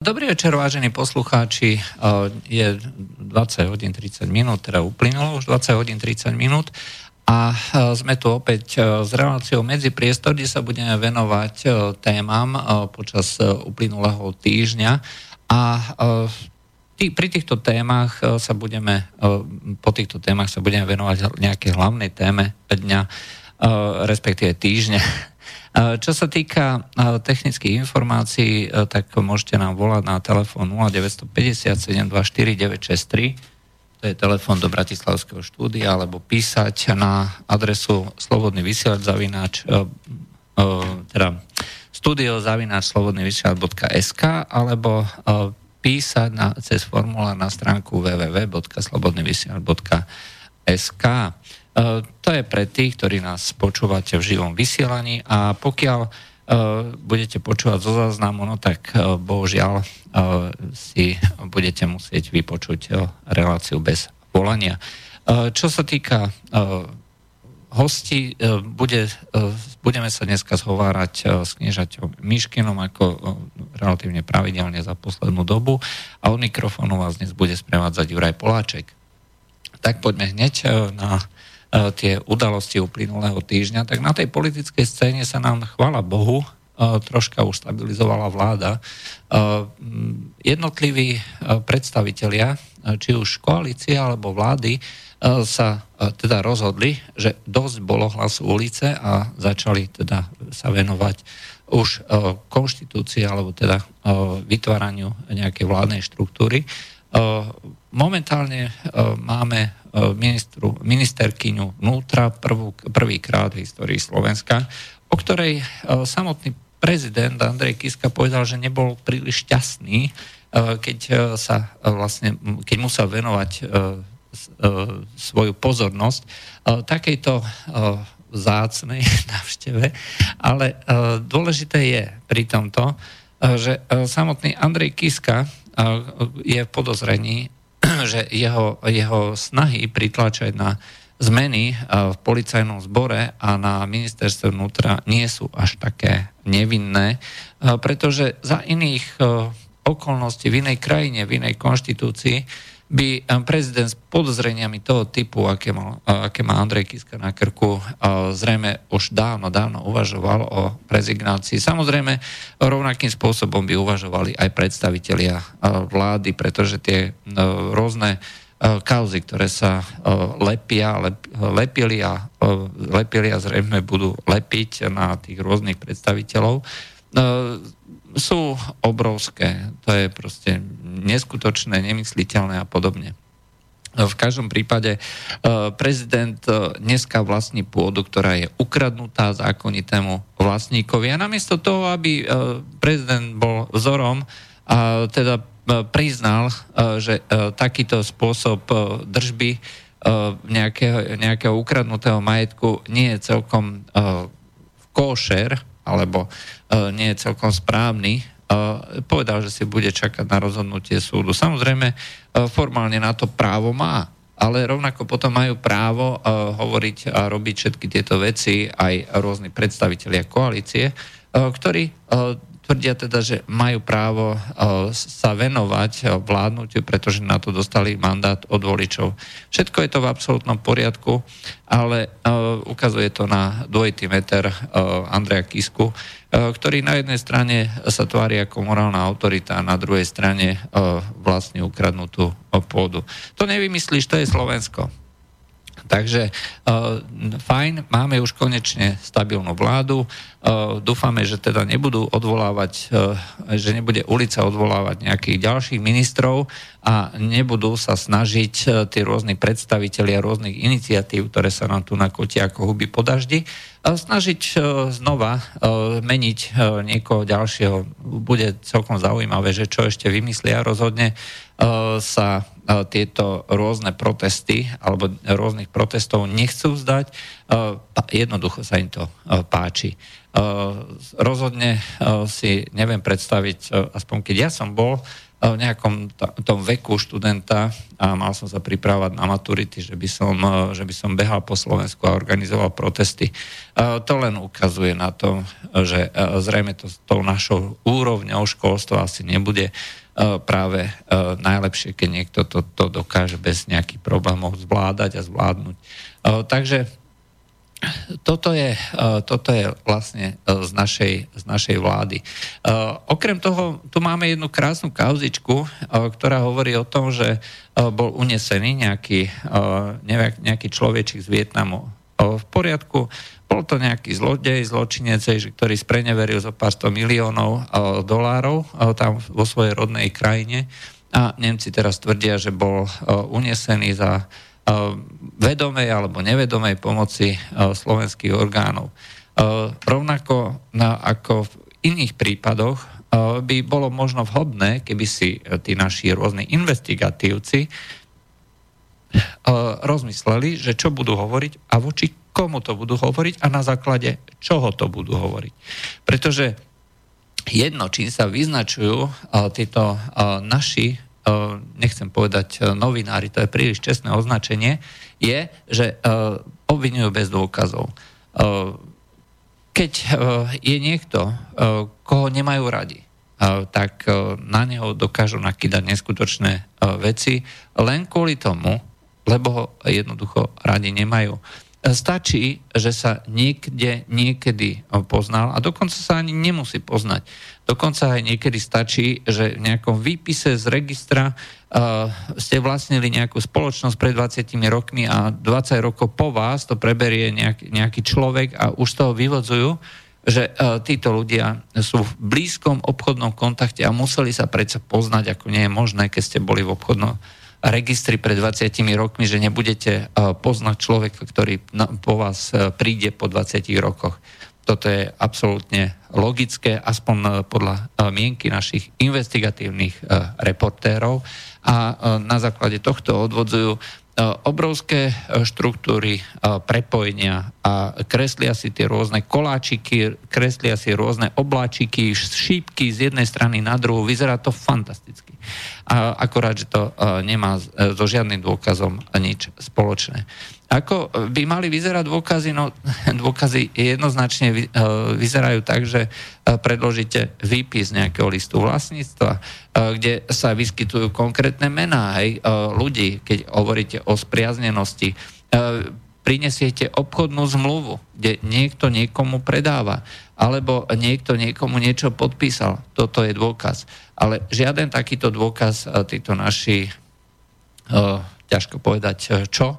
Dobrý večer, vážení poslucháči. Je 20 hodín 30 minút, teda uplynulo už 20 hodín 30 minút a sme tu opäť s reláciou medzi priestor, kde sa budeme venovať témam počas uplynulého týždňa a pri týchto témach sa budeme, po týchto témach sa budeme venovať nejaké hlavnej téme dňa, respektíve týždňa. Čo sa týka technických informácií, tak môžete nám volať na telefón 0950 963 to je telefón do Bratislavského štúdia, alebo písať na adresu slobodný vysielač zavináč, teda studio zavináč slobodný vysielač.sk alebo písať na, cez formulár na stránku www.slobodnyvysielač.sk. E, to je pre tých, ktorí nás počúvate v živom vysielaní a pokiaľ e, budete počúvať zo záznamu, no tak e, bohužiaľ si budete musieť vypočuť reláciu bez volania. Čo sa týka hostí, bude, budeme sa dneska zhovárať s kniežaťom Miškinom ako relatívne pravidelne za poslednú dobu a od mikrofónu vás dnes bude sprevádzať Juraj Poláček. Tak poďme hneď na tie udalosti uplynulého týždňa, tak na tej politickej scéne sa nám, chvála Bohu, e, troška ustabilizovala vláda. E, jednotliví predstavitelia, či už koalície alebo vlády, sa teda rozhodli, že dosť bolo hlasu ulice a začali teda sa venovať už konštitúcii alebo teda vytváraniu nejakej vládnej štruktúry. Momentálne máme E, ministru, ministerkyňu vnútra prvú, prvýkrát v histórii Slovenska, o ktorej samotný prezident Andrej Kiska povedal, že nebol príliš šťastný, keď sa vlastne, keď musel venovať svoju pozornosť takejto zácnej návšteve. Ale dôležité je pri tomto, že samotný Andrej Kiska je v podozrení že jeho, jeho snahy pritlačať na zmeny v policajnom zbore a na ministerstve vnútra nie sú až také nevinné, pretože za iných okolností v inej krajine, v inej konštitúcii by prezident s podozreniami toho typu, aké, mal, aké má Andrej Kiska na krku, zrejme už dávno, dávno uvažoval o rezignácii. Samozrejme, rovnakým spôsobom by uvažovali aj predstavitelia vlády, pretože tie rôzne kauzy, ktoré sa lepia, lep, lepili, a, lepili a zrejme budú lepiť na tých rôznych predstaviteľov, sú obrovské. To je proste neskutočné, nemysliteľné a podobne. V každom prípade e, prezident e, dneska vlastní pôdu, ktorá je ukradnutá zákonitému vlastníkovi. A namiesto toho, aby e, prezident bol vzorom a teda priznal, že takýto spôsob držby nejakého, nejakého ukradnutého majetku nie je celkom košer, alebo nie je celkom správny, povedal, že si bude čakať na rozhodnutie súdu. Samozrejme, formálne na to právo má, ale rovnako potom majú právo hovoriť a robiť všetky tieto veci aj rôzni predstavitelia koalície, ktorí tvrdia teda, že majú právo sa venovať vládnutiu, pretože na to dostali mandát od voličov. Všetko je to v absolútnom poriadku, ale ukazuje to na dvojitý meter Andreja Kisku, ktorý na jednej strane sa tvári ako morálna autorita a na druhej strane vlastne ukradnutú pôdu. To nevymyslíš, to je Slovensko. Takže uh, fajn, máme už konečne stabilnú vládu. Uh, dúfame, že teda nebudú odvolávať, uh, že nebude ulica odvolávať nejakých ďalších ministrov a nebudú sa snažiť tí rôzni predstavitelia rôznych iniciatív, ktoré sa nám tu nakotia ako huby po daždi, snažiť znova meniť niekoho ďalšieho. Bude celkom zaujímavé, že čo ešte vymyslia. Rozhodne sa tieto rôzne protesty alebo rôznych protestov nechcú vzdať. Jednoducho sa im to páči. Rozhodne si neviem predstaviť, aspoň keď ja som bol v nejakom tom veku študenta a mal som sa pripravať na maturity, že by som, že by som behal po Slovensku a organizoval protesty. To len ukazuje na to, že zrejme to s tou našou úrovňou školstva asi nebude práve najlepšie, keď niekto to, to dokáže bez nejakých problémov zvládať a zvládnuť. Takže toto je, e, toto je vlastne e, z našej, z našej vlády. E, okrem toho, tu máme jednu krásnu kauzičku, ktorá hovorí o tom, že bol unesený nejaký, nejaký človečik z Vietnamu v poriadku. Bol to nejaký zlodej, zločinec, ktorý spreneveril zo pár sto miliónov dolárov tam vo svojej rodnej krajine a Nemci teraz tvrdia, že bol unesený za vedomej alebo nevedomej pomoci slovenských orgánov. Rovnako ako v iných prípadoch by bolo možno vhodné, keby si e, tí naši rôzni investigatívci rozmysleli, že čo budú hovoriť a voči komu to budú hovoriť a na základe čoho to budú hovoriť. Pretože jedno, čím sa vyznačujú títo naši E, nechcem povedať novinári, to je príliš čestné označenie, je, že obvinujú bez dôkazov. Keď je niekto, koho nemajú radi, tak na neho dokážu nakýdať neskutočné veci len kvôli tomu, lebo ho jednoducho radi nemajú. Stačí, že sa niekde, niekedy poznal a dokonca sa ani nemusí poznať. Dokonca aj niekedy stačí, že v nejakom výpise z registra uh, ste vlastnili nejakú spoločnosť pred 20 rokmi a 20 rokov po vás to preberie nejak, nejaký človek a už z toho vyvodzujú, že uh, títo ľudia sú v blízkom obchodnom kontakte a museli sa predsa poznať, ako nie je možné, keď ste boli v obchodnom registri pred 20 rokmi, že nebudete e, poznať človeka, ktorý po vás e, príde po 20 rokoch. Toto je absolútne logické, aspoň e, podľa mienky našich investigatívnych reportérov a na základe tohto odvodzujú obrovské štruktúry prepojenia a kreslia si tie rôzne koláčiky, kreslia si rôzne obláčiky, šípky z jednej strany na druhú. Vyzerá to fantasticky. A akorát, že to nemá so žiadnym dôkazom nič spoločné. Ako by mali vyzerať dôkazy? No, dôkazy jednoznačne vyzerajú tak, že predložíte výpis nejakého listu vlastníctva, kde sa vyskytujú konkrétne mená hej, ľudí, keď hovoríte o spriaznenosti. Prinesiete obchodnú zmluvu, kde niekto niekomu predáva, alebo niekto niekomu niečo podpísal. Toto je dôkaz. Ale žiaden takýto dôkaz títo naši ťažko povedať e, čo, e,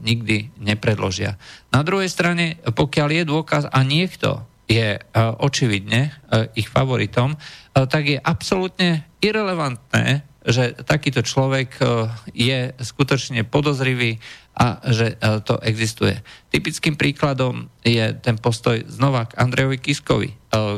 nikdy nepredložia. Na druhej strane, pokiaľ je dôkaz a niekto je e, očividne ich favoritom, tak je absolútne irrelevantné, že takýto človek je skutočne podozrivý a že to existuje. Typickým príkladom je ten postoj znova k Andrejovi Kiskovi,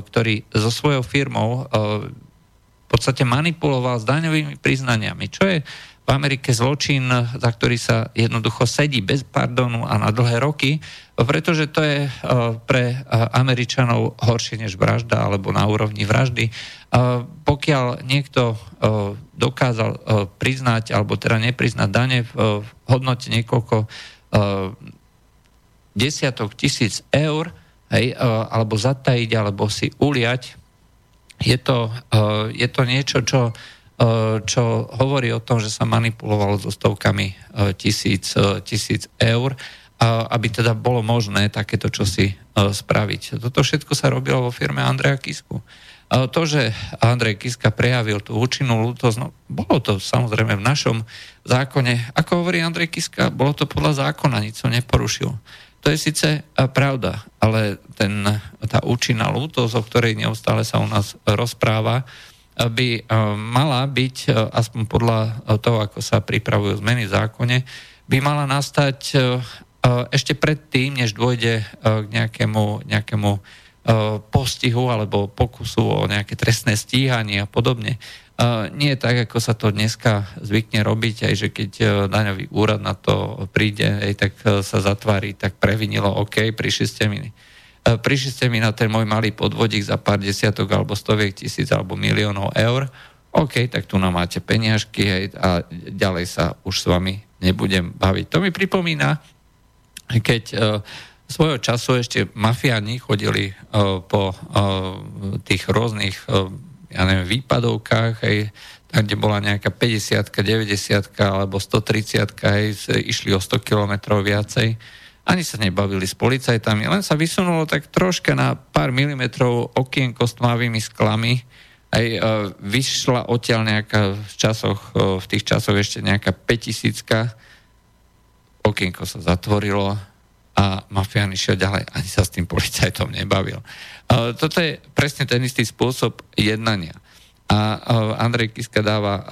ktorý so svojou firmou v podstate manipuloval s daňovými priznaniami, čo je v Amerike zločin, za ktorý sa jednoducho sedí bez pardonu a na dlhé roky, pretože to je e, pre e, Američanov horšie než vražda alebo na úrovni vraždy. E, pokiaľ niekto dokázal priznať alebo teda nepriznať dane v hodnote niekoľko desiatok tisíc eur, hej, alebo zatajiť, alebo si uliať, je to, je to niečo, čo E, čo hovorí o tom, že sa manipulovalo so stovkami e, tisíc, e, tisíc eur, aby teda bolo možné takéto čosi spraviť. Toto všetko sa robilo vo firme Andreja Kisku. To, že Andrej Kiska prejavil tú účinnú lútosť, no, bolo to samozrejme v našom zákone. Ako hovorí Andrej Kiska, bolo to podľa zákona, nič som neporušil. To je síce pravda, ale ten, tá účinná lútosť, o ktorej neustále sa u nás rozpráva, by eh, mala byť, eh, aspoň podľa eh, toho, ako sa pripravujú zmeny v zákone, by mala nastať ešte predtým, než dôjde k nejakému, nejakému postihu alebo pokusu o nejaké trestné stíhanie a podobne. Nie je tak, ako sa to dneska zvykne robiť, aj že keď daňový úrad na to príde, aj tak sa zatvári, tak previnilo, OK, prišli ste mi E, prišli ste mi na ten môj malý podvodík za pár desiatok alebo stoviek tisíc alebo miliónov eur OK, tak tu nám máte peniažky hej, a ďalej sa už s vami nebudem baviť. To mi pripomína, keď uh, svojho času ešte mafiáni chodili uh, po uh, tých rôznych uh, ja neviem, výpadovkách, hej, tam, kde bola nejaká 50 90 alebo 130 hej, išli o 100 kilometrov viacej. Ani sa nebavili s policajtami, len sa vysunulo tak troška na pár milimetrov okienko s tmavými sklami, aj uh, vyšla odtiaľ nejaká v časoch, uh, v tých časoch ešte nejaká 5000 okienko sa zatvorilo a mafián išiel ďalej, ani sa s tým policajtom nebavil. Uh, toto je presne ten istý spôsob jednania. A uh, Andrej Kiska dáva uh,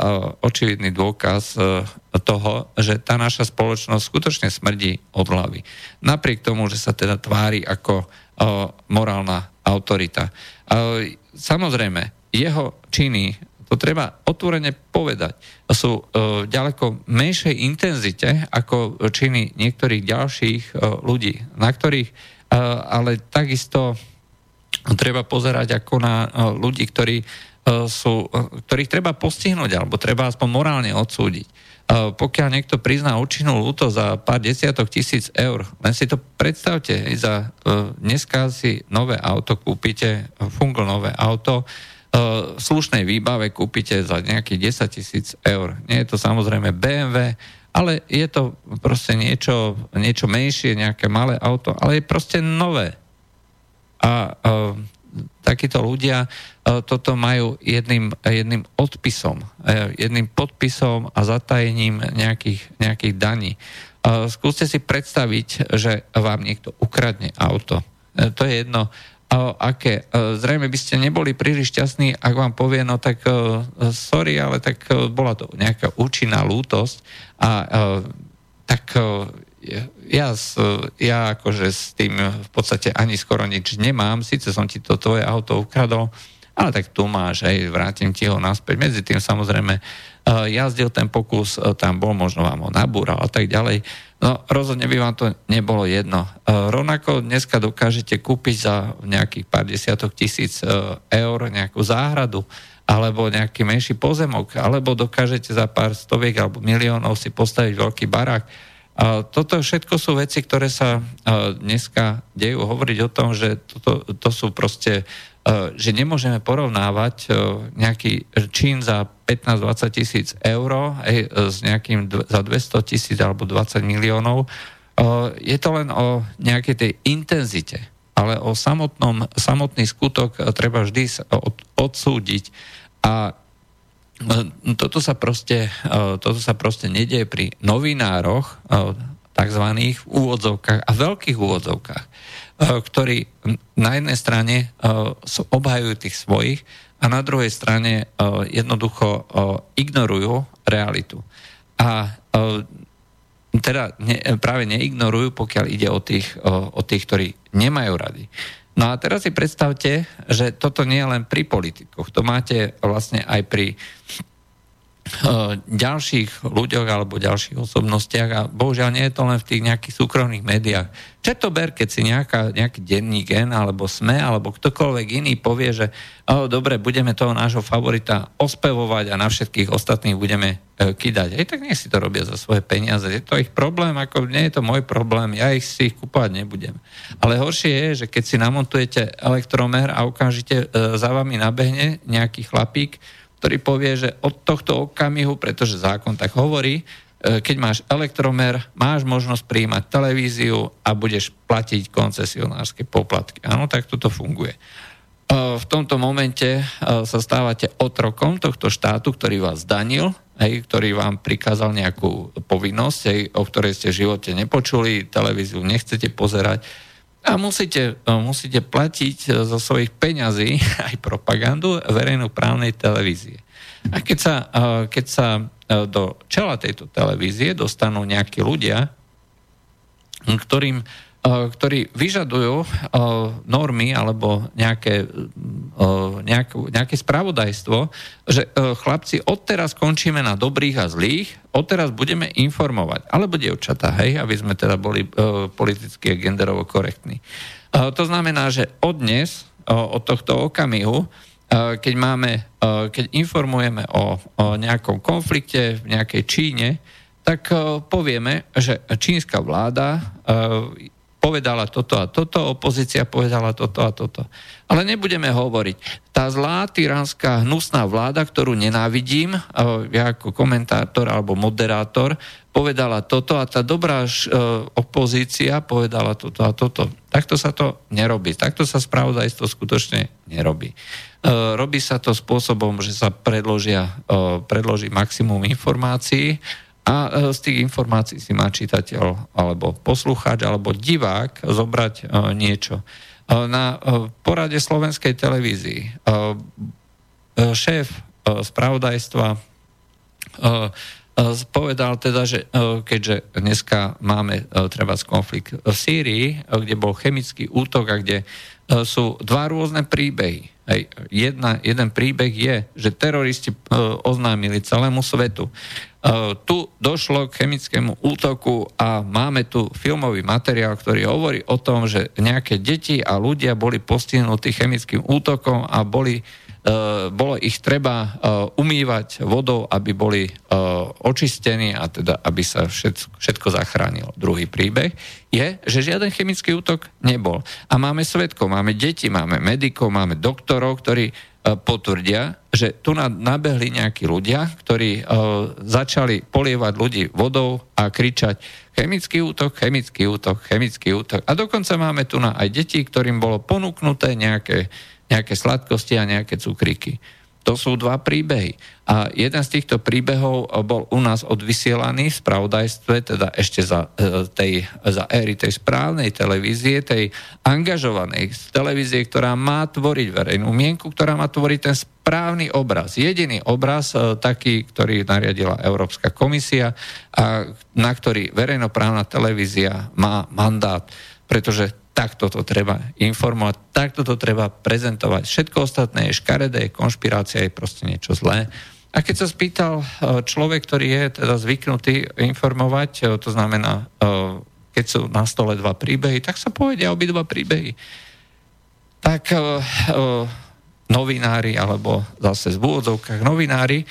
očividný dôkaz toho, že tá naša spoločnosť skutočne smrdí od hlavy. Napriek tomu, že sa teda tvári ako morálna autorita. Samozrejme, jeho činy, to treba otvorene povedať, sú uh, ďaleko menšej intenzite ako činy niektorých ďalších uh, ľudí, na ktorých uh, ale takisto treba pozerať ako na ľudí, ktorí sú, ktorých treba postihnúť alebo treba aspoň morálne odsúdiť. Pokiaľ niekto prizná účinnú lúto za pár desiatok tisíc eur, len si to predstavte, za dneska si nové auto kúpite, fungl nové auto, uh, slušnej výbave kúpite za nejakých 10 tisíc eur. Nie je to samozrejme BMW, ale je to proste niečo, niečo menšie, nejaké malé auto, ale je proste nové. A uh, takíto ľudia uh, toto majú jedným, jedným odpisom, uh, jedným podpisom a zatajením nejakých, nejakých daní. Skúste si predstaviť, že vám niekto ukradne auto. To je jedno, aké. E, zrejme by ste neboli príliš šťastní, ak vám povie, no tak e, sorry, ale tak e, bola to nejaká účinná lútosť a tak ja, ja akože s tým v podstate ani skoro nič nemám, síce som ti to tvoje auto ukradol, ale tak tu máš, aj vrátim ti ho naspäť. Medzi tým samozrejme jazdil ten pokus, tam bol, možno vám ho nabúral a tak ďalej. No rozhodne by vám to nebolo jedno. E, rovnako dneska dokážete kúpiť za nejakých pár desiatok tisíc e, eur nejakú záhradu alebo nejaký menší pozemok, alebo dokážete za pár stoviek alebo miliónov si postaviť veľký barák. Toto všetko sú veci, ktoré sa e, dneska dejú. Hovoriť o tom, že toto, to sú proste E, že nemôžeme porovnávať e, nejaký čín za 15-20 tisíc eur s nejakým za 200 tisíc alebo 20 miliónov. Je to len o nejakej tej intenzite, ale o samotnom, samotný skutok treba vždy odsúdiť a toto sa proste, toto sa proste nedieje pri novinároch, takzvaných úvodzovkách a veľkých úvodzovkách. Eh, ktorí na jednej strane obhajujú tých svojich a na druhej strane jednoducho ignorujú realitu. A teda práve neignorujú, pokiaľ ide o tých, o tých, ktorí nemajú rady. No a teraz si predstavte, že toto nie je len pri politikoch, to máte vlastne aj pri ďalších ľuďoch alebo ďalších osobnostiach a bohužiaľ nie je to len v tých nejakých súkromných médiách. Čo to ber, keď si nejaká, nejaký denní gen alebo SME alebo ktokoľvek iný povie, že oh, dobre, budeme toho nášho favorita ospevovať a na všetkých ostatných budeme e, kydať. Ej, tak nech si to robia za svoje peniaze. Je to ich problém, ako nie je to môj problém, ja ich si ich kúpovať nebudem. Ale horšie je, že keď si namontujete elektromer a okamžite e, za vami nabehne nejaký chlapík, ktorý povie, že od tohto okamihu, pretože zákon tak hovorí, e, keď máš elektromer, máš možnosť príjmať televíziu a budeš platiť koncesionárske poplatky. Áno, tak toto funguje. E, v tomto momente e, sa stávate otrokom tohto štátu, ktorý vás danil, hej, ktorý vám prikázal nejakú povinnosť, hej, o ktorej ste v živote nepočuli, televíziu nechcete pozerať, a musíte, e, musíte platiť e, zo svojich peňazí aj propagandu verejnú právnej televízie. A keď sa, e, keď sa do čela tejto televízie dostanú nejakí ľudia, ktorým ktorí vyžadujú eh, normy alebo nejaké, eh, nejaké, nejaké spravodajstvo, že chlapci, odteraz končíme na dobrých a zlých, odteraz budeme informovať. Alebo dievčatá, hej, aby sme teda boli politicky a genderovo korektní. To znamená, že od dnes, od tohto okamihu, keď, máme, keď informujeme o, o nejakom konflikte v nejakej Číne, tak povieme, že čínska vláda povedala toto a toto, opozícia povedala toto a toto. Ale nebudeme hovoriť. Tá zlá, tyránska, hnusná vláda, ktorú nenávidím, ja ako komentátor alebo moderátor, povedala toto a tá dobrá e, opozícia povedala toto a toto. Takto sa to nerobí. Takto sa spravodajstvo skutočne nerobí. E, robí sa to spôsobom, že sa predložia, e, predloží maximum informácií a z tých informácií si má čitateľ alebo poslucháč alebo divák zobrať niečo. Na porade slovenskej televízii šéf spravodajstva povedal teda, že keďže dneska máme treba konflikt v Sýrii, kde bol chemický útok a kde sú dva rôzne príbehy. Jedna, jeden príbeh je, že teroristi oznámili celému svetu. Tu došlo k chemickému útoku a máme tu filmový materiál, ktorý hovorí o tom, že nejaké deti a ľudia boli postihnutí chemickým útokom a boli Eh, bolo ich treba eh, umývať vodou, aby boli očistení a teda, aby sa všetko, všetko zachránilo. Druhý príbeh je, že žiaden chemický útok nebol. A máme svetkov, máme deti, máme medikov, máme doktorov, ktorí potvrdia, že tu nabehli nejakí ľudia, ktorí začali polievať ľudí vodou a kričať chemický útok, chemický útok, chemický útok. A dokonca máme tu na aj deti, ktorým bolo ponúknuté nejaké nejaké sladkosti a nejaké cukriky. To sú dva príbehy. A jeden z týchto príbehov bol u nás odvysielaný v spravodajstve, teda ešte za, e, tej, za éry tej správnej televízie, tej angažovanej televízie, ktorá má tvoriť verejnú mienku, ktorá má tvoriť ten správny obraz. Jediný obraz, e, taký, ktorý nariadila Európska komisia a na ktorý verejnoprávna televízia má mandát, pretože takto to treba informovať, takto to treba prezentovať. Všetko ostatné je škaredé, konšpirácia je proste niečo zlé. A keď sa spýtal e, človek, ktorý je teda zvyknutý informovať, e, to znamená, e, keď sú na stole dva príbehy, tak sa povedia obidva príbehy. Tak novinári, alebo zase v úvodzovkách novinári,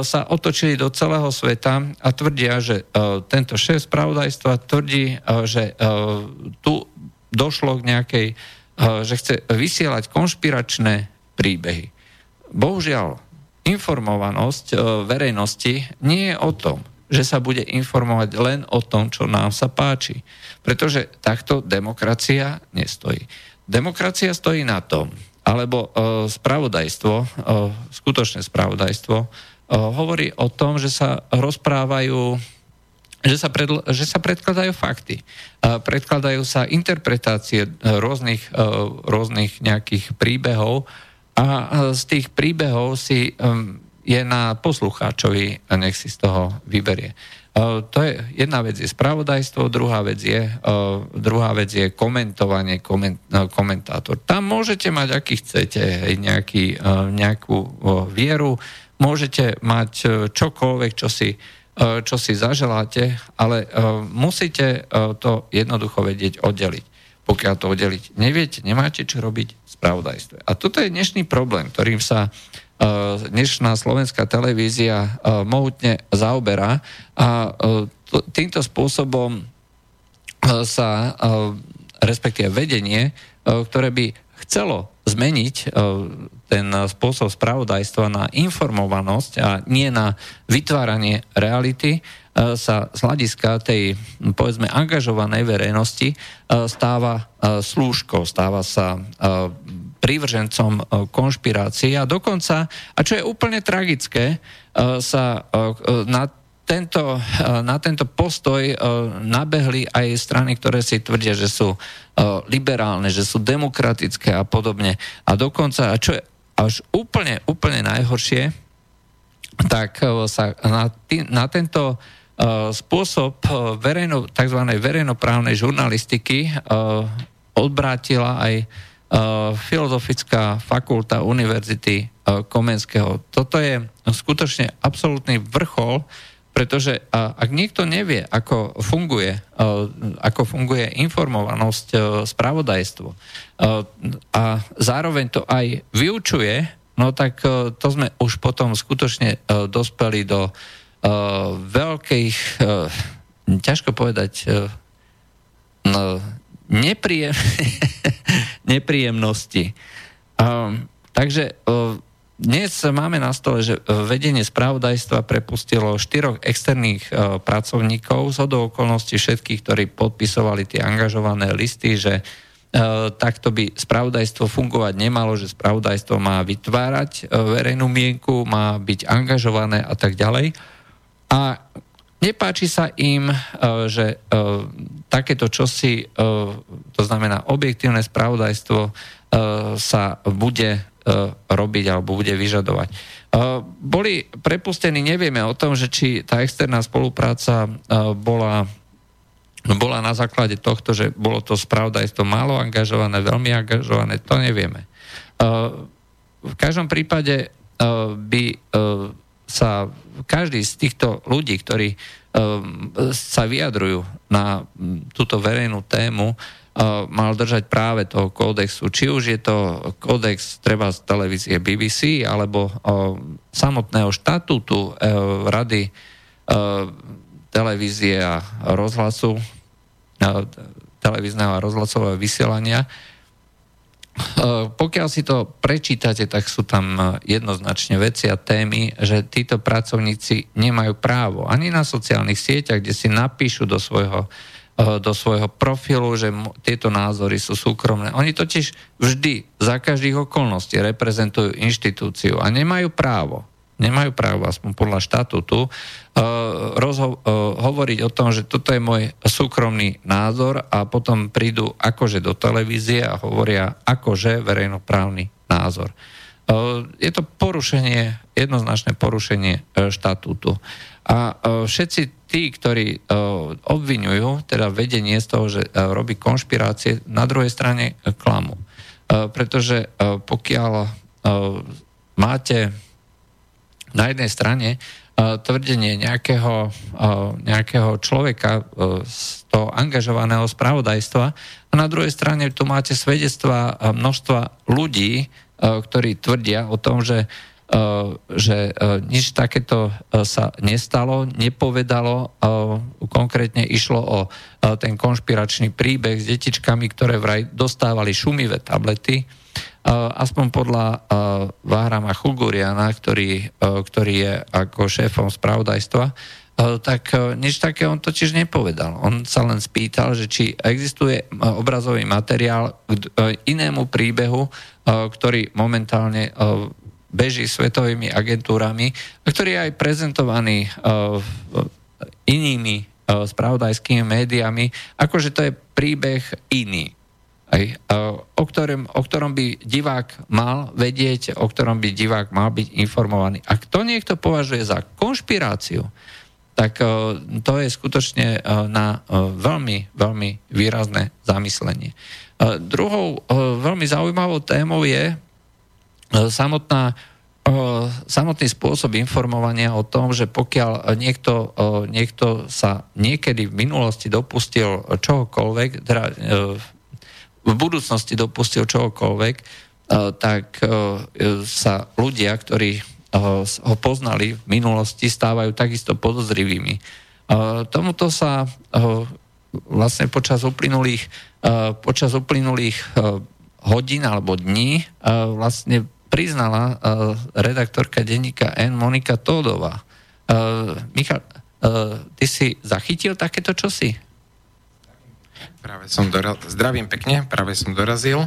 sa otočili do celého sveta a tvrdia, že tento šéf spravodajstva tvrdí, že tu došlo k nejakej, eh, že chce vysielať konšpiračné príbehy. Bohužiaľ, informovanosť eh, verejnosti nie je o tom, že sa bude informovať len o tom, čo nám sa páči. Pretože takto demokracia nestojí. Demokracia stojí na tom, alebo uh, spravodajstvo, skutočné spravodajstvo, hovorí o tom, že sa rozprávajú že sa, predl- že sa predkladajú fakty. Predkladajú sa interpretácie rôznych, e, rôznych nejakých príbehov a z tých príbehov si je na poslucháčovi, nech si z toho vyberie. E, to je, jedna vec je spravodajstvo, druhá vec je, e, druhá vec je komentovanie, koment, komentátor. Tam môžete mať, aký chcete, nejaký, nejakú vieru, môžete mať čokoľvek, čo si E, čo si zaželáte, ale e, musíte e, to jednoducho vedieť oddeliť. Pokiaľ to oddeliť neviete, nemáte čo robiť v spravodajstve. A toto je dnešný problém, ktorým sa dnešná slovenská televízia mohutne zaoberá a týmto spôsobom sa respektíve vedenie, ktoré by chcelo zmeniť e, ten spôsob spravodajstva na informovanosť a nie na vytváranie reality, e, sa z hľadiska tej, povedzme, angažovanej verejnosti e, stáva slúžkou, stáva sa prívržencom konšpirácie a dokonca, a čo je úplne tragické, sa na tento, na tento postoj nabehli aj strany, ktoré si tvrdia, že sú liberálne, že sú demokratické a podobne. A dokonca, čo je až úplne, úplne najhoršie, tak sa na, tý, na tento spôsob verejno, tzv. verejnoprávnej žurnalistiky odbrátila aj Filozofická fakulta Univerzity Komenského. Toto je skutočne absolútny vrchol pretože ak niekto nevie, ako funguje, ako funguje informovanosť, spravodajstvo a zároveň to aj vyučuje, no tak to sme už potom skutočne dospeli do veľkých, ťažko povedať, nepríjem, nepríjemnosti. Takže dnes máme na stole, že vedenie spravodajstva prepustilo štyroch externých e, pracovníkov z hodou okolností všetkých, ktorí podpisovali tie angažované listy, že e, takto by spravodajstvo fungovať nemalo, že spravodajstvo má vytvárať e, verejnú mienku, má byť angažované a tak ďalej. A nepáči sa im, že takéto čosi, to znamená objektívne spravodajstvo, sa bude E, robiť alebo bude vyžadovať. E, boli prepustení, nevieme o tom, že či tá externá spolupráca e, bola bola na základe tohto, že bolo to spravodajstvo málo angažované, veľmi angažované, to nevieme. V každom prípade by sa každý z týchto ľudí, ktorí sa vyjadrujú na túto verejnú tému, mal držať práve toho kódexu. Či už je to kódex treba z televízie BBC alebo samotného štatútu e, Rady e, televízie a rozhlasu, e, televízneho a rozhlasového vysielania. Pokiaľ si to prečítate, tak sú tam jednoznačne veci a témy, že títo pracovníci nemajú právo ani na sociálnych sieťach, kde si napíšu do svojho Eh, do svojho profilu, že tieto názory sú súkromné. Oni totiž vždy, za každých okolností reprezentujú inštitúciu a nemajú právo, nemajú právo, aspoň podľa štatútu, uh, rozho- uh, hovoriť o tom, že toto je môj súkromný názor a potom prídu akože do televízie a hovoria akože verejnoprávny názor. Je to porušenie, jednoznačné porušenie štatútu. A všetci tí, ktorí uh, obvinujú, teda vedenie z toho, že uh, robí konšpirácie, na druhej strane klamu. Pretože pokiaľ máte na jednej strane tvrdenie nejakého, nejakého človeka z toho angažovaného spravodajstva a na druhej strane tu máte svedectva množstva ľudí, ktorí tvrdia o tom, že že eh, nič takéto eh, sa nestalo, nepovedalo. Konkrétne išlo o ten konšpiračný príbeh s detičkami, ktoré vraj dostávali šumivé tablety. Aspoň podľa Váhrama Chuguriana, ktorý, ktorý je ako šéfom spravodajstva, tak nič také on totiž nepovedal. On sa len spýtal, že či existuje obrazový materiál k inému príbehu, ktorý momentálne beží svetovými agentúrami, ktorý je aj prezentovaný uh, inými uh, spravodajskými médiami, akože to je príbeh iný. Aj, o, ktorom, o ktorom by divák mal vedieť, o ktorom by divák mal byť informovaný. Ak to niekto považuje za konšpiráciu, tak to je skutočne na veľmi, veľmi výrazné zamyslenie. Uh, druhou uh, veľmi zaujímavou témou je samotná e, samotný spôsob informovania o tom, že pokiaľ niekto, e, niekto sa niekedy v minulosti dopustil čohokoľvek, teda v budúcnosti dopustil čohokoľvek, tak sa ľudia, ktorí ho poznali v minulosti, stávajú takisto podozrivými. Tomuto sa vlastne počas uplynulých, počas uplynulých hodín alebo dní vlastne priznala uh, redaktorka denníka N. Monika Tódová. Uh, Michal, uh, ty si zachytil takéto čosi? Práve som dorazil, zdravím pekne, práve som dorazil.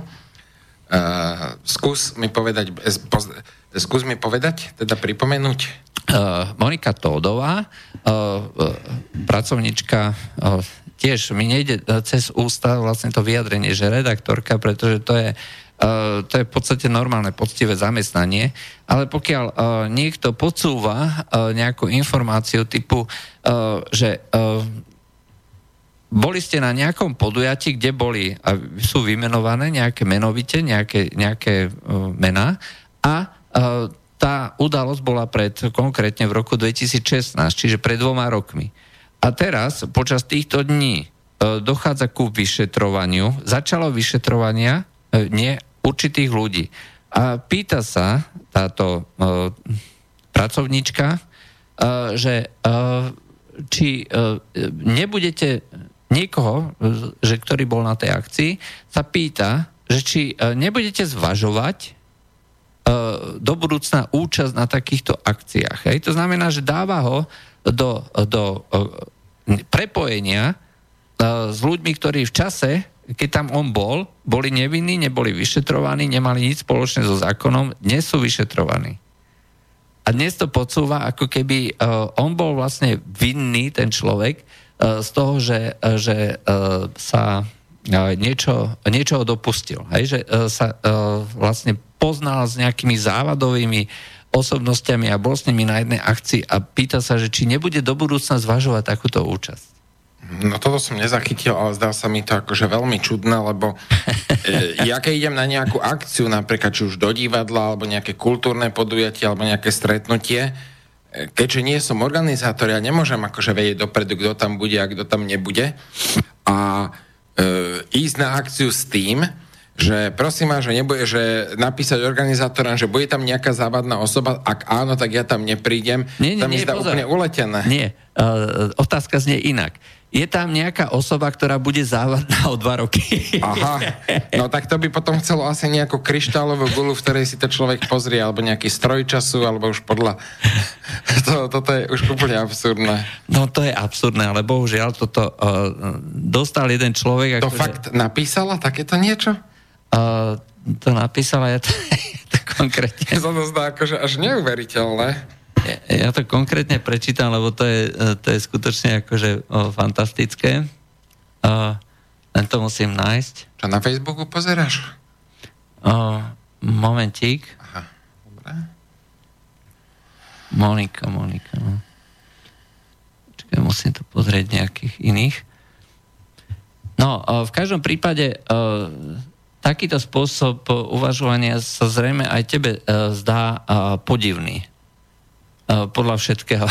Uh, skús mi povedať, poz, skús mi povedať, teda pripomenúť. Uh, Monika Tódová, uh, uh, pracovnička uh, tiež mi nejde cez ústa vlastne to vyjadrenie, že redaktorka, pretože to je uh, to je v podstate normálne, poctivé zamestnanie, ale pokiaľ uh, niekto podsúva uh, nejakú informáciu typu, že boli ste na nejakom podujatí, kde boli a sú vymenované nejaké menovite, nejaké, nejaké mená a tá udalosť bola pred konkrétne v roku 2016, čiže pred dvoma rokmi. A teraz, počas týchto dní, dochádza ku vyšetrovaniu, začalo vyšetrovania nie určitých ľudí. a pýta sa táto pracovníčka, že či nebudete niekoho, že ktorý bol na tej akcii, sa pýta, že či nebudete zvažovať do budúcna účasť na takýchto akciách. Hej? To znamená, že dáva ho do, do prepojenia s ľuďmi, ktorí v čase keď tam on bol, boli nevinní, neboli vyšetrovaní, nemali nič spoločné so zákonom, dnes sú vyšetrovaní. A dnes to podsúva, ako keby uh, on bol vlastne vinný, ten človek, uh, z toho, že, uh, že uh, sa uh, niečo, niečo dopustil. Hej? Že uh, sa uh, vlastne poznal s nejakými závadovými osobnostiami a bol s nimi na jednej akcii a pýta sa, že či nebude do budúcna zvažovať takúto účasť. No toto som nezachytil, ale zdá sa mi to akože veľmi čudné, lebo e, ja keď idem na nejakú akciu, napríklad či už do divadla, alebo nejaké kultúrne podujatie, alebo nejaké stretnutie, e, keďže nie som organizátor, ja nemôžem akože vedieť dopredu, kto tam bude a kto tam nebude. A e, ísť na akciu s tým, že prosím ma, že nebude, že napísať organizátorom, že bude tam nejaká závadná osoba, ak áno, tak ja tam neprídem. Nie, nie, tam nie, mi zdá pozor. úplne uletené. Nie, uh, otázka znie inak je tam nejaká osoba, ktorá bude závadná o dva roky. Aha, no tak to by potom chcelo asi nejakú kryštálovú gulu, v ktorej si to človek pozrie, alebo nejaký stroj času, alebo už podľa... To, toto je už úplne absurdné. No to je absurdné, ale bohužiaľ toto uh, dostal jeden človek... To akože, fakt napísala takéto niečo? Uh, to napísala, ja to, to konkrétne... To zdá akože až neuveriteľné. Ja to konkrétne prečítam, lebo to je, to je skutočne akože o, fantastické. O, len to musím nájsť. Čo na Facebooku pozeráš? O, momentík. Aha, dobre. Monika, Monika. No. Čakaj, musím to pozrieť nejakých iných. No, o, v každom prípade o, takýto spôsob uvažovania sa zrejme aj tebe o, zdá o, podivný Eh, podľa všetkého.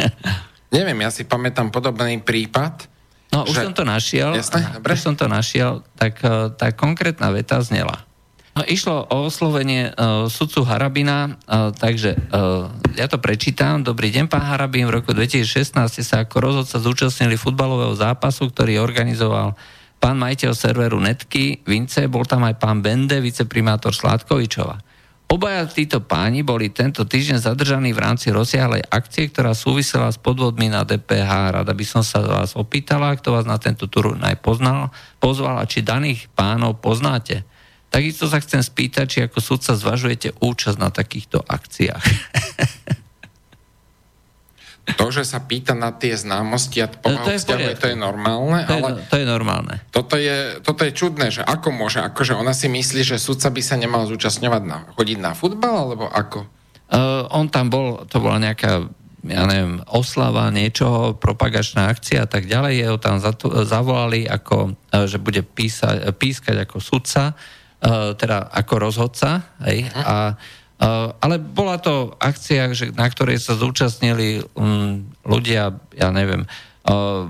Neviem, ja si pamätám podobný prípad. No, už že... som to našiel. Jasne, dobre. Už som to našiel, tak eh, tá konkrétna veta znela. No, išlo o oslovenie uh, sudcu Harabina, uh, takže uh, ja to prečítam. Dobrý deň, pán Harabin. V roku 2016 sa ako rozhodca zúčastnili futbalového zápasu, ktorý organizoval pán majiteľ serveru Netky, Vince, bol tam aj pán Bende, viceprimátor Sládkovičova. Obaja títo páni boli tento týždeň zadržaní v rámci rozsiahlej akcie, ktorá súvisela s podvodmi na DPH. Rada by som sa vás opýtala, kto vás na tento tur najpoznal, pozval a či daných pánov poznáte. Takisto sa chcem spýtať, či ako sudca zvažujete účasť na takýchto akciách. To, že sa pýta na tie známosti a pomahu to, je to je normálne, to je, ale... To je normálne. Toto je, toto je čudné, že ako môže, akože ona si myslí, že sudca by sa nemal zúčastňovať na, chodiť na futbal, alebo ako? Uh, on tam bol, to bola nejaká ja neviem, oslava niečoho, propagačná akcia a tak ďalej, jeho tam zavolali, ako, uh, že bude písať, pískať ako sudca, uh, teda ako rozhodca, hej, uh-huh. a Uh, ale bola to akcia, na ktorej sa zúčastnili um, ľudia, ja neviem, uh,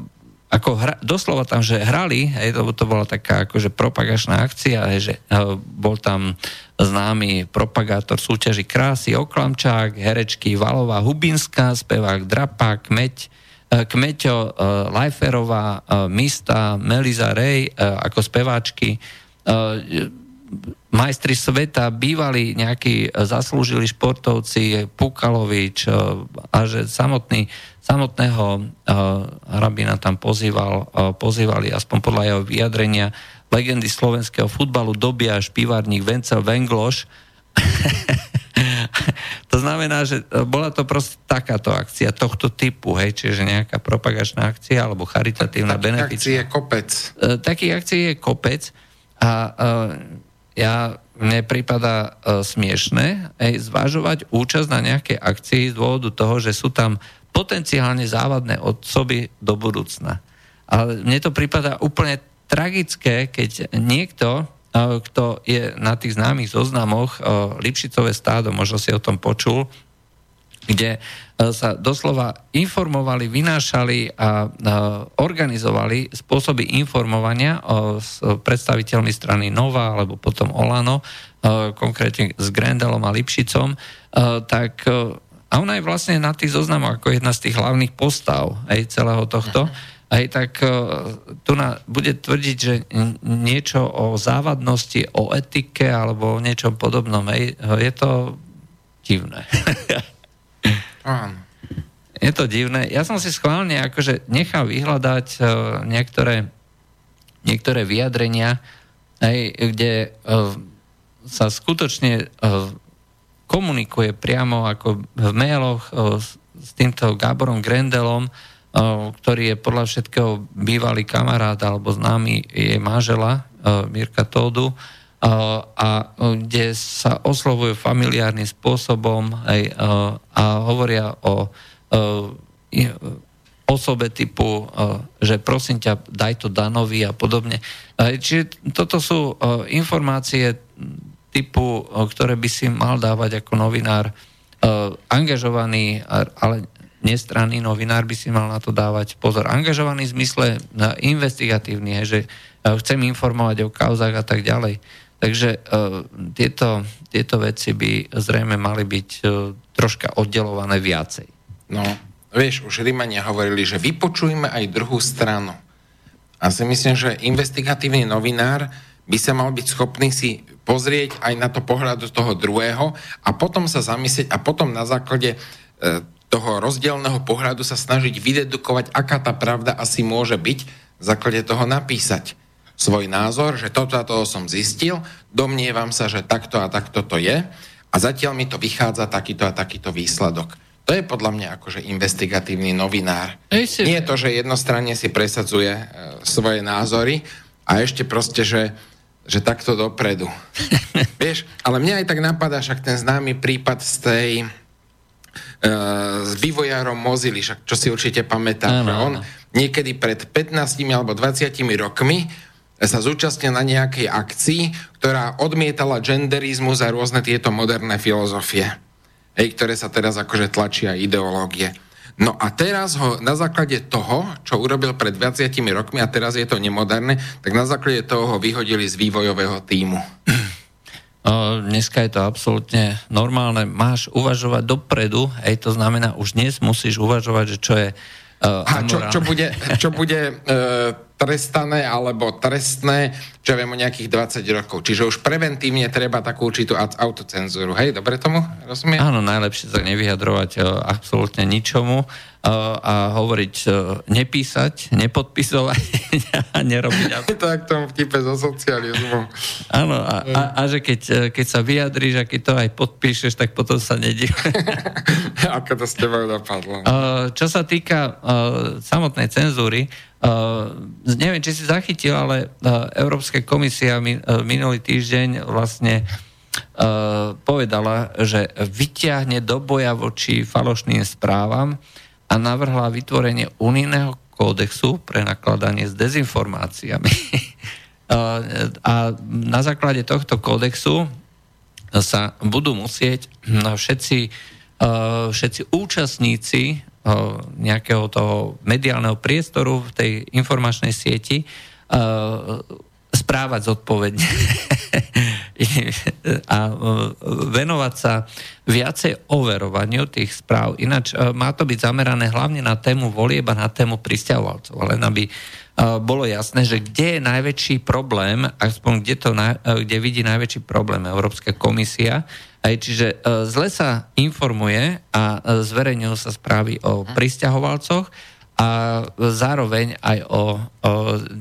ako hra, doslova tam, že hrali, hej, to, to bola taká akože propagačná akcia, hej, že uh, bol tam známy propagátor súťaži krásy Oklamčák, herečky Valová Hubinská, spevák Drapa, Kmeď, uh, Kmeťo, uh, Lajferová, uh, Mista, Meliza Rej uh, ako speváčky, uh, majstri sveta, bývali nejakí zaslúžili športovci, Pukalovič e, a že samotný, samotného uh, Hrabina tam pozýval, uh, pozývali aspoň podľa jeho vyjadrenia legendy slovenského futbalu Dobia, Špivárnik, Vencel, Vengloš. to znamená, že bola to proste takáto akcia tohto typu, hej, čiže nejaká propagačná akcia alebo charitatívna beneficia. Takých akcií je kopec. Uh, takých akcií je kopec a uh, ja, mne prípada uh, smiešne aj zvažovať účasť na nejakej akcii z dôvodu toho, že sú tam potenciálne závadné osoby do budúcna. Ale mne to prípada úplne tragické, keď niekto, uh, kto je na tých známych zoznamoch uh, Lipšicové stádo, možno si o tom počul, kde sa doslova informovali, vynášali a organizovali spôsoby informovania s predstaviteľmi strany Nova alebo potom Olano, konkrétne s Grendelom a Lipšicom, tak a ona je vlastne na tých zoznamoch ako jedna z tých hlavných postav aj celého tohto. Aj tak tu na, bude tvrdiť, že niečo o závadnosti, o etike alebo o niečom podobnom. Hej, je to divné. Áno. Je to divné. Ja som si schválne akože nechal vyhľadať uh, niektoré, niektoré vyjadrenia, aj, kde uh, sa skutočne uh, komunikuje priamo ako v mailoch uh, s, týmto Gáborom Grendelom, uh, ktorý je podľa všetkého bývalý kamarát alebo známy jej manžela uh, Mirka Tódu, a kde sa oslovujú familiárnym spôsobom aj, a hovoria o osobe typu, že prosím ťa, daj to Danovi a podobne. Čiže toto sú informácie typu, ktoré by si mal dávať ako novinár angažovaný, ale nestranný novinár by si mal na to dávať pozor. Angažovaný v zmysle investigatívny, že chcem informovať o kauzách a tak ďalej. Takže uh, tieto, tieto veci by zrejme mali byť uh, troška oddelované viacej. No, vieš, už Rímania hovorili, že vypočujme aj druhú stranu. A si myslím, že investigatívny novinár by sa mal byť schopný si pozrieť aj na to pohľadu toho druhého a potom sa zamyslieť a potom na základe e, toho rozdielného pohľadu sa snažiť vydedukovať, aká tá pravda asi môže byť, v základe toho napísať svoj názor, že toto a toho som zistil, domnievam sa, že takto a takto to je a zatiaľ mi to vychádza takýto a takýto výsledok. To je podľa mňa akože investigatívny novinár. Si... Nie je to, že jednostranne si presadzuje e, svoje názory a ešte proste, že, že takto dopredu. Vieš, ale mňa aj tak napadá však ten známy prípad z tej e, s vývojárom Mozily, však čo si určite pamätá, on niekedy pred 15 alebo 20 rokmi sa zúčastnil na nejakej akcii, ktorá odmietala genderizmus a rôzne tieto moderné filozofie, hej, ktoré sa teraz akože tlačia ideológie. No a teraz ho na základe toho, čo urobil pred 20 rokmi a teraz je to nemoderné, tak na základe toho ho vyhodili z vývojového týmu. Dneska je to absolútne normálne. Máš uvažovať dopredu, hej, to znamená, už dnes musíš uvažovať, že čo je Uh, a čo, čo bude, čo bude uh, trestané alebo trestné, čo viem o nejakých 20 rokov. Čiže už preventívne treba takú určitú autocenzúru. Hej, dobre tomu rozumiem? Áno, najlepšie sa nevyjadrovať uh, absolútne ničomu a hovoriť, nepísať, nepodpisovať a nerobiť. Je to tak tom vtipe zo socializmu. Áno, a, a, a že keď, keď sa vyjadríš a keď to aj podpíšeš, tak potom sa nedí. Ako to s tebou dopadlo? Čo sa týka samotnej cenzúry, neviem, či si zachytil, ale Európska komisia minulý týždeň vlastne povedala, že vyťahne do boja voči falošným správam a navrhla vytvorenie unijného kódexu pre nakladanie s dezinformáciami. a na základe tohto kódexu sa budú musieť všetci, všetci účastníci nejakého toho mediálneho priestoru v tej informačnej sieti správať zodpovedne a e, venovať sa viacej overovaniu tých správ. Ináč má to byť zamerané hlavne na tému volieb a na tému pristahovalcov, len aby bolo jasné, že kde je najväčší problém, aspoň kde, to, kde vidí najväčší problém Európska komisia, aj čiže zle sa informuje a zverejňujú sa správy o pristahovalcoch, a zároveň aj o, o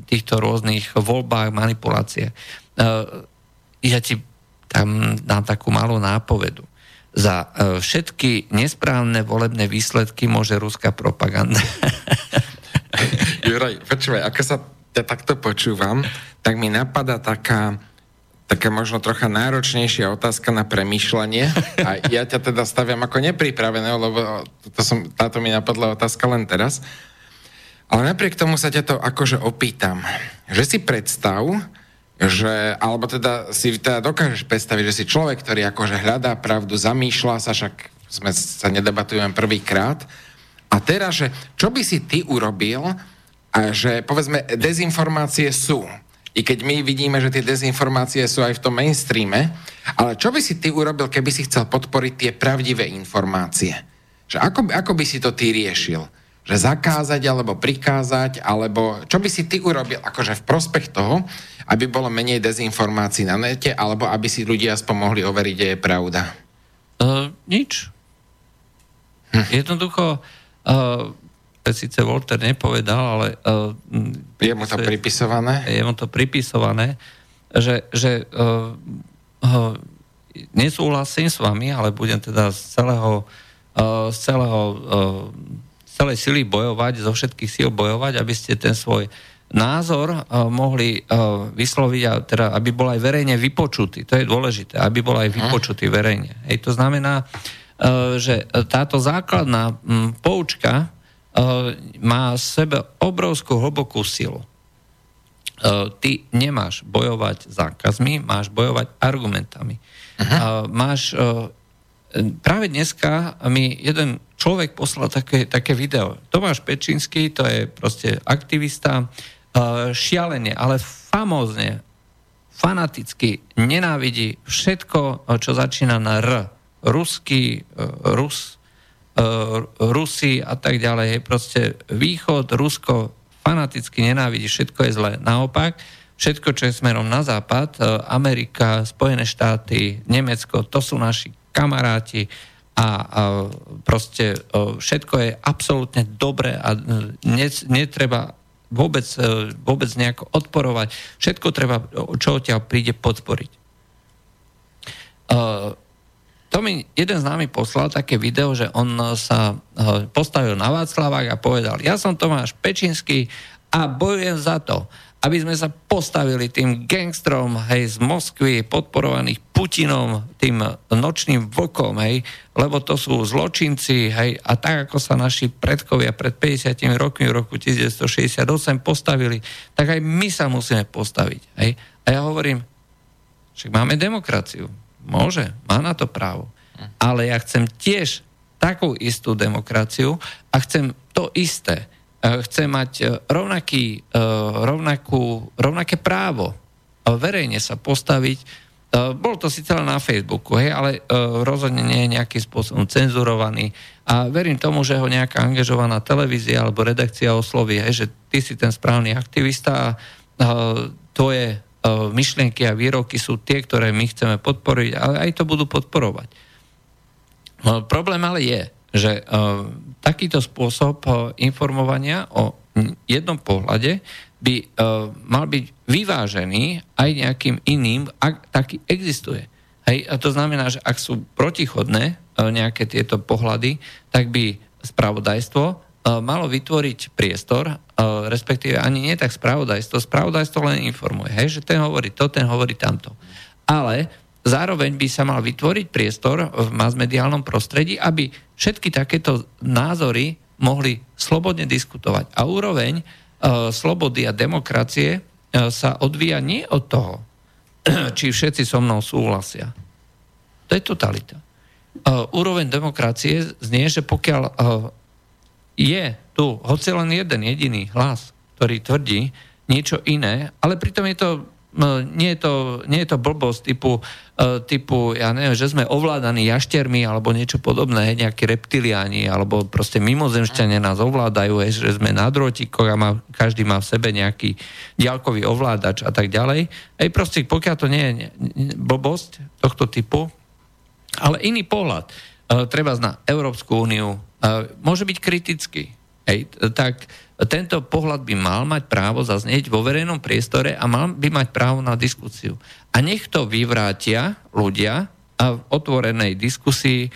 týchto rôznych voľbách, manipulácie. E, ja ti tam dám takú malú nápovedu. Za e, všetky nesprávne volebné výsledky môže ruská propaganda. Juraj, počúvaj, ako sa ťa takto počúvam, tak mi napadá taká, taká možno trocha náročnejšia otázka na premýšľanie a ja ťa teda staviam ako nepripraveného, lebo to som, táto mi napadla otázka len teraz. Ale napriek tomu sa ťa to akože opýtam, že si predstav, že, alebo teda si teda dokážeš predstaviť, že si človek, ktorý akože hľadá pravdu, zamýšľa sa, však sme sa nedebatujeme prvýkrát. A teraz, že čo by si ty urobil, že povedzme dezinformácie sú, i keď my vidíme, že tie dezinformácie sú aj v tom mainstreame, ale čo by si ty urobil, keby si chcel podporiť tie pravdivé informácie? Že ako, ako by si to ty riešil? Že zakázať alebo prikázať, alebo čo by si ty urobil akože v prospech toho, aby bolo menej dezinformácií na nete, alebo aby si ľudia aspoň mohli overiť, že je pravda? Uh, nič. Hm. Jednoducho, uh, síce Volter nepovedal, ale... Uh, je mu to pripisované? Je mu to pripisované, že, že uh, uh, nesúhlasím s vami, ale budem teda z celého, uh, z celého uh, celej sily bojovať, zo všetkých síl bojovať, aby ste ten svoj názor uh, mohli uh, vysloviť, a teda, aby bol aj verejne vypočutý. To je dôležité, aby bol aj mhm. vypočutý verejne. Hej, to znamená, uh, že táto základná um, poučka má v sebe obrovskú hlbokú silu. Uh, ty nemáš bojovať zákazmi, máš bojovať argumentami. Uh-huh. Uh, máš práve dneska mi jeden človek poslal také, také video. Tomáš Pečínsky, to je proste aktivista, šialene, ale famózne, fanaticky nenávidí všetko, čo začína na R. Ruský, Rus, Rusi a tak ďalej. Proste východ, Rusko fanaticky nenávidí, všetko je zlé. Naopak, všetko, čo je smerom na západ, Amerika, Spojené štáty, Nemecko, to sú naši kamaráti a, a proste všetko je absolútne dobré a ne, netreba vôbec, e, vôbec nejako odporovať. Všetko treba, čo ťa príde podporiť. To mi jeden z nami poslal také video, že on sa postavil na Václavách a povedal, ja som Tomáš Pečinský a bojujem za to, aby sme sa postavili tým gangstrom hej, z Moskvy, podporovaných Putinom, tým nočným vlkom, hej, lebo to sú zločinci, hej, a tak ako sa naši predkovia pred 50 rokmi v roku 1968 postavili, tak aj my sa musíme postaviť. Hej. A ja hovorím, však máme demokraciu. Môže, má na to právo. Ale ja chcem tiež takú istú demokraciu a chcem to isté Eh, chce mať eh, rovnaký, eh, rovnakú, rovnaké právo verejne sa postaviť. Bol to síce len na Facebooku, hej, ale rozhodne nie je nejakým spôsobom cenzurovaný. A verím tomu, že ho nejaká angažovaná televízia alebo redakcia osloví, hej, že ty si ten správny aktivista a tvoje myšlienky a výroky sú tie, ktoré my chceme podporiť, ale aj to budú podporovať. Problém ale je, že uh, takýto spôsob uh, informovania o jednom pohľade by mal byť vyvážený aj nejakým iným, ak taký existuje. Hej, a to znamená, že ak sú protichodné nejaké tieto pohľady, tak by spravodajstvo malo vytvoriť priestor, uh, respektíve ani nie tak spravodajstvo, spravodajstvo len informuje, hej, že ten hovorí to, ten hovorí tamto. Ale zároveň by sa mal vytvoriť priestor v masmediálnom prostredí, aby všetky takéto názory mohli slobodne diskutovať. A úroveň e, slobody a demokracie sa odvíja nie od toho, či všetci so mnou súhlasia. To je totalita. Úroveň demokracie znie, že pokiaľ je tu hoci len jeden jediný hlas, ktorý tvrdí niečo iné, ale pritom je to nie je to, nie je to blbosť typu, uh, typu, ja neviem, že sme ovládaní jaštermi alebo niečo podobné, nejakí reptiliáni alebo proste mimozemšťania nás ovládajú, že sme na drôtikoch a má, každý má v sebe nejaký diaľkový ovládač a tak ďalej. Hej, proste pokiaľ to nie je blbosť tohto typu, ale iný pohľad, uh, treba na Európsku úniu, môže byť kritický. Hej, tak tento pohľad by mal mať právo zaznieť vo verejnom priestore a mal by mať právo na diskusiu. A nech to vyvrátia ľudia a v otvorenej diskusii,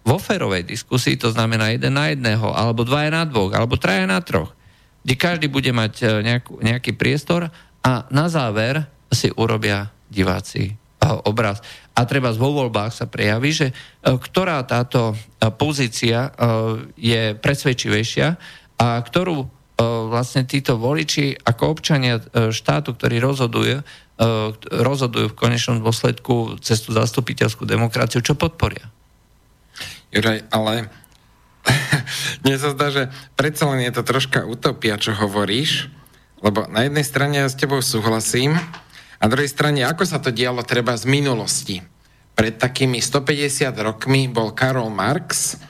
vo férovej diskusii, to znamená jeden na jedného, alebo dvaja na dvoch, alebo traja na troch, kde každý bude mať e, nejakú, nejaký priestor a na záver si urobia diváci obraz. A treba vo voľbách sa prejaví, že e, ktorá táto pozícia je presvedčivejšia, a ktorú vlastne títo voliči ako občania štátu, ktorí rozhodujú, e, rozhodujú v konečnom dôsledku cez tú zastupiteľskú demokraciu, čo podporia. Juraj, ale mne sa zdá, že predsa len je to troška utopia, čo hovoríš, lebo na jednej strane ja s tebou súhlasím, na druhej strane, ako sa to dialo treba z minulosti. Pred takými 150 rokmi bol Karol Marx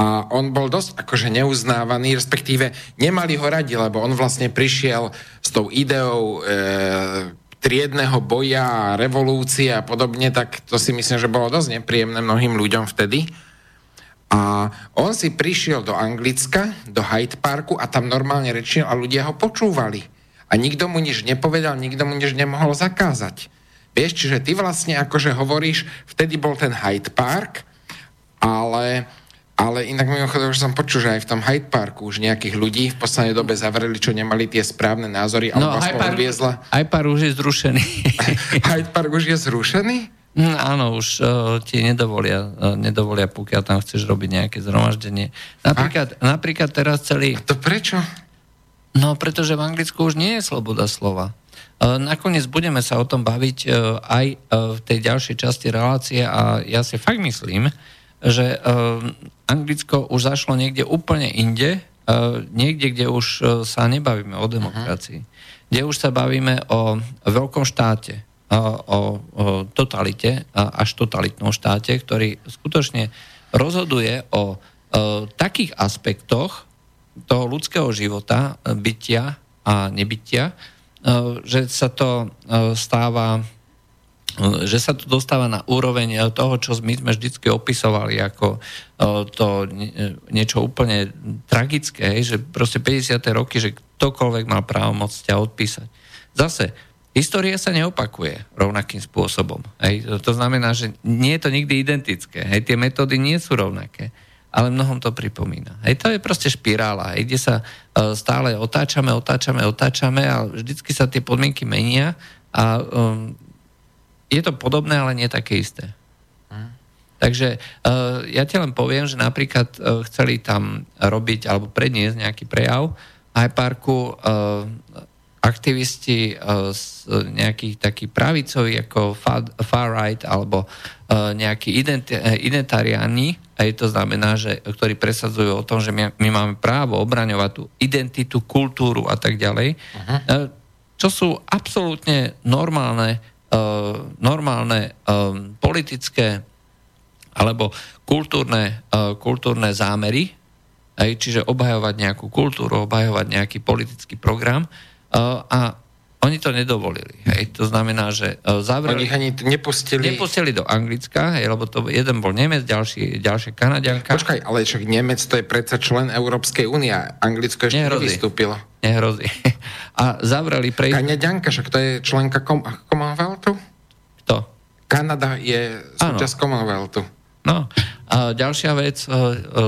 a on bol dosť akože neuznávaný, respektíve nemali ho radi, lebo on vlastne prišiel s tou ideou e, triedného boja, revolúcie a podobne, tak to si myslím, že bolo dosť nepríjemné mnohým ľuďom vtedy. A on si prišiel do Anglicka, do Hyde Parku a tam normálne rečil a ľudia ho počúvali. A nikto mu nič nepovedal, nikto mu nič nemohol zakázať. Vieš, čiže ty vlastne akože hovoríš, vtedy bol ten Hyde Park, ale, ale inak mimochodom, že som počul, že aj v tom Hyde Parku už nejakých ľudí v poslednej dobe zavreli, čo nemali tie správne názory, no, Hyde Park, Hyde Park už je zrušený. Hyde Park už je zrušený? Mm, áno, už uh, ti nedovolia, uh, nedovolia, pokiaľ tam chceš robiť nejaké zhromaždenie. Napríklad, napríklad teraz celý... A to prečo? No, pretože v Anglicku už nie je sloboda slova. Uh, nakoniec budeme sa o tom baviť uh, aj uh, v tej ďalšej časti relácie a ja si fakt myslím, že Anglicko už zašlo niekde úplne inde, niekde, kde už sa nebavíme o demokracii. Uh-huh. Kde už sa bavíme o veľkom štáte, o, o totalite, až totalitnom štáte, ktorý skutočne rozhoduje o takých aspektoch toho ľudského života, bytia a nebytia, že sa to stáva že sa to dostáva na úroveň toho, čo my sme vždy opisovali ako to niečo úplne tragické, že proste 50. roky, že ktokoľvek mal právo moc ťa odpísať. Zase, História sa neopakuje rovnakým spôsobom. Hej. To znamená, že nie je to nikdy identické. Hej. Tie metódy nie sú rovnaké, ale mnohom to pripomína. Hej. To je proste špirála, hej, kde sa uh, stále otáčame, otáčame, otáčame a vždycky sa tie podmienky menia a um, je to podobné, ale nie také isté. Mm. Takže uh, ja ti len poviem, že napríklad uh, chceli tam robiť alebo predniesť nejaký prejav aj parku uh, aktivisti z nejakých takých pravicových ako far right alebo uh, nejakí identi- identitariáni, aj to znamená, že, ktorí presadzujú o tom, že my, my máme právo obraňovať tú identitu, kultúru a tak ďalej, uh, čo sú absolútne normálne, normálne politické alebo kultúrne, kultúrne zámery, čiže obhajovať nejakú kultúru, obhajovať nejaký politický program, a oni to nedovolili. Hej. To znamená, že zavreli... Oni ani nepustili... Nepustili do Anglicka, hej, lebo to jeden bol Nemec, ďalší, ďalšia Kanadianka. Počkaj, ale však Nemec to je predsa člen Európskej únie Anglicko ešte Nehrozí. nevystúpilo. Nehrozí. A zavreli pre... Kanadianka, však to je členka kom- Commonwealthu? Kto? Kanada je súčasť Commonwealthu. No, a ďalšia vec,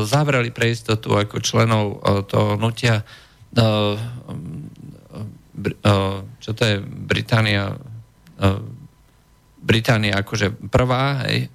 zavreli pre istotu ako členov toho hnutia čo to je Británia, Británia akože prvá, hej.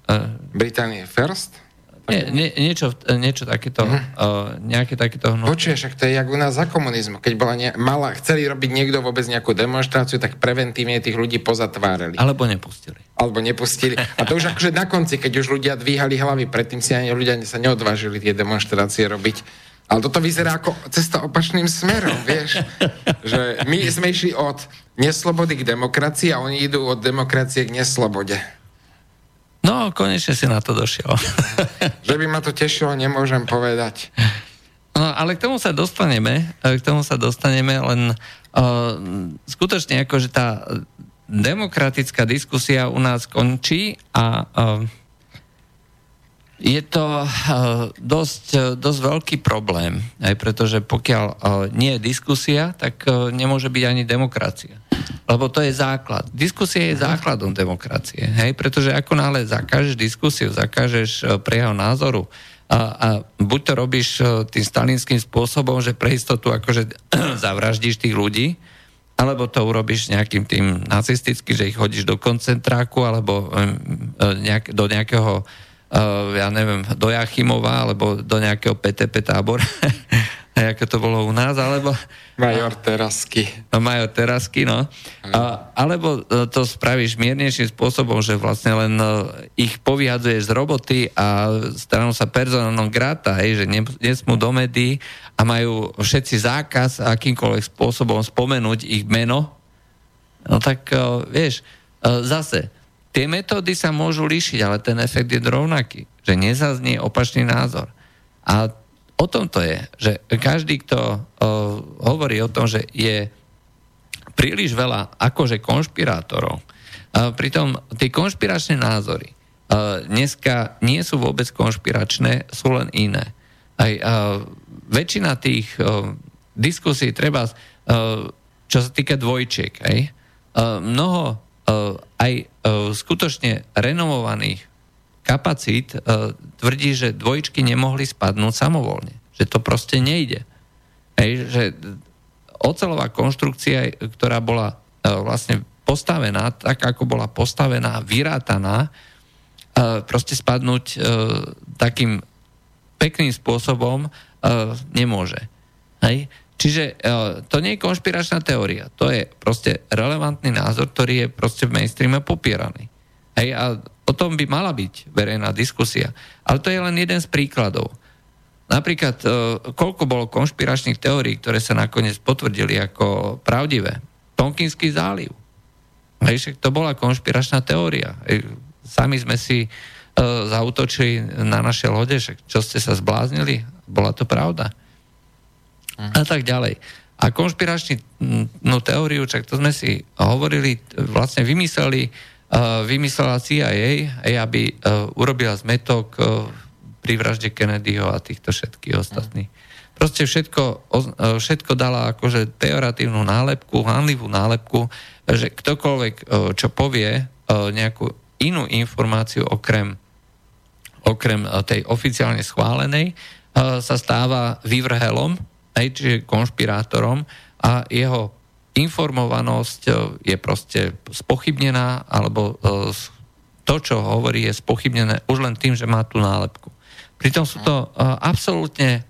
Británia first? Nie, nie, niečo, niečo takéto, uh-huh. uh, nejaké takéto hnutie. Počuješ, však to je jak u nás za komunizmu. Keď bola ne, mala, chceli robiť niekto vôbec nejakú demonstráciu, tak preventívne tých ľudí pozatvárali. Alebo nepustili. Alebo nepustili. A to už akože na konci, keď už ľudia dvíhali hlavy, predtým si ani ľudia sa neodvážili tie demonstrácie robiť. Ale toto vyzerá ako cesta opačným smerom, vieš? Že my sme išli od neslobody k demokracii a oni idú od demokracie k neslobode. No, konečne si na to došiel. že by ma to tešilo, nemôžem povedať. No, ale k tomu sa dostaneme, k tomu sa dostaneme, len uh, skutočne ako, že tá demokratická diskusia u nás končí a uh, je to uh, dosť, uh, dosť veľký problém, aj pretože pokiaľ uh, nie je diskusia, tak nemôže byť ani demokracia. Lebo to je základ. Diskusia je základom demokracie, hej? pretože ako náhle zakážeš diskusiu, zakážeš pre jeho názoru a, a buď to robíš tým stalinským spôsobom, že pre istotu akože zavraždíš tých ľudí, alebo to urobíš nejakým tým nacisticky, že ich hodíš do koncentráku, alebo nejak, do nejakého ja neviem, do Jachimova alebo do nejakého PTP tábora, ako to bolo u nás, alebo... Major Terasky. No, major Terasky, no. A, alebo e, to spravíš miernejším spôsobom, že vlastne len e, ich povyhadzuješ z roboty a stanú sa personálnom grata, hej, že nesmú do médií a majú všetci zákaz akýmkoľvek spôsobom spomenúť ich meno, no tak vieš, zase, tie metódy sa môžu líšiť, ale ten efekt je rovnaký, že nezaznie opačný názor. A o tom to je, že každý, kto uh, hovorí o tom, že je príliš veľa akože konšpirátorov, uh, pritom tie konšpiračné názory uh, dneska nie sú vôbec konšpiračné, sú len iné. Aj uh, väčšina tých uh, diskusí treba, uh, čo sa týka dvojčiek, aj, uh, mnoho uh, aj skutočne renovovaných kapacít uh, tvrdí, že dvojčky nemohli spadnúť samovolne. Že to proste nejde. Hej, že ocelová konštrukcia, ktorá bola uh, vlastne postavená tak, ako bola postavená, vyrátaná, proste spadnúť takým pekným spôsobom nemôže. Hej? Čiže uh, to nie je konšpiračná teória, to je proste relevantný názor, ktorý je proste v mainstreame popieraný. Hej, a o tom by mala byť verejná diskusia. Ale to je len jeden z príkladov. Napríklad, e, koľko bolo konšpiračných teórií, ktoré sa nakoniec potvrdili ako pravdivé. Tonkinský záliv. Hej, však to bola konšpiračná teória. Hej, sami sme si uh, zautočili na naše lode, však čo ste sa zbláznili? Bola to pravda. A tak ďalej. A konšpiračnú no, teóriu, čak to sme si hovorili, vlastne vymysleli vymyslela CIA, aby urobila zmetok pri vražde Kennedyho a týchto všetkých ostatných. Proste všetko, všetko dala akože pejoratívnu nálepku, hanlivú nálepku, že ktokoľvek, čo povie nejakú inú informáciu okrem, okrem tej oficiálne schválenej, sa stáva vyvrhelom, čiže konšpirátorom a jeho informovanosť e, je proste spochybnená, alebo e, to, čo hovorí, je spochybnené už len tým, že má tú nálepku. Pritom sú to e, absolútne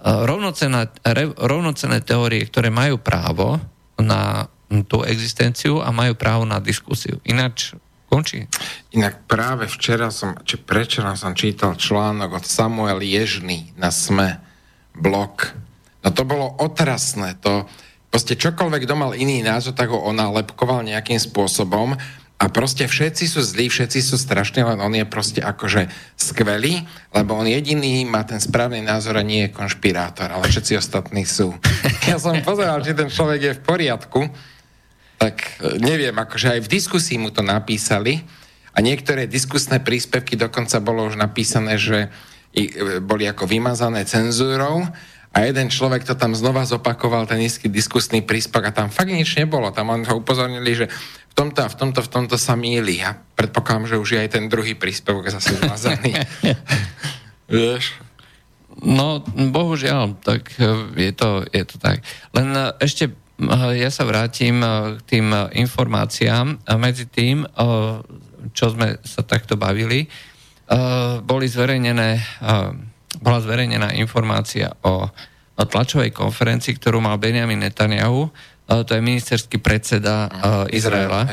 rovnocené, rovnocené teórie, ktoré majú právo na tú existenciu a majú právo na diskusiu. Ináč končí. Inak práve včera som, či prečera som čítal článok od Samuel Ježny na SME blog No to bolo otrasné. To, proste čokoľvek, kto mal iný názor, tak ho onálepkoval nejakým spôsobom a proste všetci sú zlí, všetci sú strašní, len on je proste akože skvelý, lebo on jediný má ten správny názor a nie je konšpirátor, ale všetci ostatní sú. Ja som pozeral, či ten človek je v poriadku, tak e, neviem, akože aj v diskusii mu to napísali a niektoré diskusné príspevky dokonca bolo už napísané, že boli ako vymazané cenzúrou a jeden človek to tam znova zopakoval, ten nízky diskusný príspevok a tam fakt nič nebolo. Tam on ho upozornili, že v tomto a v tomto, v tomto sa míli. A predpokladám, že už je aj ten druhý príspevok zase zmazaný. Vieš? No, bohužiaľ, tak e, je to, je to tak. Len e, ešte e, ja sa vrátim k tým informáciám. Medzi tým, čo sme sa takto bavili, boli zverejnené bola zverejnená informácia o, o tlačovej konferencii, ktorú mal Benjamin Netanyahu, to je ministerský predseda uh, Izraela.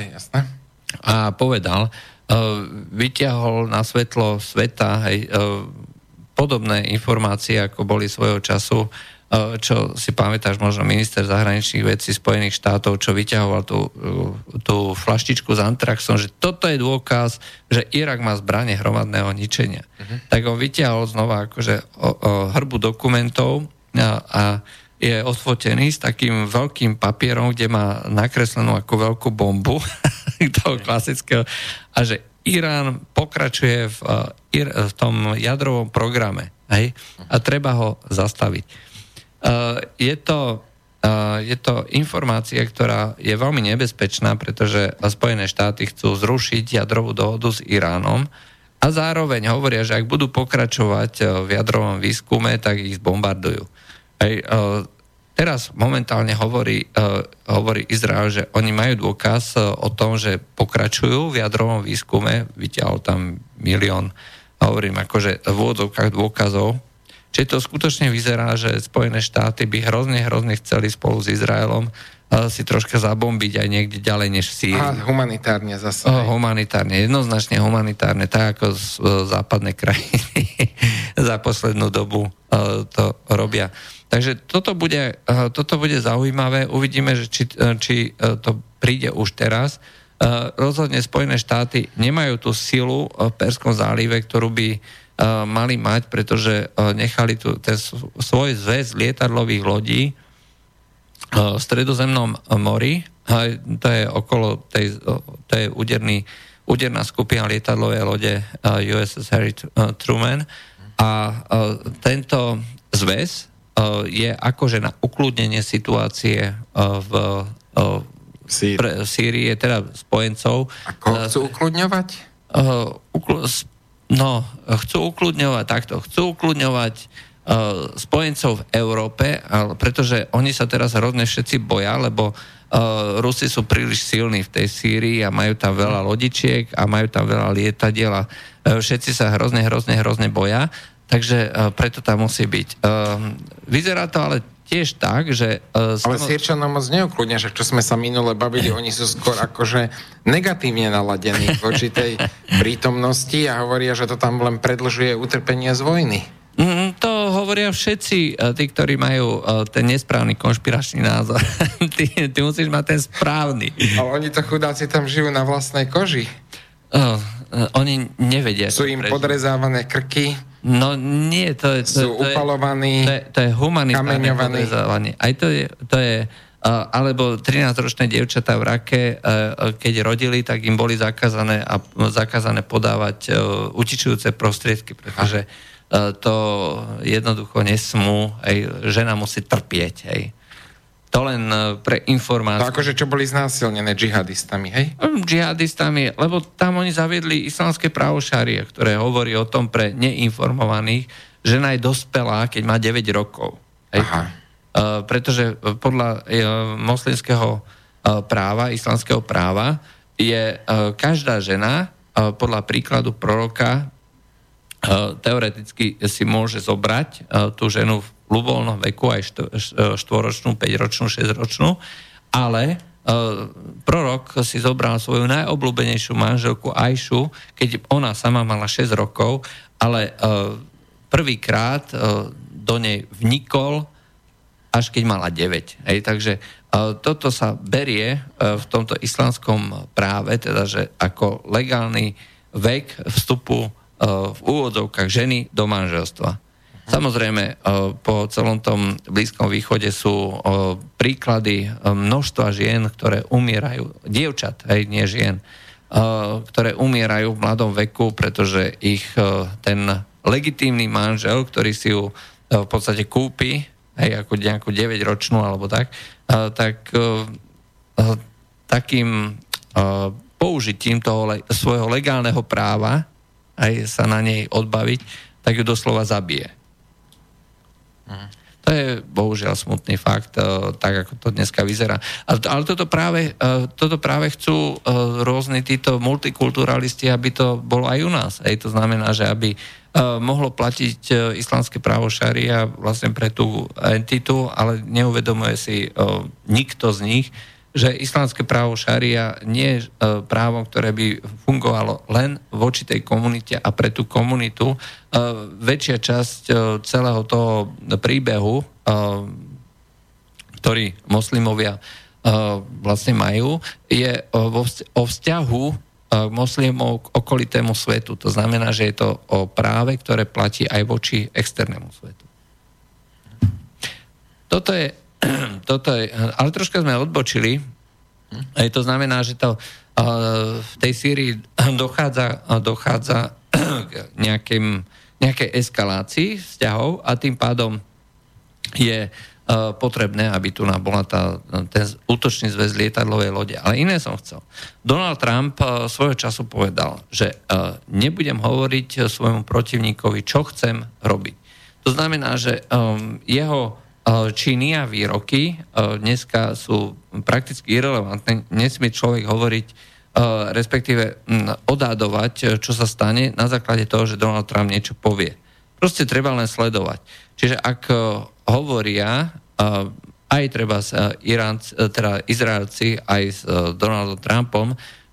A povedal, uh, vyťahol na svetlo sveta hej, uh, podobné informácie, ako boli svojho času čo si pamätáš možno minister zahraničných vecí Spojených štátov, čo vyťahoval tú, tú flaštičku s antraxom, že toto je dôkaz, že Irak má zbranie hromadného ničenia. Uh-huh. Tak on vyťahol znova akože o, o hrbu dokumentov a, a je odfotený s takým veľkým papierom, kde má nakreslenú ako veľkú bombu toho klasického a že Irán pokračuje v, v tom jadrovom programe hej? a treba ho zastaviť. Uh, je to Uh, je to informácia, ktorá je veľmi nebezpečná, pretože Spojené štáty chcú zrušiť jadrovú dohodu s Iránom a zároveň hovoria, že ak budú pokračovať uh, v jadrovom výskume, tak ich zbombardujú. Hej, teraz momentálne hovorí, hovorí Izrael, že oni majú dôkaz o tom, že pokračujú v jadrovom výskume, vyťahol tam milión, hovorím akože v úvodzovkách dôkazov, Čiže to skutočne vyzerá, že Spojené štáty by hrozne, hrozne chceli spolu s Izraelom si troška zabombiť aj niekde ďalej než v Sýrii. A humanitárne zase. Oh, humanitárne, jednoznačne humanitárne, tak ako z, západné krajiny za poslednú dobu uh, to robia. Takže toto bude, toto bude zaujímavé. Uvidíme, že či, či to príde už teraz. Rozhodne Spojené štáty nemajú tú silu v Perskom zálive, ktorú by mali mať, pretože uh, nechali tu ten svoj zväz lietadlových lodí v stredozemnom mori, to je okolo tej, to je úderný, úderná skupina lietadlovej lode USS Harry Truman a tento zväz je akože na ukludnenie situácie v Sýrii. Pre, Sýrii, teda spojencov. Ako chcú ukludňovať? No, chcú ukludňovať takto. Chcú ukludňovať Eh, spojencov v Európe, pretože oni sa teraz hrozne všetci boja, lebo uh, Rusi sú príliš silní v tej Sýrii a majú tam veľa lodičiek a majú tam veľa lietadiel a uh, všetci sa hrozne, hrozne, hrozne boja, takže uh, preto tam musí byť. Uh, vyzerá to ale tiež tak, že... Uh, ale Sýrčanom moc neokludne, že čo sme sa minule bavili, oni sú skôr akože negatívne naladení voči tej prítomnosti a hovoria, že to tam len predlžuje utrpenie z vojny. Mm, to hovoria všetci, e, tí, ktorí majú e, ten nesprávny konšpiračný názor. ty, ty musíš mať ten správny. Ale oni to chudáci tam žijú na vlastnej koži. Uh, oni nevedia. Sú im prežiť. podrezávané krky. No nie, to je... To, sú to upalovaní, to je, to je humanitárne podrezávanie. Aj to je, to je uh, alebo 13-ročné dievčatá v Rake, uh, keď rodili, tak im boli zakázané a zakázané podávať utičujúce prostriedky, pretože to jednoducho nesmú, aj žena musí trpieť, hej. To len e, pre informáciu. To akože čo boli znásilnené džihadistami, hej? Mm, džihadistami, lebo tam oni zaviedli islamské právo šarie, ktoré hovorí o tom pre neinformovaných, žena je dospelá, keď má 9 rokov. Hej? Aha. Uh, pretože podľa uh, moslimského uh, práva, islamského práva, je uh, každá žena uh, podľa príkladu proroka E, teoreticky si môže zobrať e, tú ženu v ľubovoľnom veku, aj štvoročnú, 5-ročnú, 6-ročnú, ale e, prorok si zobral svoju najobľúbenejšiu manželku Ajšu, keď ona sama mala 6 rokov, ale prvýkrát do nej vnikol až keď mala 9. Hej, takže toto sa berie v tomto islamskom práve, teda že ako legálny vek vstupu v úvodzovkách ženy do manželstva. Samozrejme, eh, po celom tom Blízkom východe sú eh, príklady množstva žien, ktoré umierajú, dievčat, aj nie žien, ktoré umierajú v mladom veku, pretože ich ten legitímny manžel, ktorý si ju v podstate kúpi, aj ako nejakú 9-ročnú alebo tak, tak takým použitím toho svojho legálneho práva aj sa na nej odbaviť, tak ju doslova zabije. Mhm. To je bohužiaľ smutný fakt, e, tak ako to dneska vyzerá. Ale toto práve, e, toto práve chcú e, rôzni títo multikulturalisti, aby to bolo aj u nás. Ej, to znamená, že aby mohlo platiť islamské právo šaria vlastne pre tú entitu, ale neuvedomuje si nikto z nich, že islamské právo šaria nie je e, právom, ktoré by fungovalo len voči tej komunite a pre tú komunitu. E, väčšia časť e, celého toho príbehu, ktorý moslimovia vlastne majú, je o vzťahu moslimov k okolitému svetu. To znamená, že je to o práve, ktoré platí aj voči externému svetu. Toto je toto je, ale troška sme odbočili. Hm? to znamená, že to v tej Sýrii dochádza, dochádza k nejakým, nejakej eskalácii vzťahov a tým pádom je potrebné, aby tu bola tá, ten útočný zväz lietadlovej lode. Ale iné som chcel. Donald Trump svojho času povedal, že nebudem hovoriť svojmu protivníkovi, čo chcem robiť. To znamená, že jeho činy a výroky dneska sú prakticky irrelevantné. Nesmie človek hovoriť, respektíve odádovať, čo sa stane na základe toho, že Donald Trump niečo povie. Proste treba len sledovať. Čiže ak hovoria aj treba sa Iránc, teda Izraelci aj s Donaldom Trumpom,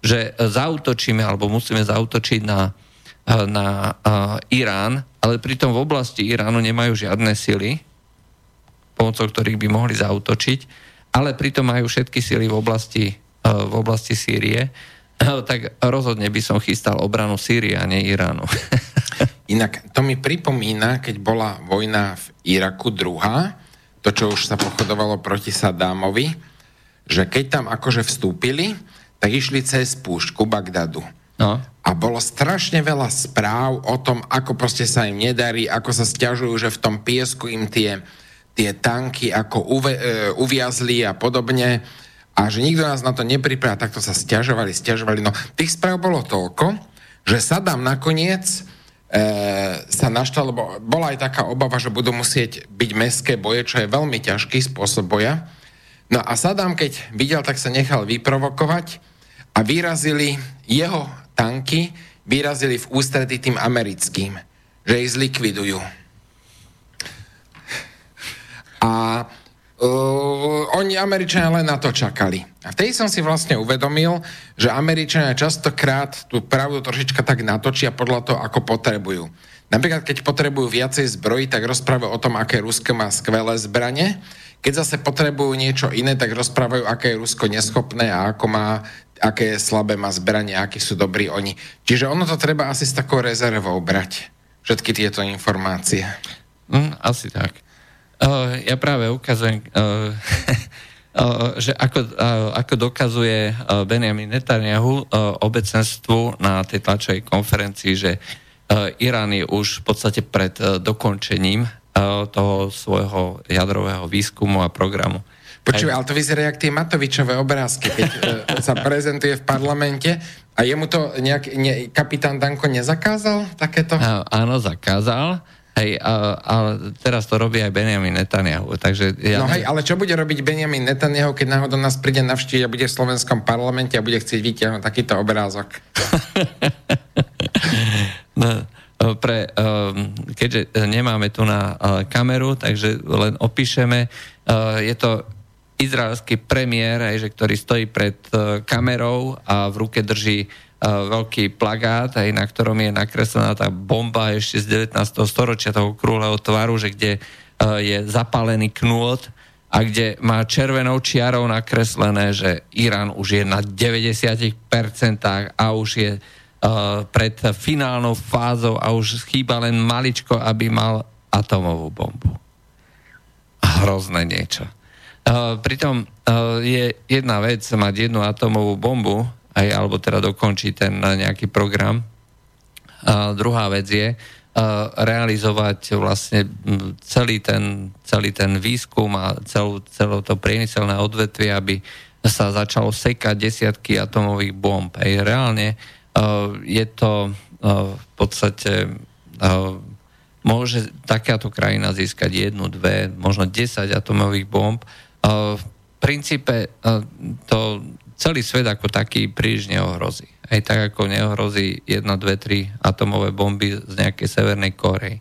že zautočíme alebo musíme zautočiť na, na Irán, ale pritom v oblasti Iránu nemajú žiadne sily, pomocou ktorých by mohli zautočiť, ale pritom majú všetky sily v oblasti, v oblasti Sýrie, tak rozhodne by som chystal obranu Sýrie a nie Iránu. Inak to mi pripomína, keď bola vojna v Iraku druhá, to, čo už sa pochodovalo proti Sadámovi, že keď tam akože vstúpili, tak išli cez púšť ku Bagdadu. No. A bolo strašne veľa správ o tom, ako proste sa im nedarí, ako sa stiažujú, že v tom piesku im tie, tie tanky ako uve, e, uviazli a podobne a že nikto nás na to nepripravil, takto sa stiažovali, stiažovali. No tých správ bolo toľko, že Saddam nakoniec e, sa naštval, lebo bola aj taká obava, že budú musieť byť mestské boje, čo je veľmi ťažký spôsob boja. No a Saddam, keď videl, tak sa nechal vyprovokovať a vyrazili jeho tanky, vyrazili v ústretí tým americkým, že ich zlikvidujú. A Uh, oni Američania len na to čakali. A vtedy som si vlastne uvedomil, že Američania častokrát tú pravdu trošička tak natočia podľa toho, ako potrebujú. Napríklad, keď potrebujú viacej zbrojí, tak rozprávajú o tom, aké Rusko má skvelé zbranie. Keď zase potrebujú niečo iné, tak rozprávajú, aké je Rusko neschopné a ako má, aké je slabé má zbranie, akí sú dobrí oni. Čiže ono to treba asi s takou rezervou brať. Všetky tieto informácie. Mm, asi tak. Uh, ja práve ukazujem, uh, uh, že ako, ako dokazuje Benjamin Netanyahu obecenstvu na tej tlačovej konferencii, že Irán je už v podstate pred dokončením toho svojho jadrového výskumu a programu. Počuj, ale to vyzerá jak tie Matovičové obrázky, keď sa prezentuje v parlamente a jemu to nejak, ne, kapitán Danko nezakázal takéto? Áno, zakázal Hej, a, a teraz to robí aj Benjamin Netanyahu, takže... Ja no hej, ale čo bude robiť Benjamin Netanyahu, keď náhodou nás príde navštíviť a bude v slovenskom parlamente a bude chcieť vytiahnuť takýto obrázok? no, pre, um, keďže nemáme tu na kameru, takže len opíšeme, je to izraelský premiér, že, ktorý stojí pred kamerou a v ruke drží veľký plagát, aj na ktorom je nakreslená tá bomba ešte z 19. storočia toho krúhleho tvaru, že kde je zapálený knôt a kde má červenou čiarou nakreslené, že Irán už je na 90% a už je pred finálnou fázou a už chýba len maličko, aby mal atomovú bombu. Hrozné niečo. pritom je jedna vec mať jednu atomovú bombu, aj, alebo teda dokončí ten nejaký program. A druhá vec je uh, realizovať vlastne celý ten, celý ten výskum a celú, celé to priemyselné odvetvie, aby sa začalo sekať desiatky atomových bomb. Aj reálne uh, je to v podstate môže takáto krajina získať jednu, dve, možno 10 atomových bomb. V princípe to celý svet ako taký príliš neohrozí. Aj tak ako neohrozí 1, 2, 3 atomové bomby z nejakej Severnej Korei.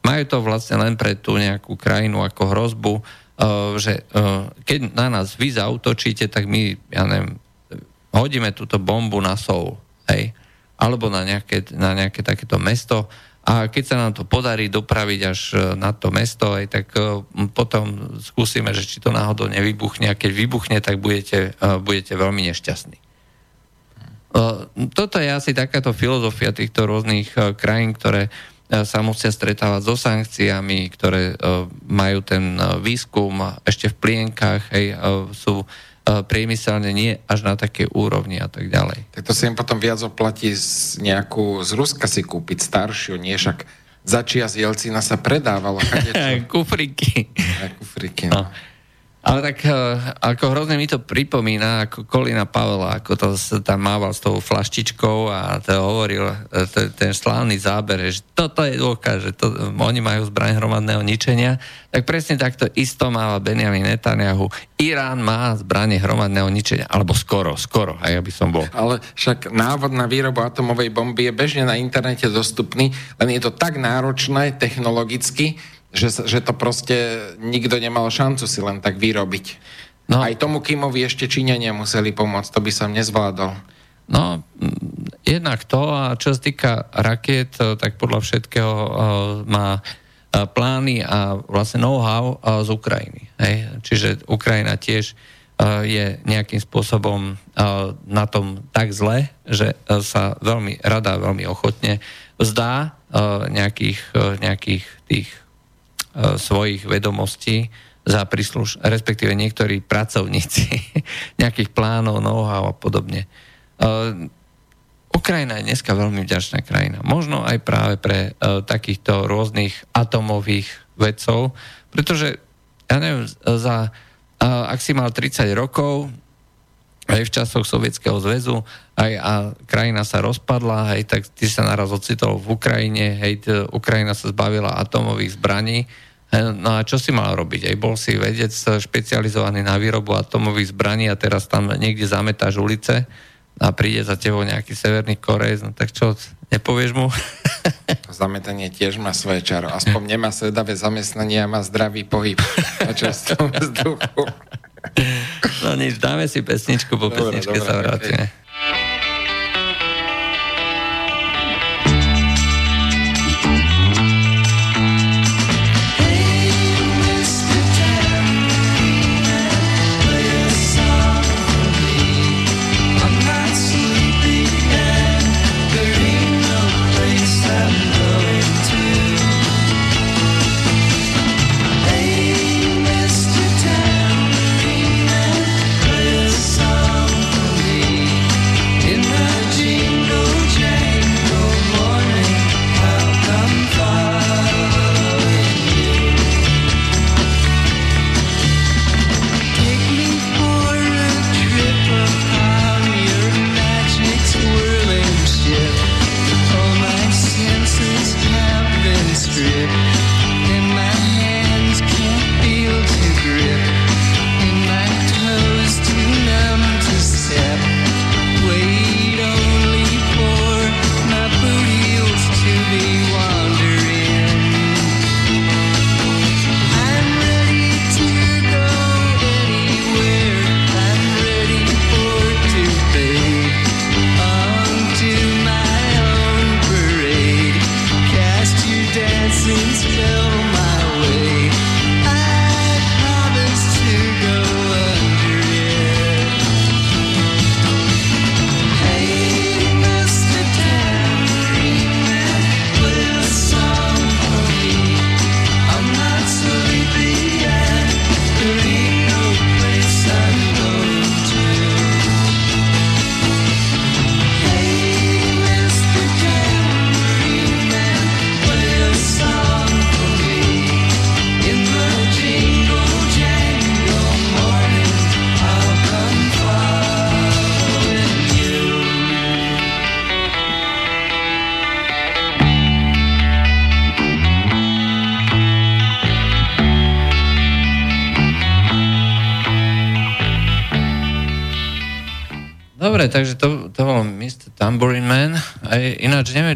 Majú to vlastne len pre tú nejakú krajinu ako hrozbu, uh, že uh, keď na nás vy zautočíte, tak my, ja neviem, hodíme túto bombu na Soul, hej, alebo na nejaké, na nejaké takéto mesto a keď sa nám to podarí dopraviť až e, na to mesto, aj tak e, potom skúsime, že či to náhodou nevybuchne a keď vybuchne, tak budete, e, budete veľmi nešťastní. Toto je asi takáto filozofia týchto rôznych krajín, ktoré sa musia stretávať so sankciami, ktoré majú ten výskum ešte v plienkach, hej, sú priemyselne nie až na také úrovni a tak ďalej. Tak to si im potom viac oplatí z nejakú z Ruska si kúpiť staršiu, nie však začia z Jelcina sa predávalo. kufriky. kufriky, no. no. Ale tak e, ako hrozne mi to pripomína, ako Kolina Pavela, ako to tam mával s tou flaštičkou a to hovoril e, to, ten slávny záber, že toto je dôkaz, že to, oni majú zbraň hromadného ničenia, tak presne takto isto máva Benjamin Netanyahu. Irán má zbranie hromadného ničenia, alebo skoro, skoro, aj ja by som bol. Ale však návod na výrobu atomovej bomby je bežne na internete dostupný, len je to tak náročné technologicky, že, že to proste nikto nemal šancu si len tak vyrobiť. No. Aj tomu Kimovi ešte Číňania museli pomôcť, to by som nezvládol. No, mm, jednak to, a čo sa týka rakiet, eh, tak podľa všetkého uh, má uh, plány a vlastne know-how z Ukrajiny. Hej? Čiže Ukrajina tiež je nejakým spôsobom na tom tak zle, že sa veľmi rada, veľmi ochotne vzdá nejakých, nejakých tých svojich vedomostí za prísluš, respektíve niektorí pracovníci nejakých plánov, know-how a podobne. Uh, Ukrajina je dneska veľmi vďačná krajina. Možno aj práve pre uh, takýchto rôznych atomových vedcov, pretože, ja neviem, za, uh, ak si mal 30 rokov, aj v časoch Sovietskeho zväzu, aj a krajina sa rozpadla, hej, tak ty sa naraz ocitol v Ukrajine, hej, t- Ukrajina sa zbavila atomových zbraní, No a čo si mal robiť? Aj bol si vedec špecializovaný na výrobu atomových zbraní a teraz tam niekde zametáš ulice a príde za tebou nejaký severný Korejs, no tak čo, nepovieš mu? Zametanie tiež má svoje čaro. Aspoň nemá sedavé zamestnanie a má zdravý pohyb na častom vzduchu. No nič, dáme si pesničku, po dobre, pesničke dobre, sa vrátime. Okay.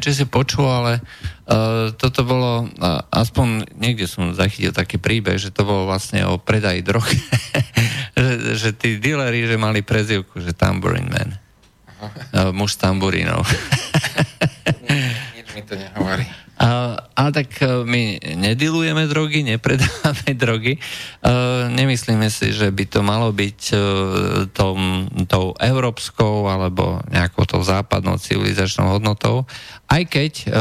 Ináč neviem, či si počul, ale uh, toto bolo, uh, aspoň niekde som zachytil taký príbeh, že to bolo vlastne o predaji drog. že, že tí dealeri, že mali prezivku, že Tambourine Man. Uh, muž s tamburínou. Nič mi to nehovorí. A, ale tak e, my nedilujeme drogy, nepredávame drogy. Uh, nemyslíme si, že by to malo byť uh, tom, tou európskou alebo nejakou tou západnou civilizačnou hodnotou, aj keď uh,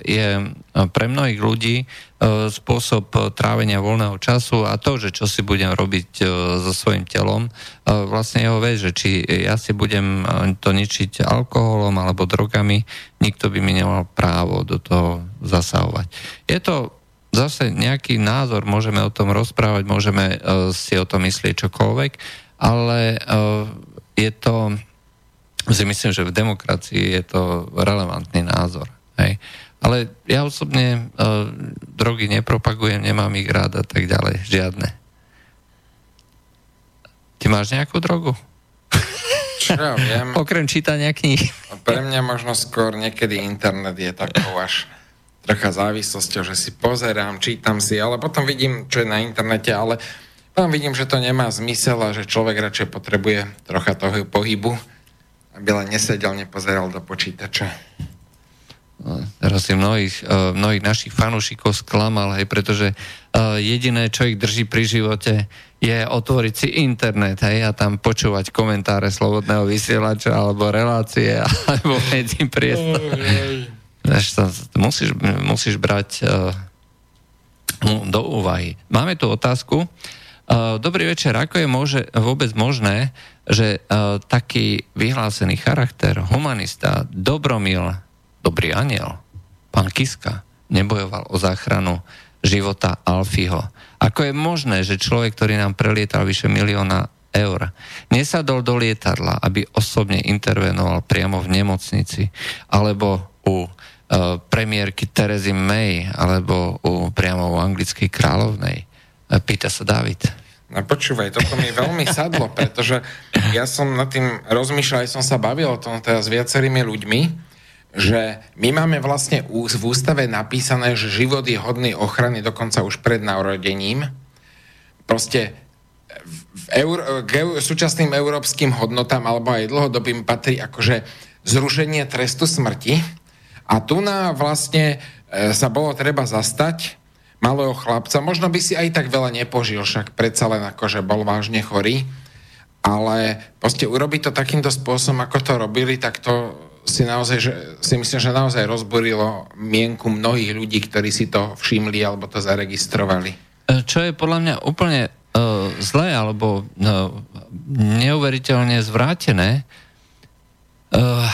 je pre mnohých ľudí uh, spôsob trávenia voľného času a to, že čo si budem robiť uh, so svojím telom, vlastne jeho vec, že či ja si budem to ničiť alkoholom alebo drogami, nikto by mi nemal právo do toho zasahovať. Je to zase nejaký názor, môžeme o tom rozprávať, môžeme si o tom myslieť čokoľvek, ale je to, si myslím, že v demokracii je to relevantný názor. Hej. Ale ja osobne uh, drogy nepropagujem, nemám ich rád a tak ďalej. Žiadne. Ty máš nejakú drogu? Čo ja viem. Okrem čítania kníh. Pre mňa možno skôr niekedy internet je takou až trocha závislosťou, že si pozerám, čítam si, ale potom vidím, čo je na internete, ale potom vidím, že to nemá zmysel a že človek radšej potrebuje trocha toho pohybu, aby len nesedel, nepozeral do počítača. Teraz si mnohých, uh, mnohých našich fanúšikov sklamal, hej, pretože uh, jediné, čo ich drží pri živote, je otvoriť si internet, hej, a tam počúvať komentáre slobodného vysielača, alebo relácie, alebo medzi priestor. musíš, musíš brať uh, do úvahy. Máme tu otázku. Uh, dobrý večer, ako je môže, vôbec možné, že uh, taký vyhlásený charakter, humanista, dobromil, dobrý aniel, pán Kiska, nebojoval o záchranu života Alfího. Ako je možné, že človek, ktorý nám prelietal vyše milióna eur, nesadol do lietadla, aby osobne intervenoval priamo v nemocnici, alebo u uh, premiérky Terezy May, alebo u, priamo u anglickej kráľovnej? Uh, pýta sa David. No počúvaj, toto mi veľmi sadlo, pretože ja som nad tým rozmýšľal, aj som sa bavil o tom teda s viacerými ľuďmi, že my máme vlastne v ústave napísané, že život je hodný ochrany dokonca už pred narodením. Proste v eur, k súčasným európskym hodnotám alebo aj dlhodobým patrí akože zrušenie trestu smrti. A tu na vlastne e, sa bolo treba zastať malého chlapca. Možno by si aj tak veľa nepožil, však predsa len akože bol vážne chorý. Ale proste urobiť to takýmto spôsobom, ako to robili, tak to si naozaj, že, si myslím, že naozaj rozborilo mienku mnohých ľudí, ktorí si to všimli alebo to zaregistrovali. E, čo je podľa mňa úplne uh, zlé alebo uh, neuveriteľne zvrátené, uh,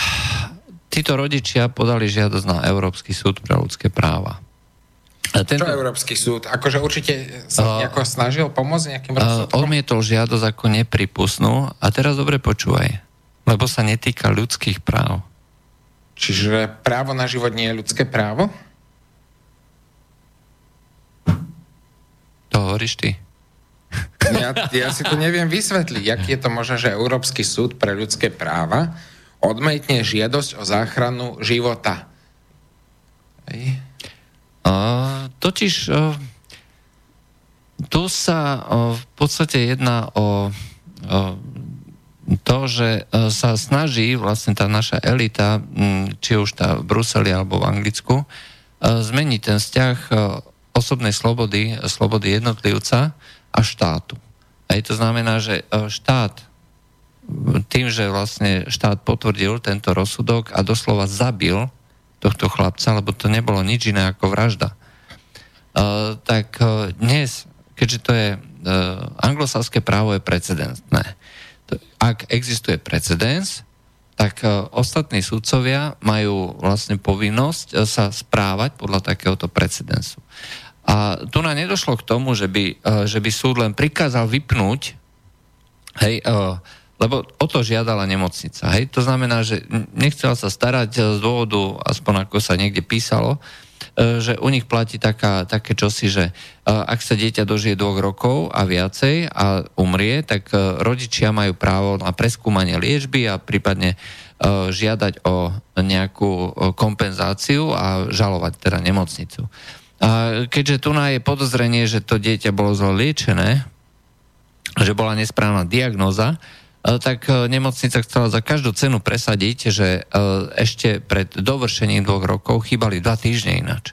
títo rodičia podali žiadosť na Európsky súd pre ľudské práva. Tento, Čo Európsky súd? Akože určite sa uh, nejako snažil pomôcť nejakým rozsudkom? Uh, odmietol žiadosť ako nepripustnú a teraz dobre počúvaj, lebo sa netýka ľudských práv. Čiže právo na život nie je ľudské právo? To hovoríš ty. Ja, ja si to neviem vysvetliť. Jak je to možné, že Európsky súd pre ľudské práva odmietne žiadosť o záchranu života? Ej. Uh, totiž uh, tu sa uh, v podstate jedná o uh, to, že e, sa snaží vlastne tá naša elita, či už tá v Bruseli alebo v Anglicku, e, zmeniť ten vzťah e, osobnej slobody, slobody jednotlivca a štátu. A to znamená, že štát tým, že vlastne štát potvrdil tento rozsudok a doslova zabil tohto chlapca, lebo to nebolo nič iné ako vražda, tak dnes, keďže to je anglosaské právo je precedentné, ak existuje precedens, tak e, ostatní sudcovia majú vlastne povinnosť e, sa správať podľa takéhoto precedensu. A tu nám nedošlo k tomu, že by, e, že by súd len prikázal vypnúť, hej, lebo o to žiadala nemocnica. Hej? To znamená, že nechcela sa starať z dôvodu, aspoň ako sa niekde písalo, že u nich platí taká, také čosi, že e, ak sa dieťa dožije dvoch rokov a viacej a umrie, tak e, rodičia majú právo na preskúmanie liečby a prípadne žiadať o nejakú kompenzáciu a žalovať teda nemocnicu. A keďže tu je podozrenie, že to dieťa bolo zle liečené, že bola nesprávna diagnoza, tak nemocnica chcela za každú cenu presadiť, že ešte pred dovršením dvoch rokov chýbali dva týždne ináč.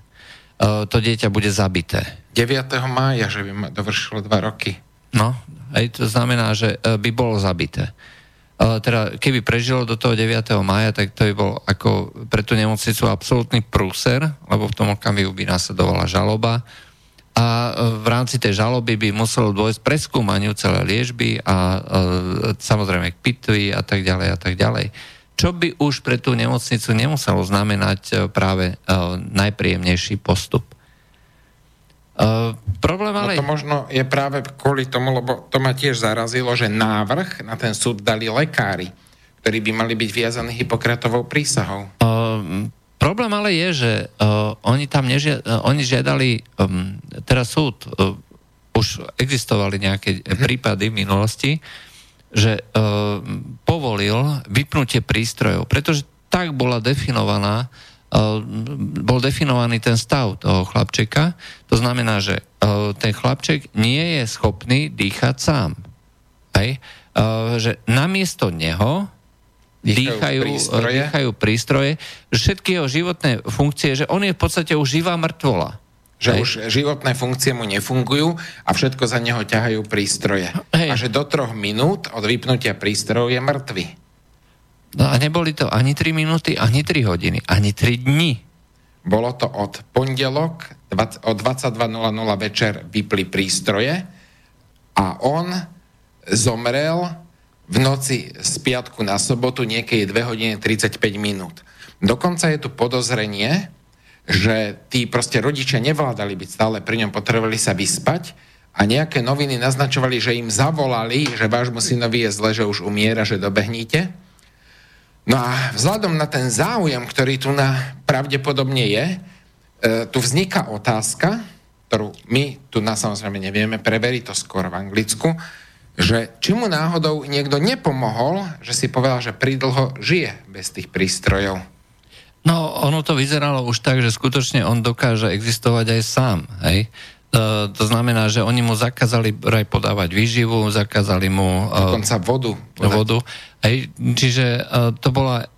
To dieťa bude zabité. 9. mája, že by dovršilo dva roky. No, aj to znamená, že e, by bolo zabité. Teda, keby prežilo do toho 9. mája, tak to by bol ako pre tú nemocnicu absolútny prúser, lebo v tom okamihu by následovala žaloba a e, v rámci tej žaloby by muselo dôjsť preskúmaniu celé liežby a e, samozrejme k pitvi a tak ďalej a tak ďalej. Čo by už pre tú nemocnicu nemuselo znamenať e, práve najpríjemnejší postup. Uh, problém ale... No to možno je práve kvôli tomu, lebo to ma tiež zarazilo, že návrh na ten súd dali lekári, ktorí by mali byť viazaní Hipokratovou prísahou. Uh, problém ale je, že uh, oni tam nežia, uh, oni žiadali, um, teraz súd, uh, už existovali nejaké prípady v minulosti, že uh, povolil vypnutie prístrojov, pretože tak bola definovaná bol definovaný ten stav toho chlapčeka. To znamená, že ten chlapček nie je schopný dýchať sám. Hej? Že namiesto neho dýchajú, prístroje. dýchajú prístroje, že všetky jeho životné funkcie, že on je v podstate už živá mŕtvola. Že Hej. už životné funkcie mu nefungujú a všetko za neho ťahajú prístroje. Hej. A že do troch minút od vypnutia prístrojov je mŕtvy. No a neboli to ani 3 minúty, ani 3 hodiny, ani 3 dni. Bolo to od pondelok, od 22.00 večer vypli prístroje a on zomrel v noci z piatku na sobotu niekedy 2 hodiny 35 minút. Dokonca je tu podozrenie, že tí proste rodičia nevládali byť stále pri ňom, potrebovali sa vyspať a nejaké noviny naznačovali, že im zavolali, že vášmu synovi je zle, že už umiera, že dobehníte No a vzhľadom na ten záujem, ktorý tu na pravdepodobne je, e, tu vzniká otázka, ktorú my tu na samozrejme nevieme preveriť to skôr v Anglicku, že či mu náhodou niekto nepomohol, že si povedal, že pridlho žije bez tých prístrojov. No, ono to vyzeralo už tak, že skutočne on dokáže existovať aj sám, hej? Uh, to znamená, že oni mu zakázali aj podávať výživu, zakázali mu... Uh, Dokonca vodu. Podať. Vodu. Hej, čiže uh, to, bola,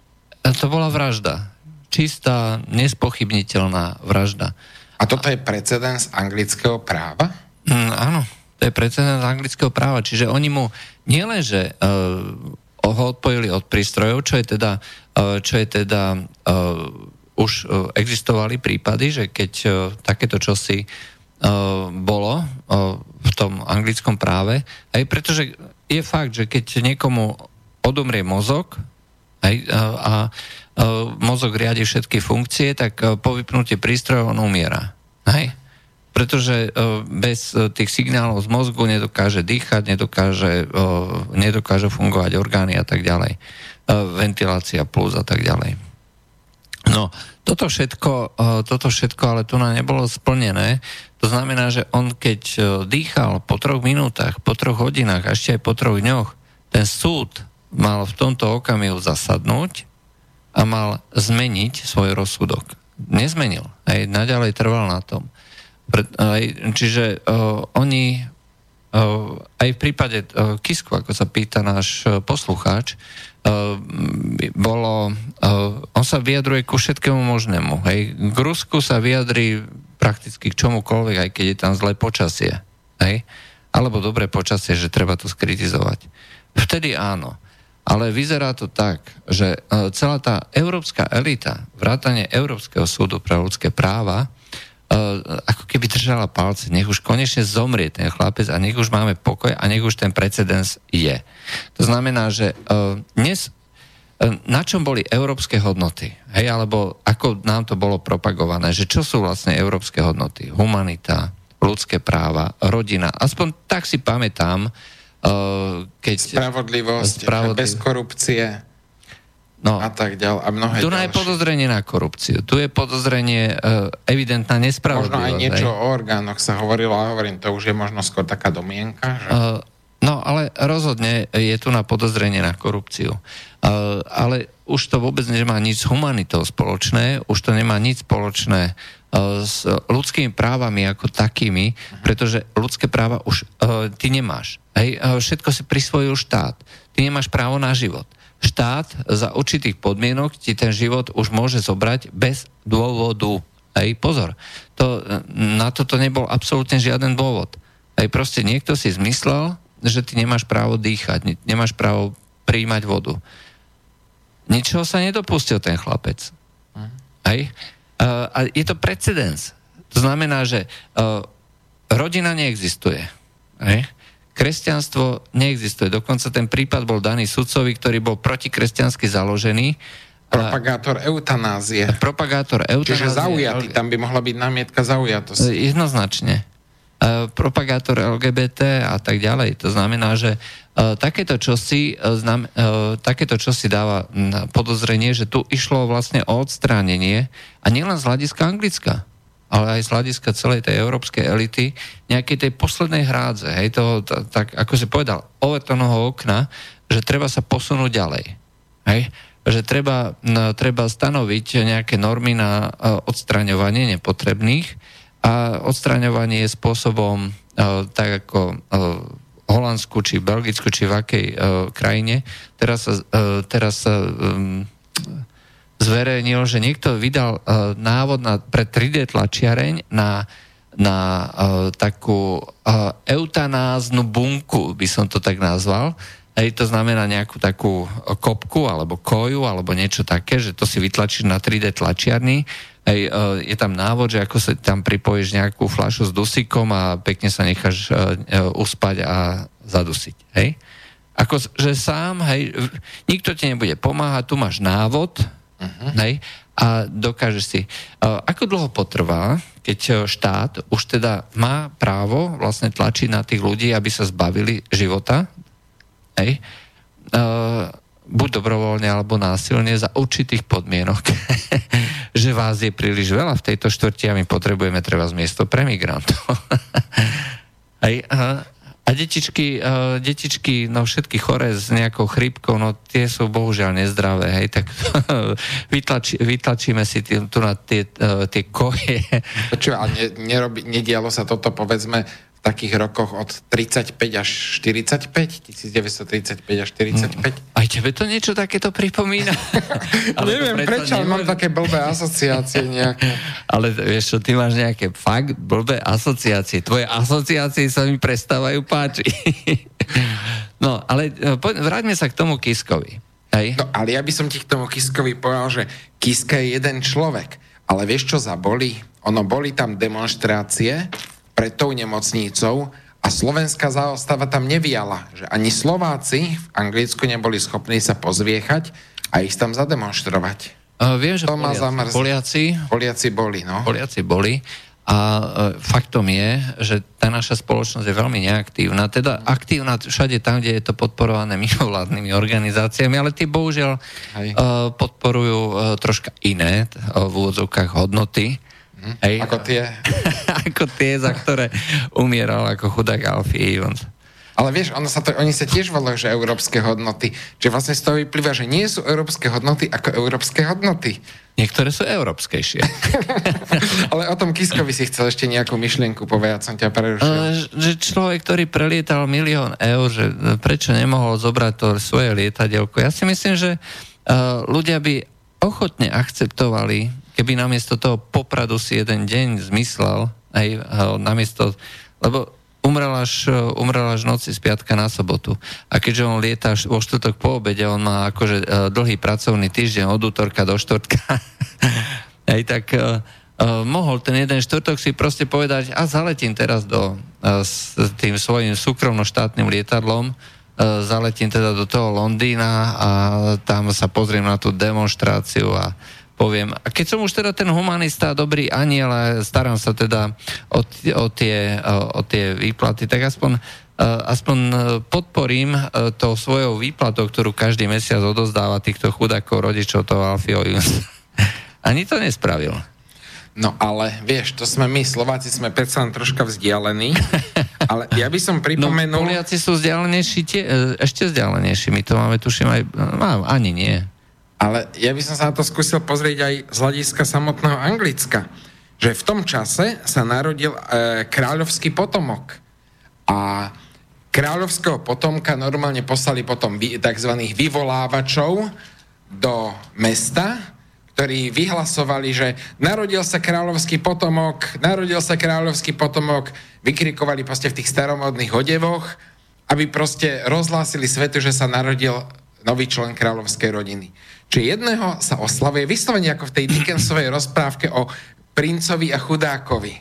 to bola vražda. Čistá, nespochybniteľná vražda. A toto je precedens anglického práva? Mm, áno, to je precedens anglického práva. Čiže oni mu nielenže uh, ho odpojili od prístrojov, čo je teda, uh, čo je teda uh, už uh, existovali prípady, že keď uh, takéto čosi uh, bolo uh, v tom anglickom práve, aj pretože je fakt, že keď niekomu odumrie mozog aj, a, a, a mozog riadi všetky funkcie, tak po vypnutie prístrojov on umiera. Hej? Pretože bez tých signálov z mozgu nedokáže dýchať, nedokáže, nedokáže fungovať orgány a tak ďalej. Ventilácia plus a tak ďalej. No, toto všetko, toto všetko ale tu na nebolo splnené. To znamená, že on keď dýchal po troch minútach, po troch hodinách a ešte aj po troch dňoch, ten súd mal v tomto okamihu zasadnúť a mal zmeniť svoj rozsudok. Nezmenil. Aj naďalej trval na tom. Čiže uh, oni uh, aj v prípade uh, Kisku, ako sa pýta náš uh, poslucháč, uh, bolo, uh, on sa vyjadruje ku všetkému možnému. Hej. K Rusku sa vyjadrí prakticky k čomukoľvek, aj keď je tam zlé počasie. Hej. Alebo dobré počasie, že treba to skritizovať. Vtedy áno. Ale vyzerá to tak, že e, celá tá európska elita, vrátanie Európskeho súdu pre ľudské práva, ako keby držala palce, nech už konečne zomrie ten chlapec a nech už máme pokoj a nech už ten precedens je. To znamená, že e, dnes na čom boli európske hodnoty? Hej, alebo ako nám to bolo propagované, že čo sú vlastne európske hodnoty? Humanita, ľudské práva, rodina. Aspoň tak si pamätám, keď... Spravodlivosť, spravodliv... bez korupcie no, a tak ďalej. A mnohé tu je podozrenie na korupciu. Tu je podozrenie uh, evidentná nespravodlivosť. Možno aj niečo aj. o orgánoch sa hovorilo, ale hovorím, to už je možno skôr taká domienka. Že... Uh, no, ale rozhodne je tu na podozrenie na korupciu. Uh, ale už to vôbec nemá nič s humanitou spoločné, už to nemá nič spoločné s ľudskými právami ako takými, pretože ľudské práva už uh, ty nemáš. Hej, všetko si prisvojil štát. Ty nemáš právo na život. Štát za určitých podmienok ti ten život už môže zobrať bez dôvodu. Hej, pozor, to, na toto nebol absolútne žiaden dôvod. Hej, proste niekto si zmyslel, že ty nemáš právo dýchať, nemáš právo príjmať vodu. Ničoho sa nedopustil ten chlapec. Hej? Uh, a je to precedens. To znamená, že uh, rodina neexistuje. Hej? Kresťanstvo neexistuje. Dokonca ten prípad bol daný sudcovi, ktorý bol protikresťansky založený Propagátor eutanázie. Propagátor eutanázie. Čiže zaujatý, tam by mohla byť námietka zaujatosti. Jednoznačne. Propagátor LGBT a tak ďalej. To znamená, že takéto čosi, znam, takéto čosi dáva podozrenie, že tu išlo vlastne o odstránenie a nielen z hľadiska Anglicka, ale aj z hľadiska celej tej európskej elity, nejakej tej poslednej hrádze, hej, toho, tak ako si povedal, ovetonoho okna, že treba sa posunúť ďalej. Hej? Že treba, no, treba stanoviť nejaké normy na uh, odstraňovanie nepotrebných a odstraňovanie je spôsobom uh, tak ako uh, Holandsku, či Belgicku, či v akej uh, krajine. Teraz uh, teraz sa um, zverejnil, že niekto vydal uh, návod na, pre 3D tlačiareň na, na uh, takú uh, eutanáznu bunku, by som to tak nazval, Hej, to znamená nejakú takú kopku alebo koju alebo niečo také, že to si vytlačíš na 3D tlačiarni. Hej, e, je tam návod, že ako sa tam pripojíš nejakú fľašu s dusíkom a pekne sa necháš e, e, uspať a zadusiť. Hej? Ako, že sám, hej, nikto ti nebude pomáhať, tu máš návod, uh-huh. hej, a dokážeš si. Ako dlho potrvá, keď štát už teda má právo vlastne tlačiť na tých ľudí, aby sa zbavili života, hej, uh, buď dobrovoľne alebo násilne za určitých podmienok, že vás je príliš veľa v tejto štvrti a my potrebujeme treba z miesto pre migrantov. hej, a detičky, uh, detičky, no všetky chore s nejakou chrípkou, no tie sú bohužiaľ nezdravé, hej, tak vytlači, vytlačíme si tý, tu na tie, uh, tie koje. Čo, a ne, nerobi, nedialo sa toto, povedzme, takých rokoch od 35 až 45, 1935 až 45. Aj tebe to niečo takéto pripomína? ale Neviem prečo, ale mám také blbé asociácie nejaké. Ale vieš čo, ty máš nejaké fakt blbé asociácie. Tvoje asociácie sa mi prestávajú páčiť. no, ale e, vráťme sa k tomu Kiskovi. Hej? No, ale ja by som ti k tomu Kiskovi povedal, že Kiska je jeden človek. Ale vieš, čo zaboli? Ono, boli tam demonstrácie, pred tou nemocnicou a slovenská zástava tam neviala, že ani Slováci v Anglicku neboli schopní sa pozviechať a ich tam zademonstrovať. Uh, viem, že to Poliaci, Poliaci, Poliaci boli, no. Poliaci boli. A uh, faktom je, že tá naša spoločnosť je veľmi neaktívna. Teda aktívna všade tam, kde je to podporované mimovládnymi organizáciami, ale tie bohužiaľ uh, podporujú uh, troška iné uh, v úvodzovkách hodnoty. Hm? Hej. Ako tie? ako tie, za ktoré umieral ako chudák Alfie Evans. Ale vieš, ono sa to, oni sa tiež volajú, že európske hodnoty. Čiže vlastne z toho vyplýva, že nie sú európske hodnoty ako európske hodnoty. Niektoré sú európskejšie. Ale o tom Kiskovi si chcel ešte nejakú myšlienku povedať, som ťa prerušil. Že človek, ktorý prelietal milión eur, že prečo nemohol zobrať to svoje lietadielko. Ja si myslím, že ľudia by ochotne akceptovali keby namiesto toho popradu si jeden deň zmyslel, aj namiesto, lebo umrel až, umrel až noci z piatka na sobotu. A keďže on lieta vo štvrtok po obede, on má akože uh, dlhý pracovný týždeň od útorka do štvrtka, aj tak uh, uh, mohol ten jeden štvrtok si proste povedať, a zaletím teraz do, uh, s tým svojim súkromno-štátnym lietadlom, uh, zaletím teda do toho Londýna a tam sa pozriem na tú demonstráciu a poviem. A keď som už teda ten humanista, dobrý aniel a starám sa teda o, o, tie, o, o tie výplaty, tak aspoň, aspoň podporím to svojou výplatou, ktorú každý mesiac odozdáva týchto chudákov rodičov toho Alfio Ani to nespravil. No ale vieš, to sme my, Slováci sme predsa len troška vzdialení, ale ja by som pripomenul... No, Poliaci sú vzdialenejší, tie, e, ešte vzdialenejší, my to máme, tuším, aj... No, ani nie. Ale ja by som sa na to skúsil pozrieť aj z hľadiska samotného Anglicka. Že v tom čase sa narodil e, kráľovský potomok. A kráľovského potomka normálne poslali potom tzv. vyvolávačov do mesta, ktorí vyhlasovali, že narodil sa kráľovský potomok, narodil sa kráľovský potomok, vykrikovali proste v tých staromodných odevoch, aby proste rozhlásili svetu, že sa narodil nový člen kráľovskej rodiny. Čiže jedného sa oslavuje vyslovene ako v tej Dickensovej rozprávke o princovi a chudákovi.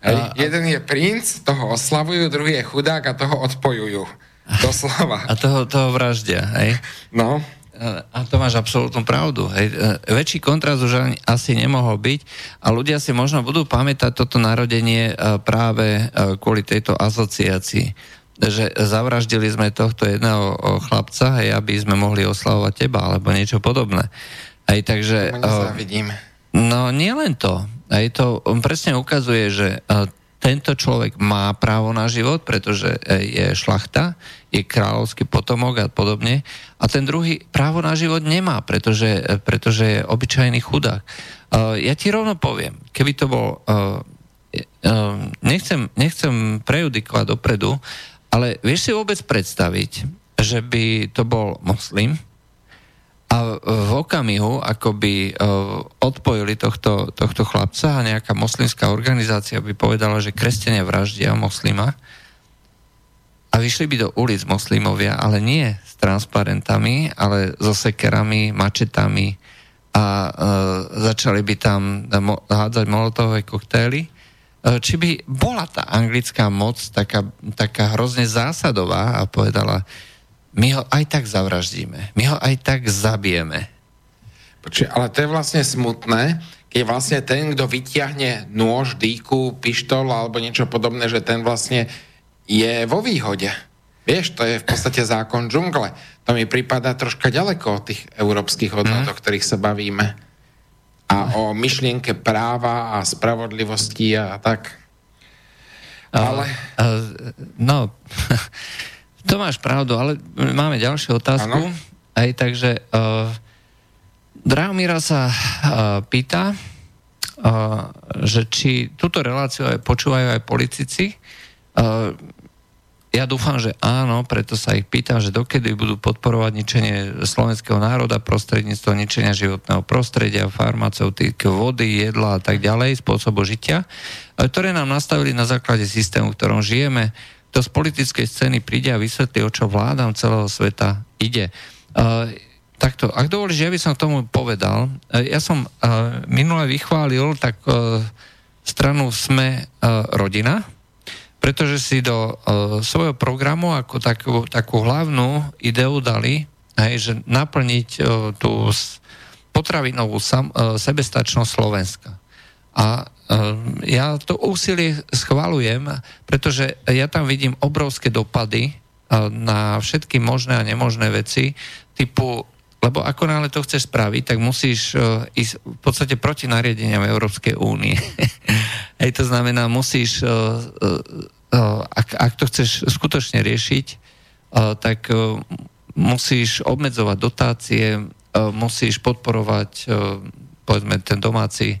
A, a... Jeden je princ, toho oslavujú, druhý je chudák a toho odpojujú. Doslova. A toho, toho vraždia, hej? No. a to máš absolútnu pravdu. Hej. Väčší kontrast už asi nemohol byť a ľudia si možno budú pamätať toto narodenie práve kvôli tejto asociácii že zavraždili sme tohto jedného chlapca, hej, aby sme mohli oslavovať teba, alebo niečo podobné. Hej, takže... No, nie len to. Hej, to presne ukazuje, že tento človek má právo na život, pretože e, je šlachta, je kráľovský potomok a podobne. A ten druhý právo na život nemá, pretože, e, pretože je obyčajný chudák. Ja ti rovno poviem, keby to bol... Nechcem, nechcem prejudikovať dopredu, ale vieš si vôbec predstaviť, že by to bol moslim a v okamihu, ako by uh, odpojili tohto, tohto chlapca a nejaká moslimská organizácia by povedala, že kresťania vraždia moslima a vyšli by do ulic moslimovia, ale nie s transparentami, ale so sekerami, mačetami a uh, začali by tam hádzať molotové koktély E, či by bola tá anglická moc taká, taká hrozne zásadová a povedala, my ho aj tak zavraždíme, my ho aj tak zabijeme. Počuť, ale to je vlastne smutné, keď vlastne ten, kto vyťahne nôž, dýku, pištol alebo niečo podobné, že ten vlastne je vo výhode. Vieš, to je v podstate zákon džungle. To mi prípada troška ďaleko od tých európskych hodnot, mm. o ktorých sa bavíme a o myšlienke práva a spravodlivosti a tak. Ale... No, to máš pravdu, ale máme ďalšiu otázku. Ano. Aj takže uh, Drahomíra sa uh, pýta, uh, že či túto reláciu aj počúvajú aj politici. Uh, ja dúfam, že áno, preto sa ich pýtam, že dokedy budú podporovať ničenie slovenského národa prostredníctvom ničenia životného prostredia, farmaceutík, vody, jedla a tak ďalej, spôsobu žitia, ktoré nám nastavili na základe systému, v ktorom žijeme. To z politickej scény príde a vysvetlí, o čo vládam celého sveta ide. Uh, takto, ak dovolíš, ja by som k tomu povedal. Ja som uh, minule vychválil tak stranu Sme rodina, pretože si do uh, svojho programu ako takú, takú hlavnú ideu dali, hej, že naplniť uh, tú potravinovú sam, uh, sebestačnosť Slovenska. A uh, ja to úsilie schvalujem, pretože ja tam vidím obrovské dopady uh, na všetky možné a nemožné veci, typu lebo ako náhle to chceš spraviť, tak musíš uh, ísť v podstate proti nariadeniam Európskej únie. To znamená, musíš, uh, uh, ak, ak to chceš skutočne riešiť, tak musíš obmedzovať dotácie, musíš podporovať povedzme ten domáci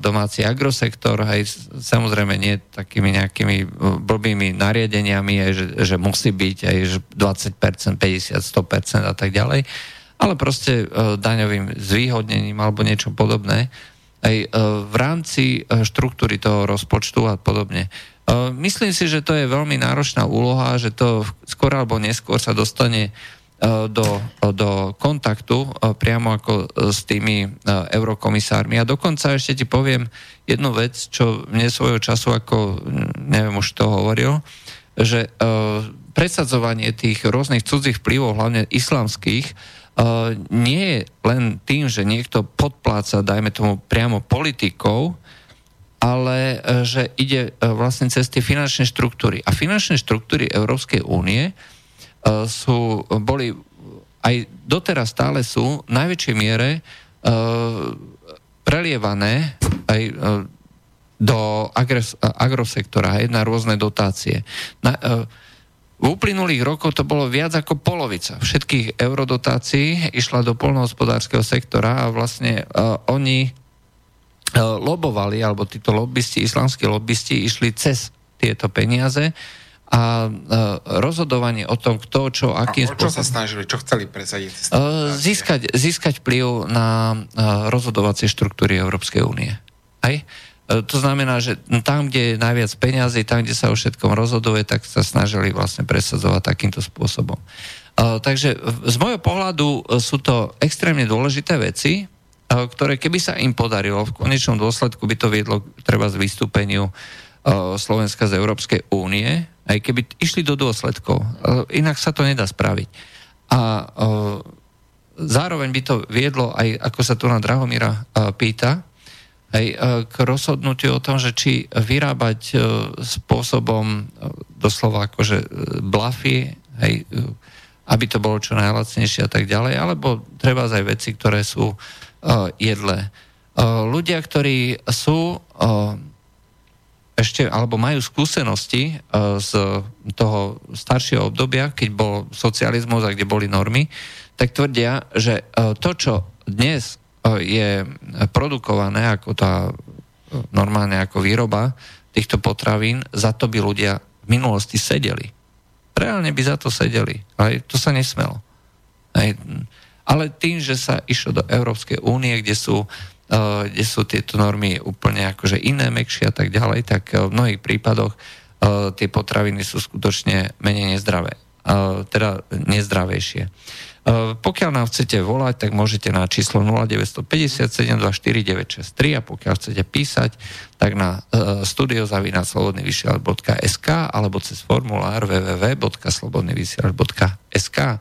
domáci agrosektor, aj samozrejme nie takými nejakými blbými nariadeniami, aj, že, že musí byť aj 20%, 50%, 100% a tak ďalej, ale proste daňovým zvýhodnením alebo niečo podobné aj uh, v rámci uh, štruktúry toho rozpočtu a podobne. Uh, myslím si, že to je veľmi náročná úloha, že to skôr alebo neskôr sa dostane do, do kontaktu priamo ako s tými eurokomisármi. A dokonca ešte ti poviem jednu vec, čo mne svojho času, ako neviem už to hovoril, že presadzovanie tých rôznych cudzích vplyvov, hlavne islamských, nie je len tým, že niekto podpláca, dajme tomu priamo politikov, ale uh, že ide uh, vlastne cez tie finančné štruktúry. A finančné štruktúry Európskej únie sú, boli aj doteraz stále sú v najväčšej miere prelievané aj do agres, agrosektora, aj na rôzne dotácie. Na, uh, v uplynulých rokoch to bolo viac ako polovica všetkých eurodotácií išla do polnohospodárskeho sektora a vlastne uh, oni uh, lobovali, alebo títo lobbysti, islamskí lobbysti išli cez tieto peniaze a uh, rozhodovanie o tom, kto, čo, akým spôsobom... čo sa snažili, čo chceli presadiť? Získať, získať vplyv na rozhodovacie štruktúry Európskej únie. Aj? E, to znamená, že tam, kde je najviac peňazí, tam, kde sa o všetkom rozhoduje, tak sa snažili vlastne presadzovať takýmto spôsobom. E, takže z môjho pohľadu e, sú to extrémne dôležité veci, ktoré keby sa im podarilo, v konečnom dôsledku by to viedlo treba z vystúpeniu Slovenska z Európskej únie, aj keby išli do dôsledkov. Inak sa to nedá spraviť. A zároveň by to viedlo aj, ako sa tu na Drahomíra pýta, aj k rozhodnutiu o tom, že či vyrábať spôsobom doslova akože blafy, hej, aby to bolo čo najlacnejšie a tak ďalej, alebo treba aj veci, ktoré sú jedlé. Ľudia, ktorí sú ešte, alebo majú skúsenosti z toho staršieho obdobia, keď bol socializmus a kde boli normy, tak tvrdia, že to, čo dnes je produkované ako tá normálne ako výroba týchto potravín, za to by ľudia v minulosti sedeli. Reálne by za to sedeli. Aj to sa nesmelo. Ale tým, že sa išlo do Európskej únie, kde sú uh, kde sú tieto normy úplne akože iné, mekšie a tak ďalej, tak uh, v mnohých prípadoch tie potraviny sú skutočne menej nezdravé. Teda nezdravejšie. Eh, pokiaľ nám chcete volať, tak môžete na číslo 0957249963 a pokiaľ chcete písať, tak na uh, studiozavinaclobodnyvysielač.sk alebo cez formulár www.slobodnyvysielač.sk uh,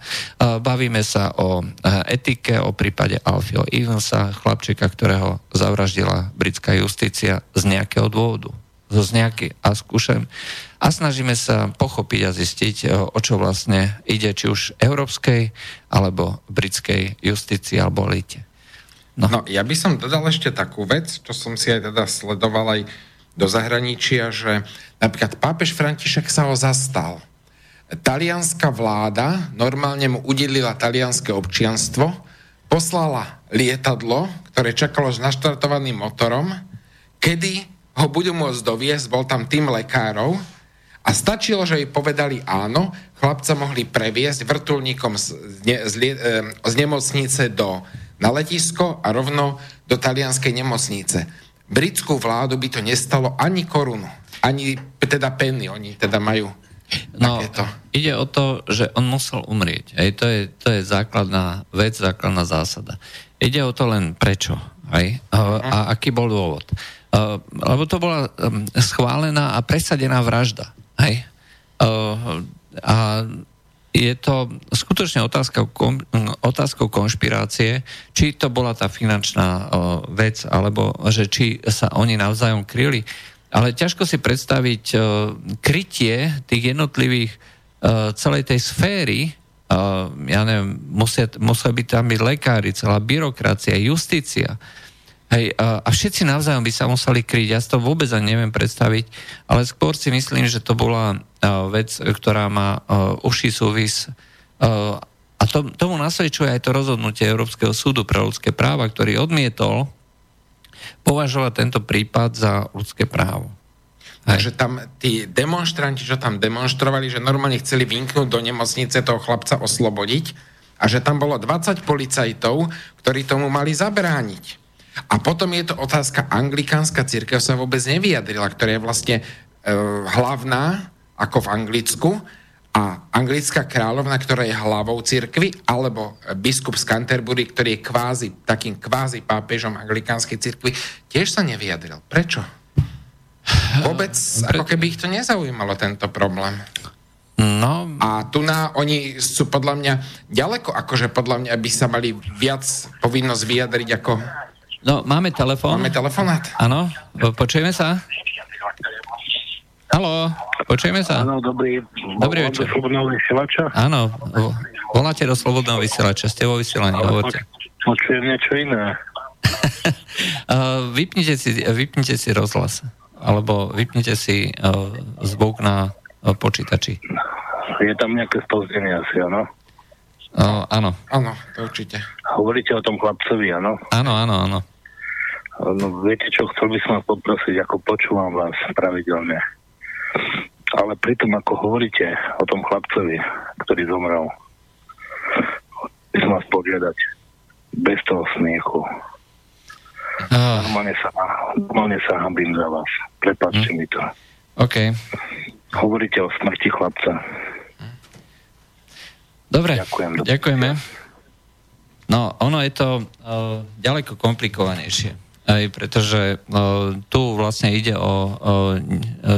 Bavíme sa o etike, o prípade Alfio Evansa, chlapčeka, ktorého zavraždila britská justícia z nejakého dôvodu. Zo nejaký a skúšam a snažíme sa pochopiť a zistiť, e, o čo vlastne ide, či už európskej alebo britskej justícii alebo elite. No. no, ja by som dodal ešte takú vec, čo som si aj teda sledoval aj do zahraničia, že napríklad pápež František sa ho zastal. Talianská vláda normálne mu udelila talianské občianstvo, poslala lietadlo, ktoré čakalo s naštartovaným motorom, kedy ho budú môcť doviesť, bol tam tým lekárov a stačilo, že jej povedali áno, chlapca mohli previesť vrtulníkom z, z, z nemocnice do, na letisko a rovno do talianskej nemocnice. Britskú vládu by to nestalo ani korunu, ani teda penny, oni teda majú No, takéto. ide o to, že on musel umrieť. Hej, to, je, to je základná vec, základná zásada. Ide o to len prečo. Hej, a, a aký bol dôvod. Lebo to bola schválená a presadená vražda. Hej? Uh, a je to skutočne otázka, kom, otázkou konšpirácie, či to bola tá finančná vec, alebo že či sa oni navzájom kryli. Ale ťažko si predstaviť krytie tých jednotlivých celej tej sféry, ja neviem, musia, musia byť tam byť lekári, celá byrokracia, justícia, Hej, a, a všetci navzájom by sa museli kryť. Ja si to vôbec ani neviem predstaviť, ale skôr si myslím, že to bola uh, vec, ktorá má uh, súvis. Uh, a to, tomu nasvedčuje aj to rozhodnutie Európskeho súdu pre ľudské práva, ktorý odmietol považovať tento prípad za ľudské právo. Takže tam tí demonstranti, čo tam demonstrovali, že normálne chceli vynknúť do nemocnice toho chlapca oslobodiť a že tam bolo 20 policajtov, ktorí tomu mali zabrániť. A potom je to otázka, anglikánska církev sa vôbec nevyjadrila, ktorá je vlastne e, hlavná, ako v Anglicku, a anglická kráľovna, ktorá je hlavou cirkvy, alebo biskup z Canterbury, ktorý je kvázi, takým kvázi pápežom anglikánskej cirkvy, tiež sa nevyjadril. Prečo? Vôbec, Pre... ako keby ich to nezaujímalo, tento problém. No. A tu na, oni sú podľa mňa ďaleko, akože podľa mňa by sa mali viac povinnosť vyjadriť ako No, máme telefón. Máme telefonát? Áno, počujeme sa? Haló, počujeme sa? Áno, dobrý. Dobrý večer. Slobodného vysielača? Áno, voláte do Slobodného vysielača, ste vo vysielaní, hovorte. Počujem niečo iné. vypnite, si, vypnite si rozhlas, alebo vypnite si uh, zvuk na uh, počítači. Je tam nejaké spozdenie asi, áno? Uh, áno. Áno, to určite. Hovoríte o tom chlapcovi, áno? Áno, áno, áno. No viete čo, chcel by som vás poprosiť, ako počúvam vás pravidelne. Ale pritom, ako hovoríte o tom chlapcovi, ktorý zomrel, by som vás požiadať bez toho smiechu. Uh. Normálne, sa, normálne sa hambím za vás. Prepačte hm. mi to. OK. Hovoríte o smrti chlapca. Dobre, Ďakujem, ďakujeme. No, ono je to uh, ďaleko komplikovanejšie. Aj pretože uh, tu vlastne ide o, uh,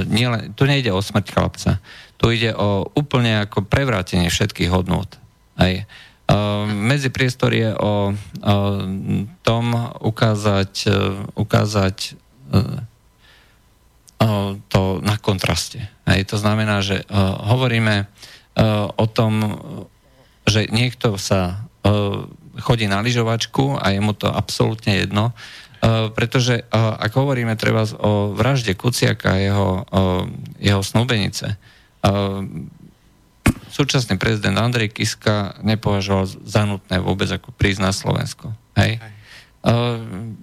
nielen, tu nejde o smrť chlapca. Tu ide o úplne ako prevrátenie všetkých hodnôt. Aj. medzi priestor je o, o tom ukázať, ukázať to na kontraste. Hej, to znamená, že hovoríme o tom, že niekto sa chodí na lyžovačku a je mu to absolútne jedno, pretože ak hovoríme treba o vražde Kuciaka a jeho, jeho snúbenice, súčasný prezident Andrej Kiska nepovažoval za nutné vôbec ako prísť na Slovensko. Hej?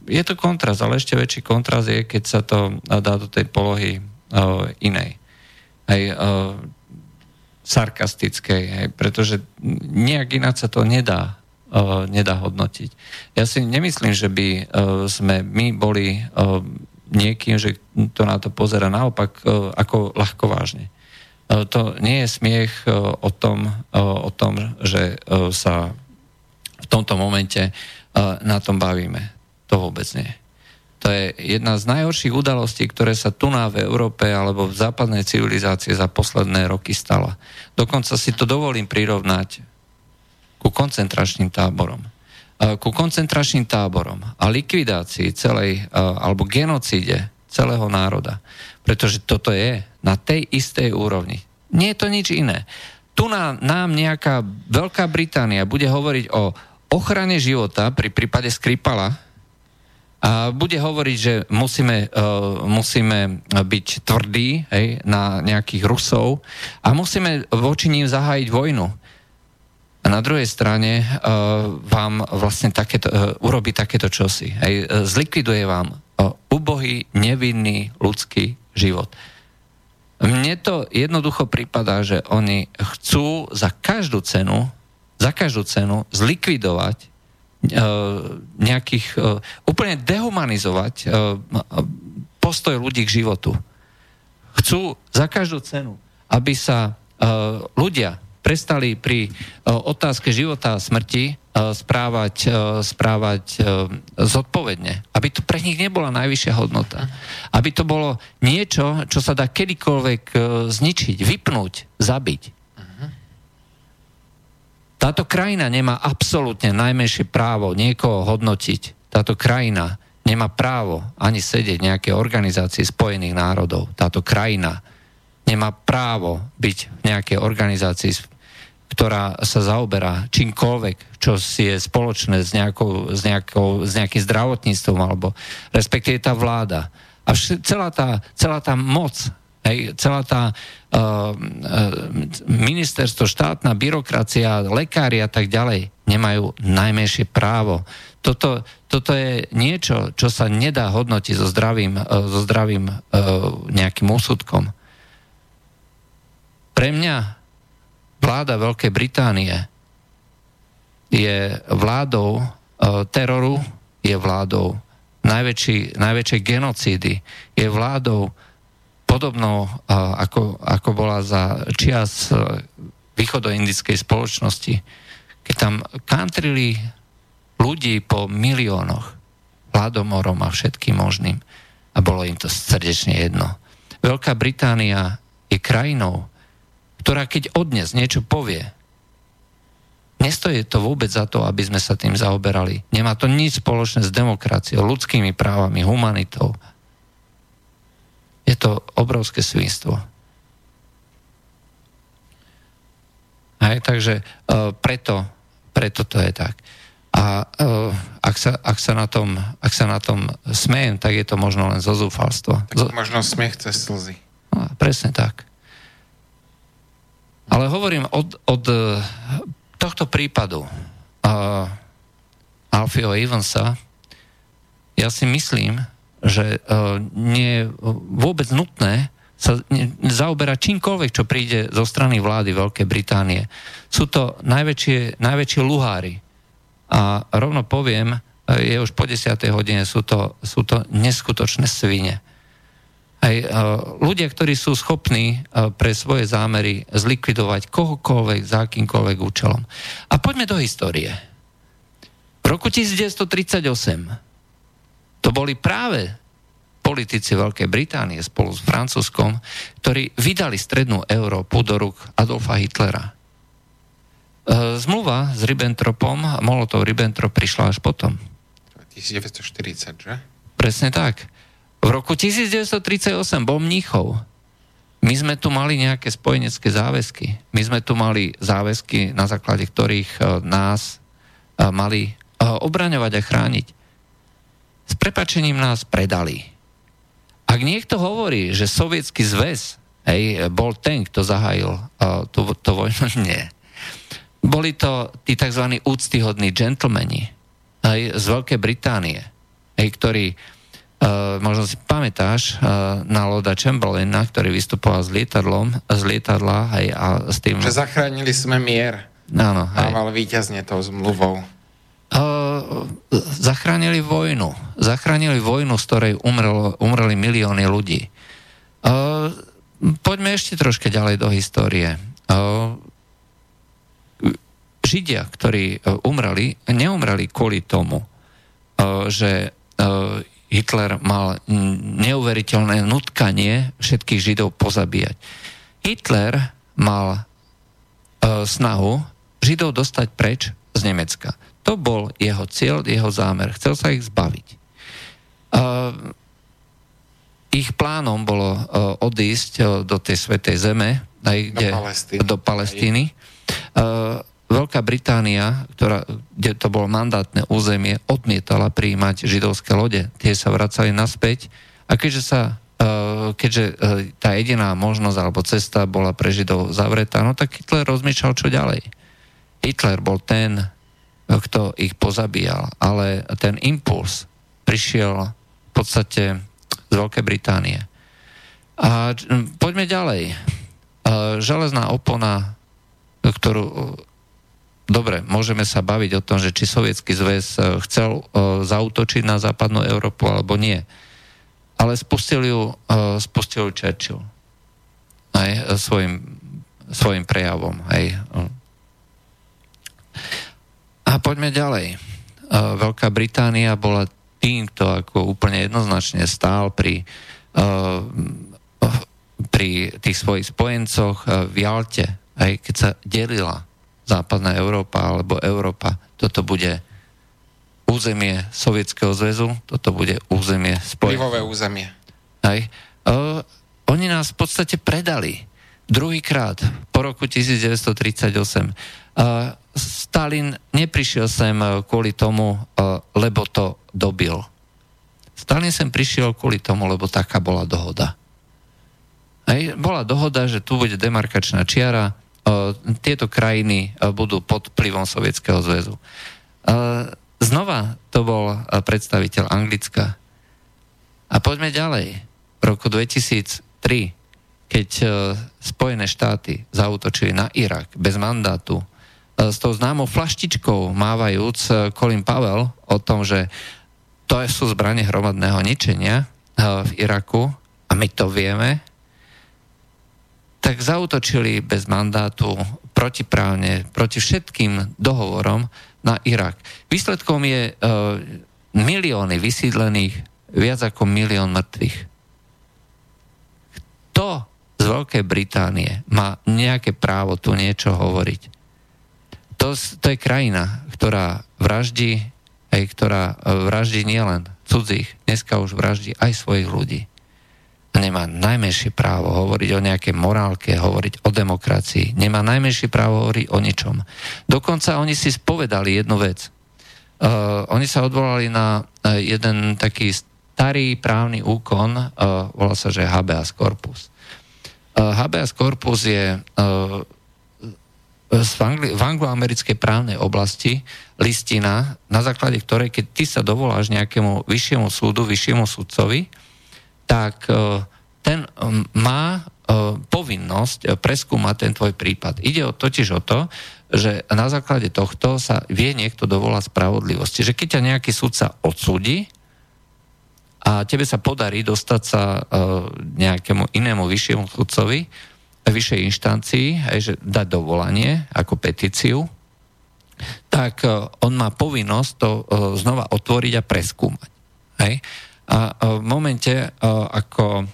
Je to kontrast, ale ešte väčší kontrast je, keď sa to dá do tej polohy inej. Hej, sarkastickej, hej, pretože nejak ináč sa to nedá uh, nedá hodnotiť. Ja si nemyslím, že by uh, sme my boli uh, niekým, že to na to pozera naopak ako ľahko vážne. To nie je smiech o, tom, o tom, že sa v tomto momente na tom bavíme. To vôbec nie. To je jedna z najhorších udalostí, ktoré sa tu na v Európe alebo v západnej civilizácii za posledné roky stala. Dokonca si to dovolím prirovnať ku koncentračným táborom. Ku koncentračným táborom a likvidácii celej, alebo genocíde celého národa. Pretože toto je na tej istej úrovni. Nie je to nič iné. Tu nám, nám nejaká Veľká Británia bude hovoriť o ochrane života pri prípade Skripala a bude hovoriť, že musíme, uh, musíme byť tvrdí hej, na nejakých Rusov a musíme voči ním zahájiť vojnu a na druhej strane uh, vám vlastne takéto, uh, urobí takéto čosi. Hej, uh, zlikviduje vám uh, ubohý, nevinný ľudský život. Mne to jednoducho prípada, že oni chcú za každú cenu, za každú cenu zlikvidovať uh, nejakých, uh, úplne dehumanizovať uh, postoj ľudí k životu. Chcú za každú cenu, aby sa ľudia prestali pri otázke života a smrti správať, správať zodpovedne. Aby to pre nich nebola najvyššia hodnota. Aby to bolo niečo, čo sa dá kedykoľvek zničiť, vypnúť, zabiť. Táto krajina nemá absolútne najmenšie právo niekoho hodnotiť. Táto krajina nemá právo ani sedieť nejaké organizácie Spojených národov. Táto krajina nemá právo byť v nejakej organizácii ktorá sa zaoberá čímkoľvek, čo si je spoločné s, nejakou, s, nejakou, s nejakým zdravotníctvom, alebo respektíve tá vláda. A vš- celá, tá, celá tá moc, hej, celá tá uh, uh, ministerstvo, štátna byrokracia, lekári a tak ďalej nemajú najmenšie právo. Toto, toto je niečo, čo sa nedá hodnotiť so zdravým, uh, so zdravým uh, nejakým úsudkom. Pre mňa vláda Veľkej Británie je vládou e, teroru, je vládou najväčší, najväčšej genocídy, je vládou podobnou, e, ako, ako bola za čias e, východoindickej spoločnosti, keď tam kantrili ľudí po miliónoch, hladomorom a všetkým možným a bolo im to srdečne jedno. Veľká Británia je krajinou, ktorá keď odnes niečo povie, nestojí to vôbec za to, aby sme sa tým zaoberali. Nemá to nič spoločné s demokraciou, ľudskými právami, humanitou. Je to obrovské svinstvo. Hej, takže uh, preto, preto to je tak. A uh, ak, sa, ak, sa na tom, ak sa na tom smejem, tak je to možno len zo zúfalstva. Tak možno smiech cez slzy. No, presne tak. Ale hovorím od, od eh, tohto prípadu uh, Alfieho Evansa, ja si myslím, že uh, nie je vôbec nutné sa zaoberať čímkoľvek, čo príde zo strany vlády Veľkej Británie. Sú to najväčšie, najväčšie luhári. A rovno poviem, je už po 10. hodine, sú to, sú to neskutočné svine aj e, ľudia, ktorí sú schopní e, pre svoje zámery zlikvidovať kohokoľvek za akýmkoľvek účelom. A poďme do histórie. V roku 1938 to boli práve politici Veľkej Británie spolu s Francúzskom, ktorí vydali strednú Európu do rúk Adolfa Hitlera. zmluva s Ribbentropom, Molotov-Ribbentrop prišla až potom. 1940, že? Presne tak. V roku 1938 bol Mníchov. My sme tu mali nejaké spojenecké záväzky. My sme tu mali záväzky, na základe ktorých e, nás e, mali e, obraňovať a chrániť. S prepačením nás predali. Ak niekto hovorí, že sovietský zväz hej, bol ten, kto zahájil uh, tú, tú vojnu, nie. Boli to tí tzv. úctyhodní džentlmeni hej, z Veľkej Británie, hej, ktorí Uh, možno si pamätáš uh, na Loda Chamberlaina, ktorý vystupoval s lietadlom, z lietadla hej, a s tým... Že zachránili sme mier. Áno. Mával víťazne tou zmluvou. Uh, zachránili vojnu. Zachránili vojnu, z ktorej umrelo, umreli milióny ľudí. Uh, poďme ešte troške ďalej do histórie. Uh, Židia, ktorí umreli, neumreli kvôli tomu, že Hitler mal neuveriteľné nutkanie všetkých Židov pozabíjať. Hitler mal e, snahu Židov dostať preč z Nemecka. To bol jeho cieľ, jeho zámer. Chcel sa ich zbaviť. E, ich plánom bolo e, odísť e, do tej svetej zeme, aj kde, do Palestíny. Do Palestíny. E, Veľká Británia, ktorá, kde to bolo mandátne územie, odmietala prijímať židovské lode. Tie sa vracali naspäť a keďže sa e, keďže e, tá jediná možnosť alebo cesta bola pre Židov zavretá, no tak Hitler rozmýšľal, čo ďalej. Hitler bol ten, kto ich pozabíjal, ale ten impuls prišiel v podstate z Veľkej Británie. A poďme ďalej. E, železná opona, ktorú Dobre, môžeme sa baviť o tom, že či Sovietský zväz e, chcel uh, zautočiť na západnú Európu alebo nie. Ale spustil ju, uh, spustil ju Churchill. Aj, svojim, svojim prejavom. Aj. A poďme ďalej. Veľká Británia bola tým, kto ako úplne jednoznačne stál pri, pri tých svojich spojencoch v Jalte, aj keď sa delila západná Európa alebo Európa. Toto bude územie Sovietskeho zväzu, toto bude územie spojené. Vplyvové územie. Hej. Uh, oni nás v podstate predali. Druhýkrát po roku 1938. Uh, Stalin neprišiel sem kvôli tomu, uh, lebo to dobil. Stalin sem prišiel kvôli tomu, lebo taká bola dohoda. Hej, bola dohoda, že tu bude demarkačná čiara, tieto krajiny budú pod vplyvom Sovietskeho zväzu. Znova to bol predstaviteľ Anglicka. A poďme ďalej. V roku 2003, keď Spojené štáty zautočili na Irak bez mandátu, s tou známou flaštičkou mávajúc Colin Powell o tom, že to sú zbranie hromadného ničenia v Iraku a my to vieme, tak zautočili bez mandátu protiprávne proti všetkým dohovorom na Irak. Výsledkom je e, milióny vysídlených, viac ako milión mŕtvych. Kto z Veľkej Británie má nejaké právo tu niečo hovoriť? To, to je krajina, ktorá vraždí, aj ktorá e, vraždí nielen cudzích, dneska už vraždí aj svojich ľudí nemá najmenšie právo hovoriť o nejakej morálke, hovoriť o demokracii, nemá najmenšie právo hovoriť o ničom. Dokonca oni si spovedali jednu vec. Uh, oni sa odvolali na uh, jeden taký starý právny úkon, uh, volá sa, že habeas corpus. Uh, habeas corpus je uh, v, angli- v angloamerickej právnej oblasti listina, na základe ktorej, keď ty sa dovoláš nejakému vyššiemu súdu, vyššiemu sudcovi, tak e, ten má e, povinnosť preskúmať ten tvoj prípad. Ide o, totiž o to, že na základe tohto sa vie niekto dovolať spravodlivosti. Že keď ťa nejaký sudca odsúdi a tebe sa podarí dostať sa e, nejakému inému vyššiemu sudcovi, vyššej inštancii, aj že dať dovolanie ako petíciu, tak on má povinnosť to znova otvoriť a preskúmať. Hej? A v momente, ako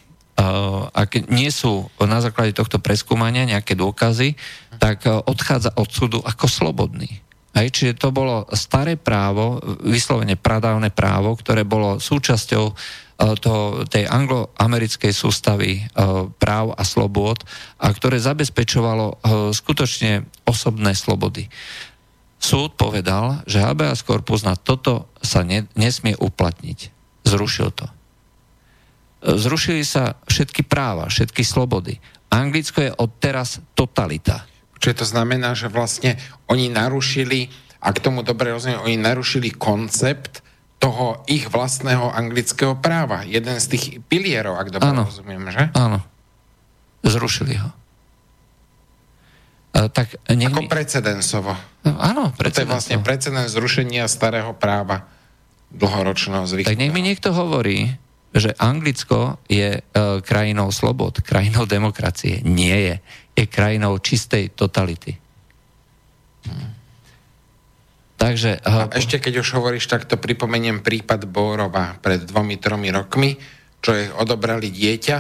ak nie sú na základe tohto preskúmania nejaké dôkazy, tak odchádza od súdu ako slobodný. Hej, čiže to bolo staré právo, vyslovene pradávne právo, ktoré bolo súčasťou to, tej angloamerickej sústavy práv a slobôd a ktoré zabezpečovalo skutočne osobné slobody. Súd povedal, že habeas corpus na toto sa ne, nesmie uplatniť. Zrušil to. Zrušili sa všetky práva, všetky slobody. Anglicko je odteraz totalita. Čiže to znamená, že vlastne oni narušili, ak tomu dobre rozumiem, oni narušili koncept toho ich vlastného anglického práva. Jeden z tých pilierov, ak dobre ano. rozumiem, že? Áno. Zrušili ho. A, tak nech Ako precedensovo. No, áno, precedensovo. To je vlastne precedens zrušenia starého práva dlhoročného zvyku. Tak nech mi niekto hovorí, že Anglicko je e, krajinou slobod, krajinou demokracie. Nie je. Je krajinou čistej totality. Hmm. Takže, a ešte keď už hovoríš, tak to pripomeniem prípad Bórova pred dvomi, tromi rokmi, čo je odobrali dieťa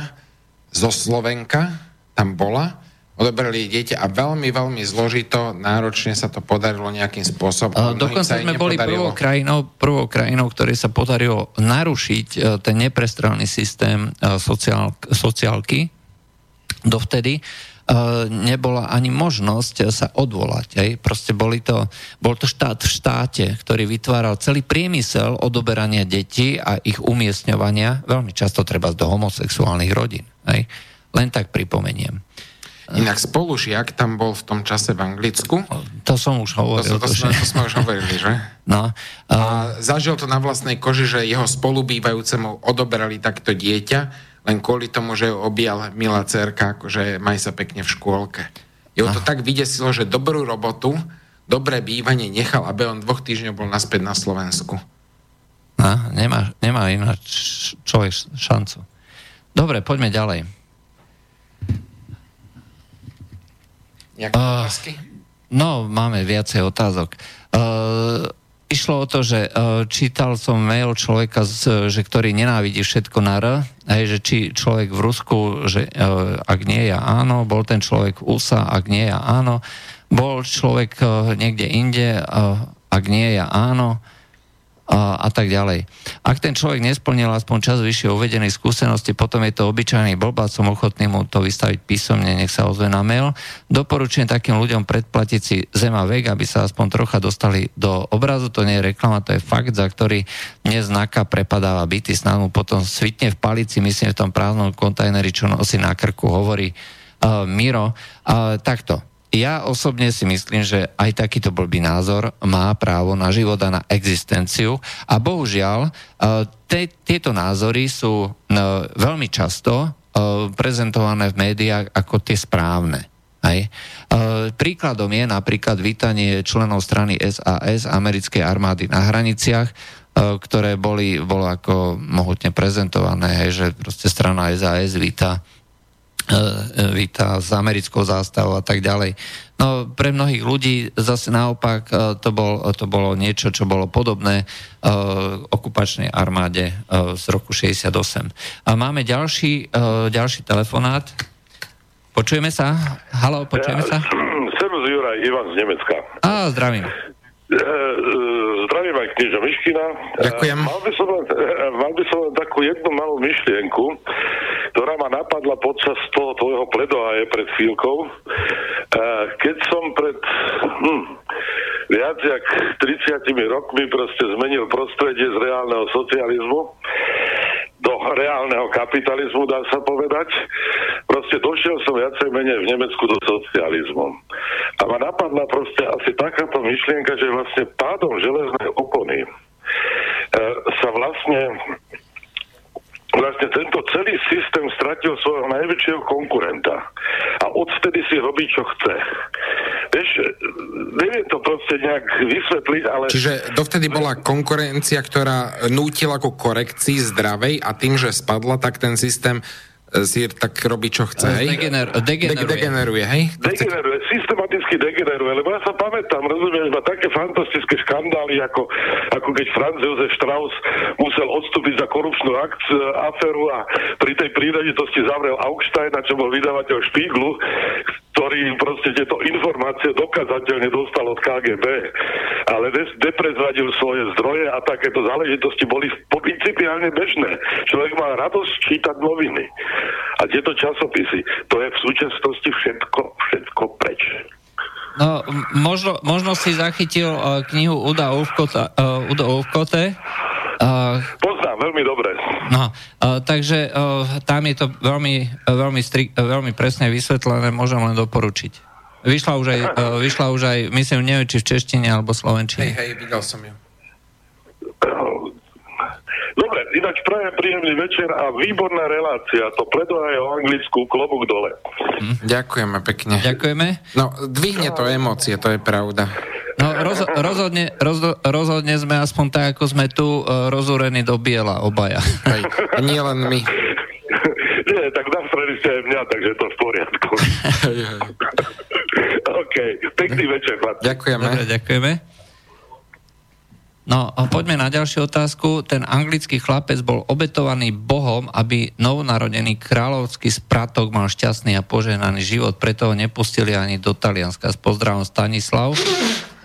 zo Slovenka, tam bola, odobrali dieťa a veľmi, veľmi zložito, náročne sa to podarilo nejakým spôsobom. A dokonca sme boli prvou krajinou, prvou krajinou, ktorej sa podarilo narušiť e, ten neprestrelný systém e, sociál, sociálky dovtedy, E, nebola ani možnosť sa odvolať. Hej. Proste boli to, bol to štát v štáte, ktorý vytváral celý priemysel odoberania detí a ich umiestňovania, veľmi často treba do homosexuálnych rodín. Hej. Len tak pripomeniem. Inak spolužiak tam bol v tom čase v Anglicku. To som už hovoril. To, to, to, sme, to sme už hovorili, že? No, a... a zažil to na vlastnej koži, že jeho spolubývajúcemu odoberali takto dieťa len kvôli tomu, že objal milá cerka, akože maj sa pekne v škôlke. Jo to tak vydesilo, že dobrú robotu, dobré bývanie nechal, aby on dvoch týždňov bol naspäť na Slovensku. No, nemá, nemá ináč človek šancu. Dobre, poďme ďalej. Uh, No, máme viacej otázok. Uh, Išlo o to, že uh, čítal som mail človeka, z, že ktorý nenávidí všetko na R, aj, že či človek v Rusku, že uh, ak nie je áno, bol ten človek USA, ak nie je áno, bol človek uh, niekde inde, uh, ak nie je áno, a, a tak ďalej. Ak ten človek nesplnil aspoň čas vyššie uvedenej skúsenosti, potom je to obyčajný blbá, som ochotný mu to vystaviť písomne, nech sa ozve na mail. Doporučujem takým ľuďom predplatiť si Zema vek, aby sa aspoň trocha dostali do obrazu, to nie je reklama, to je fakt, za ktorý znaka prepadáva byty, snad mu potom svitne v palici, myslím v tom prázdnom kontajneri, čo nosí na krku, hovorí uh, Miro. Uh, takto, ja osobne si myslím, že aj takýto blbý názor má právo na život a na existenciu a bohužiaľ e, te, tieto názory sú e, veľmi často e, prezentované v médiách ako tie správne. Hej. Príkladom je napríklad vítanie členov strany SAS americkej armády na hraniciach, ktoré boli, bolo ako mohutne prezentované, hej, že proste strana SAS víta víta s americkou zástavou a tak ďalej. No pre mnohých ľudí zase naopak e, to, bol, to bolo niečo, čo bolo podobné uh, okupačnej armáde uh, z roku 68. A máme ďalší, uh, ďalší telefonát. Počujeme sa? Halo, počujeme sa? Servus Juraj, Ivan z Nemecka. Á, zdravím. Zdravím aj knieža Miškina. Ďakujem. Mal by, som len, mal by som takú jednu malú myšlienku ktorá ma napadla počas toho tvojho pledoaje pred chvíľkou. Keď som pred hm, viac jak 30 rokmi proste zmenil prostredie z reálneho socializmu do reálneho kapitalizmu, dá sa povedať. Proste došiel som viacej menej v Nemecku do socializmu. A ma napadla proste asi takáto myšlienka, že vlastne pádom železnej opony e, sa vlastne vlastne tento celý systém stratil svojho najväčšieho konkurenta a odvtedy si robí, čo chce. Vieš, neviem to proste nejak vysvetliť, ale... Čiže dovtedy bola konkurencia, ktorá nútila ku korekcii zdravej a tým, že spadla, tak ten systém si tak robí, čo chce, hej? Degener, degeneruje. De- degeneruje, hej? Degeneruje, systematicky degeneruje, lebo ja sa pamätám, rozumieš, ma také fantastické škandály, ako, ako keď Franz Josef Strauss musel odstúpiť za korupčnú akciu, aféru a pri tej príležitosti zavrel Augsteina, čo bol vydavateľ Špíglu, ktorý proste tieto informácie dokazateľne dostal od KGB, ale de- deprezradil svoje zdroje a takéto záležitosti boli principiálne bežné. Človek má radosť čítať noviny. A tieto časopisy, to je v súčasnosti všetko, všetko preč. No, možno, možno si zachytil uh, knihu Uda Uvkota, uh, Uda Uvkote. Uh, Poznám, veľmi dobre. No, uh, takže uh, tam je to veľmi, uh, veľmi, strik, veľmi presne vysvetlené, môžem len doporučiť. Vyšla už aj, uh, vyšla už aj, myslím, neviem, či v češtine alebo slovenčine. Hej, hej, videl som ju. Dobre, ináč prajem príjemný večer a výborná relácia. To predohaje o Anglicku klobúk dole. Hm, ďakujeme pekne. Ďakujeme. No, dvihne to emócie, to je pravda. No, roz, rozhodne, roz, rozhodne sme aspoň tak, ako sme tu, uh, rozúrení do biela obaja. Hej, nie len my. Nie, tak nastreli ste aj mňa, takže to v poriadku. OK, pekný večer, chlapci. Ďakujeme. Dobre, ďakujeme. No, poďme na ďalšiu otázku. Ten anglický chlapec bol obetovaný Bohom, aby novonarodený kráľovský spratok mal šťastný a požehnaný život, preto ho nepustili ani do Talianska. S pozdravom Stanislav.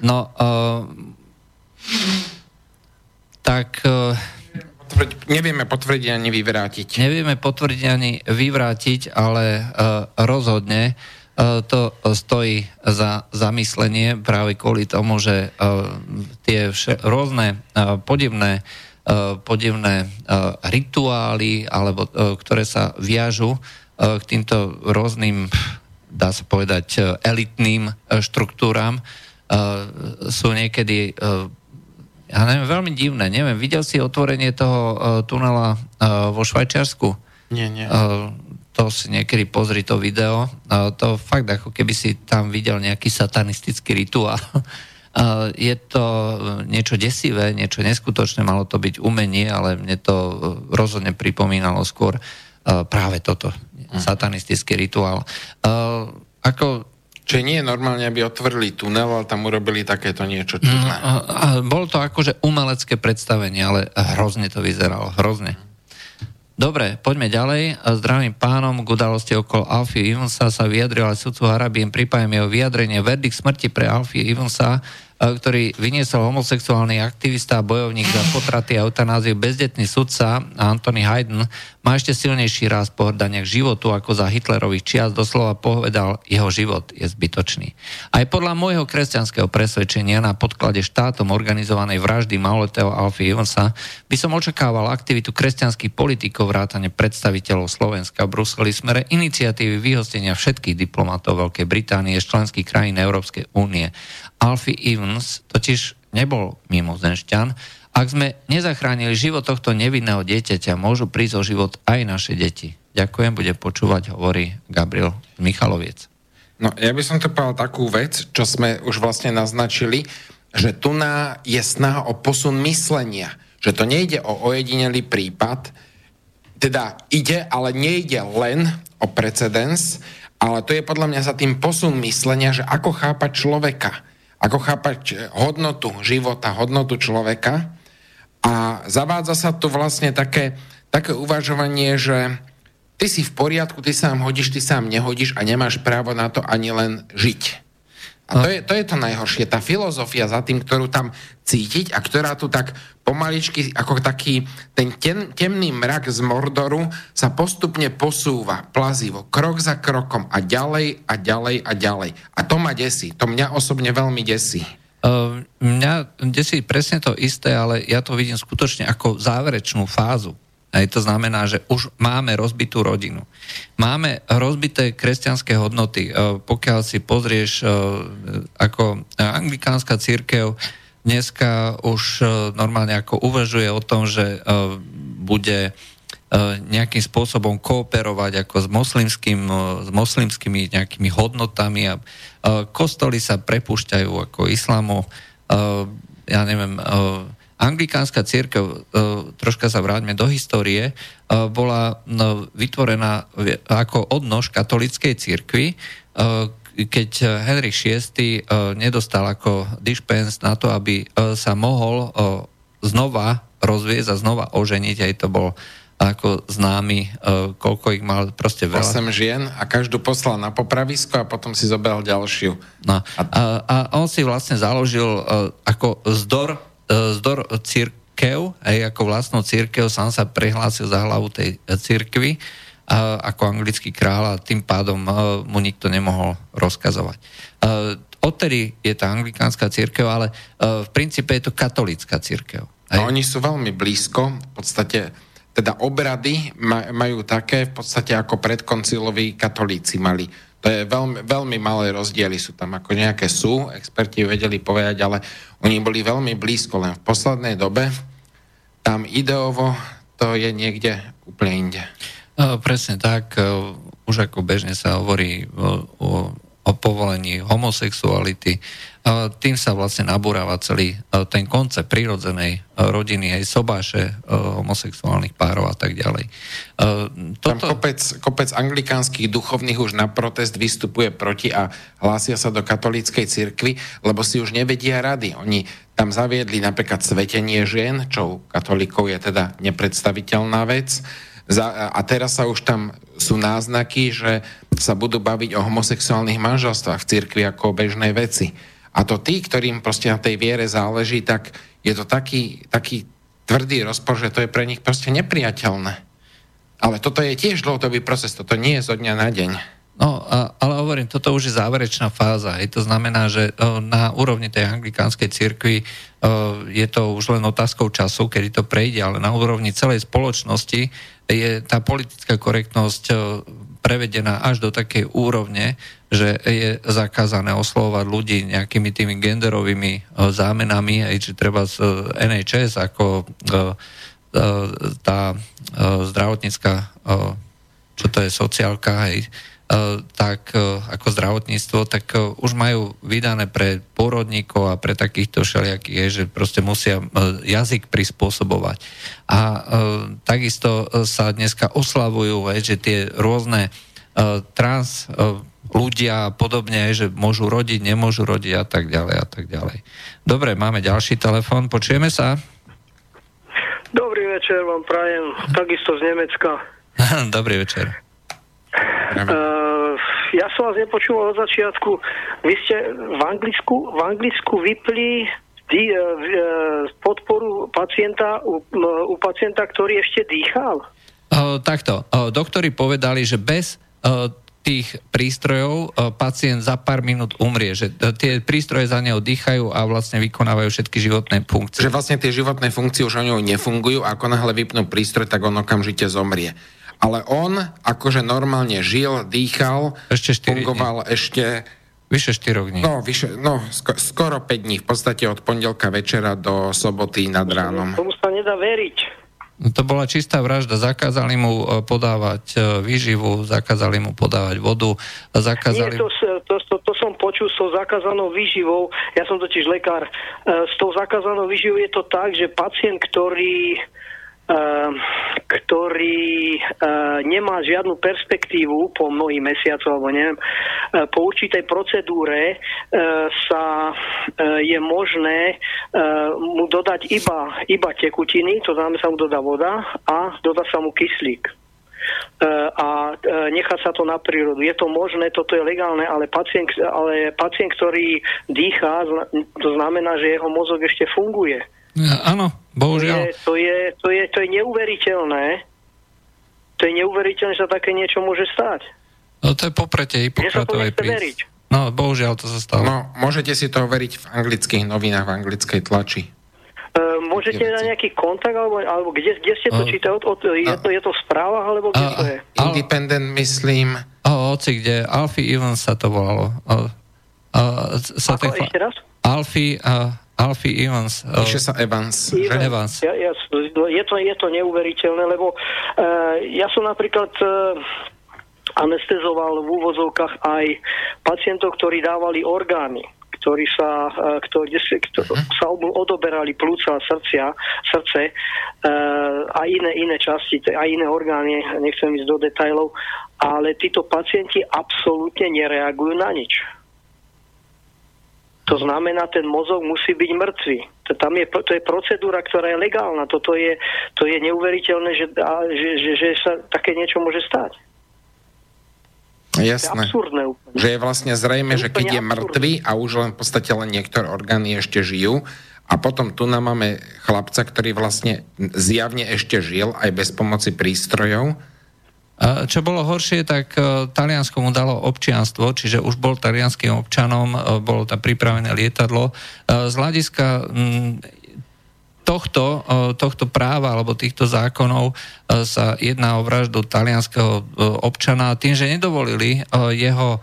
No, uh, tak... Uh, nevieme potvrdiť ani vyvrátiť. Nevieme potvrdiť ani vyvrátiť, ale uh, rozhodne to stojí za zamyslenie práve kvôli tomu, že e, tie vše, rôzne e, podivné, podivné rituály, alebo ktoré sa viažu k týmto rôznym, dá sa povedať, elitným štruktúram, sú niekedy ja neviem, veľmi divné. Neviem, videl si otvorenie toho tunela vo Švajčiarsku? Nie, nie to si niekedy pozri to video, to fakt ako keby si tam videl nejaký satanistický rituál. Je to niečo desivé, niečo neskutočné, malo to byť umenie, ale mne to rozhodne pripomínalo skôr práve toto, hm. satanistický rituál. Ako Čiže nie je normálne, aby otvorili tunel, ale tam urobili takéto niečo čudné. No, bolo to akože umelecké predstavenie, ale hrozne to vyzeralo, hrozne. Dobre, poďme ďalej. Zdravím pánom k udalosti okolo Alfie Evansa sa vyjadril aj sudcu Harabiem, pripájem jeho vyjadrenie. Verdikt smrti pre Alfie Evansa E, ktorý vyniesol homosexuálny aktivista a bojovník za potraty a eutanáziu bezdetný sudca Anthony Hayden, má ešte silnejší ráz pohrdania k životu ako za Hitlerových čias, doslova povedal, jeho život je zbytočný. Aj podľa môjho kresťanského presvedčenia na podklade štátom organizovanej vraždy maloletého Alfie Evansa by som očakával aktivitu kresťanských politikov vrátane predstaviteľov Slovenska v Bruseli smere iniciatívy vyhostenia všetkých diplomatov Veľkej Británie z členských krajín Európskej únie Alfie Evans totiž nebol mimozemšťan. Ak sme nezachránili život tohto nevinného dieťaťa, môžu prísť o život aj naše deti. Ďakujem, bude počúvať, hovorí Gabriel Michaloviec. No, ja by som to povedal takú vec, čo sme už vlastne naznačili, že tu je snaha o posun myslenia. Že to nejde o ojedinelý prípad, teda ide, ale nejde len o precedens, ale to je podľa mňa za tým posun myslenia, že ako chápať človeka ako chápať hodnotu života, hodnotu človeka. A zavádza sa tu vlastne také, také uvažovanie, že ty si v poriadku, ty sám hodíš, ty sám nehodíš a nemáš právo na to ani len žiť. A to je, to je to najhoršie, tá filozofia za tým, ktorú tam cítiť a ktorá tu tak pomaličky, ako taký ten tem, temný mrak z Mordoru sa postupne posúva plazivo, krok za krokom a ďalej a ďalej a ďalej. A to ma desí, to mňa osobne veľmi desí. Uh, mňa desí presne to isté, ale ja to vidím skutočne ako záverečnú fázu Hej, to znamená, že už máme rozbitú rodinu. Máme rozbité kresťanské hodnoty. E, pokiaľ si pozrieš, e, ako anglikánska církev dneska už normálne ako uvažuje o tom, že bude nejakým spôsobom kooperovať ako s, moslimským, s moslimskými nejakými hodnotami a kostoly sa prepúšťajú ako islamu. Ja neviem, anglikánska církev, e, troška sa vráťme do histórie, e, bola vytvorená ako odnož katolíckej církvy, e, keď Henrik VI nedostal ako dispens na to, aby sa mohol znova rozviesť a znova oženiť, aj to bol ako známy, koľko ich mal proste veľa. 8 žien a každú poslal na popravisko a potom si zobral ďalšiu. No. A, a on si vlastne založil ako zdor, zdor církev, aj ako vlastnú církev, sám sa prihlásil za hlavu tej církvy ako anglický kráľ a tým pádom mu nikto nemohol rozkazovať. Odtedy je tá anglikánska církev, ale v princípe je to katolická církev. A oni sú veľmi blízko, v podstate teda obrady majú také v podstate ako predkonciloví katolíci mali. To je veľmi, veľmi malé rozdiely, sú tam ako nejaké sú, experti vedeli povedať, ale oni boli veľmi blízko, len v poslednej dobe tam ideovo to je niekde úplne inde. Presne tak. Už ako bežne sa hovorí o, o povolení homosexuality. Tým sa vlastne nabúrava celý ten koncept prírodzenej rodiny, aj sobáše homosexuálnych párov a tak ďalej. Toto... Tam kopec, kopec anglikánskych duchovných už na protest vystupuje proti a hlásia sa do katolíckej cirkvi, lebo si už nevedia rady. Oni tam zaviedli napríklad svetenie žien, čo u katolíkov je teda nepredstaviteľná vec a teraz sa už tam sú náznaky, že sa budú baviť o homosexuálnych manželstvách v cirkvi ako o bežnej veci. A to tí, ktorým proste na tej viere záleží, tak je to taký, taký tvrdý rozpor, že to je pre nich proste nepriateľné. Ale toto je tiež dlhodobý proces, toto nie je zo dňa na deň. No, ale hovorím, toto už je záverečná fáza. Hej. To znamená, že o, na úrovni tej anglikánskej cirkvi o, je to už len otázkou času, kedy to prejde, ale na úrovni celej spoločnosti je tá politická korektnosť o, prevedená až do takej úrovne, že je zakázané oslovovať ľudí nejakými tými genderovými o, zámenami, aj či treba z NHS ako o, tá zdravotnícka, čo to je sociálka, hej, E, tak e, ako zdravotníctvo, tak e, už majú vydané pre pôrodníkov a pre takýchto všelijakých, že proste musia jazyk prispôsobovať. A takisto sa dneska oslavujú, že tie rôzne trans ľudia a podobne, že môžu rodiť, nemôžu rodiť a tak ďalej a tak ďalej. Dobre, máme ďalší telefon, počujeme sa? Dobrý večer vám prajem, takisto z Nemecka. Dobrý večer. Uh, ja som vás nepočúval od začiatku. Vy ste v Anglicku, v Anglicku vypli di, uh, podporu pacienta u, u pacienta, ktorý ešte dýchal? Uh, takto. Uh, doktori povedali, že bez uh, tých prístrojov pacient za pár minút umrie, že tie prístroje za neho dýchajú a vlastne vykonávajú všetky životné funkcie. Že vlastne tie životné funkcie už o ňou nefungujú, ako náhle vypnú prístroj, tak on okamžite zomrie ale on akože normálne žil, dýchal, ešte fungoval dní. ešte... Vyše 4 dní. No, vyše, no sko- skoro 5 dní, v podstate od pondelka večera do soboty nad ránom. Tomu sa nedá veriť. No, to bola čistá vražda. Zakázali mu e, podávať e, výživu, zakázali mu podávať vodu. Zakázali... Nie, to, to, to, to som počul s tou zakázanou výživou. Ja som totiž lekár. E, s tou zakázanou výživou je to tak, že pacient, ktorý Ehm, ktorý ehm, nemá žiadnu perspektívu po mnohých mesiacoch, alebo neviem, ehm, po určitej procedúre sa je možné mu dodať iba, iba tekutiny, to znamená sa mu dodá voda a dodá sa mu kyslík a nechá sa to na prírodu. Je to možné, toto je legálne, ale pacient, ale pacient, ktorý dýchá, to znamená, že jeho mozog ešte funguje. Áno, bohužiaľ. To je, to je, to je, to je neuveriteľné. To je neuveriteľné, že sa také niečo môže stať. No to je popretie Hipokratovej veriť. No, bohužiaľ to sa stalo. No, môžete si to overiť v anglických novinách, v anglickej tlači. Uh, môžete dať nejaký kontakt, alebo, alebo kde, kde ste to uh, čítali? Od, je, uh, to, je to správa, alebo kde uh, to je? Independent, myslím. Uh, oci, kde Alfie Evans sa to volalo. Uh, uh, sa Ako, ešte raz? Alfie, uh, Alfie Evans. Píše sa Evans. Evans. Evans. Ja, ja, je, to, je to neuveriteľné, lebo uh, ja som napríklad uh, anestezoval v úvozovkách aj pacientov, ktorí dávali orgány ktorí sa, ktorí, ktorí uh-huh. sa odoberali plúca a srdcia, srdce a iné, iné časti, a iné orgány, nechcem ísť do detajlov, ale títo pacienti absolútne nereagujú na nič. To znamená, ten mozog musí byť mŕtvý. tam je, to je procedúra, ktorá je legálna. Toto je, to je neuveriteľné, že, že, že, že sa také niečo môže stať. Jasné. Je Že je vlastne zrejme, že keď je mŕtvý a už len v podstate len niektoré orgány ešte žijú, a potom tu nám máme chlapca, ktorý vlastne zjavne ešte žil aj bez pomoci prístrojov. Čo bolo horšie, tak e, Taliansko mu dalo občianstvo, čiže už bol talianským občanom, e, bolo tam pripravené lietadlo. E, z hľadiska tohto, tohto práva alebo týchto zákonov sa jedná o vraždu talianského občana tým, že nedovolili jeho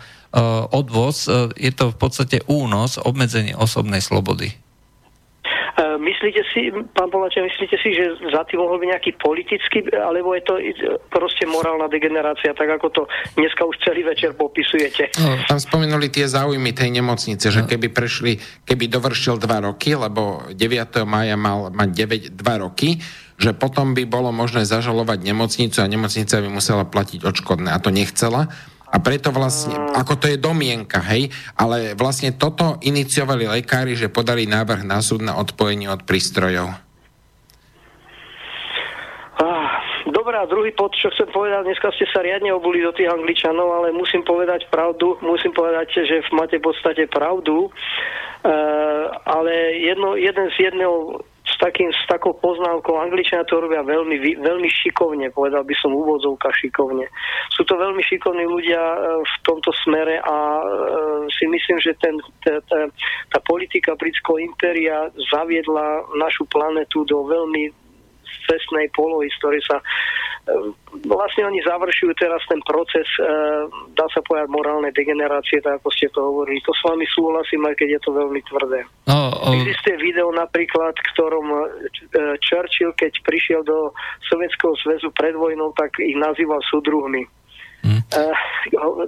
odvoz, je to v podstate únos, obmedzenie osobnej slobody. E, myslíte si, pán Poláča, myslíte si, že za tým mohol byť nejaký politický, alebo je to proste morálna degenerácia, tak ako to dneska už celý večer popisujete? No, tam spomenuli tie záujmy tej nemocnice, že keby prešli, keby dovršil dva roky, lebo 9. maja mal mať 9, 2 roky, že potom by bolo možné zažalovať nemocnicu a nemocnica by musela platiť odškodné a to nechcela a preto vlastne, ako to je domienka, hej, ale vlastne toto iniciovali lekári, že podali návrh na súd na odpojenie od prístrojov. Dobre, druhý pod, čo chcem povedať, dneska ste sa riadne obuli do tých angličanov, ale musím povedať pravdu, musím povedať, že máte v podstate pravdu, uh, ale jedno, jeden z jedného takým, s takou poznámkou, Angličania to robia veľmi, veľmi šikovne, povedal by som úvodzovka šikovne. Sú to veľmi šikovní ľudia e, v tomto smere a e, si myslím, že ten, tá, tá, tá politika britského impéria zaviedla našu planetu do veľmi cestnej polohy, z ktorej sa vlastne oni završujú teraz ten proces, ehm, dá sa povedať, morálnej degenerácie, tak ako ste to hovorili. To s vami súhlasím, aj keď je to veľmi tvrdé. No, o... Existuje video napríklad, ktorom e, Churchill, keď prišiel do Sovietskeho zväzu pred vojnou, tak ich nazýval súdruhmi. Hmm. Uh,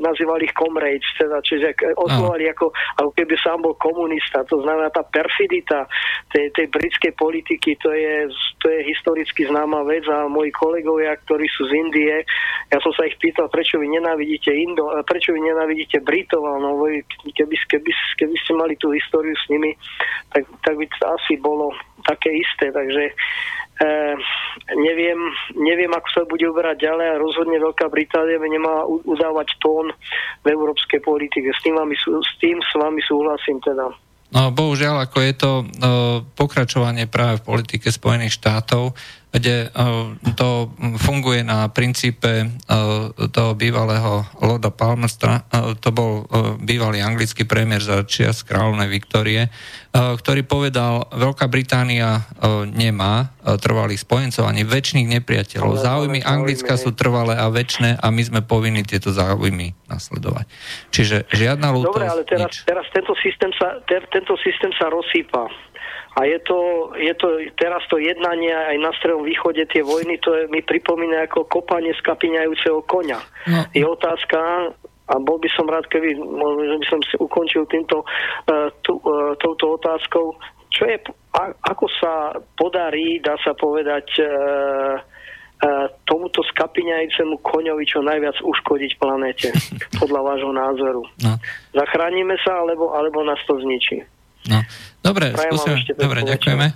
nazývali ich comrades, teda, čiže oslovali ako, ako keby sám bol komunista. To znamená, tá perfidita tej, tej britskej politiky, to je, to je historicky známa vec a moji kolegovia, ktorí sú z Indie, ja som sa ich pýtal, prečo vy nenávidíte Indo, prečo vy nenávidíte Britov, no vy, keby, keby, keby ste mali tú históriu s nimi, tak, tak by to asi bolo také isté, takže E, neviem, neviem, ako sa bude uberať ďalej a rozhodne Veľká Británia by nemala udávať tón v európskej politike. S tým, vami, s tým s vami súhlasím teda. No, bohužiaľ, ako je to no, pokračovanie práve v politike Spojených štátov, kde eh, to funguje na princípe eh, toho bývalého Lorda Palmerstra, eh, to bol bývalý anglický premiér za čias kráľovnej Viktorie, ktorý povedal, Veľká Británia nemá trvalých spojencov ani väčšných nepriateľov. Záujmy Anglicka sú trvalé a väčšie a my sme povinni tieto záujmy nasledovať. Čiže žiadna lútosť. Dobre, ale teraz, teraz tento, systém sa, tento systém sa rozsýpa. A je to, je to teraz to jednanie aj na Strednom východe, tie vojny, to je, mi pripomína ako kopanie skapiňajúceho konia. No. Je otázka, a bol by som rád, keby možno by som si ukončil týmto, uh, tú, uh, touto otázkou, čo je, a, ako sa podarí, dá sa povedať, uh, tomuto skapiňajúcemu koňovi čo najviac uškodiť planéte, podľa vášho názoru. No. Zachránime sa, alebo, alebo nás to zničí. No. Dobre, skúsime. Dobre, ďakujeme.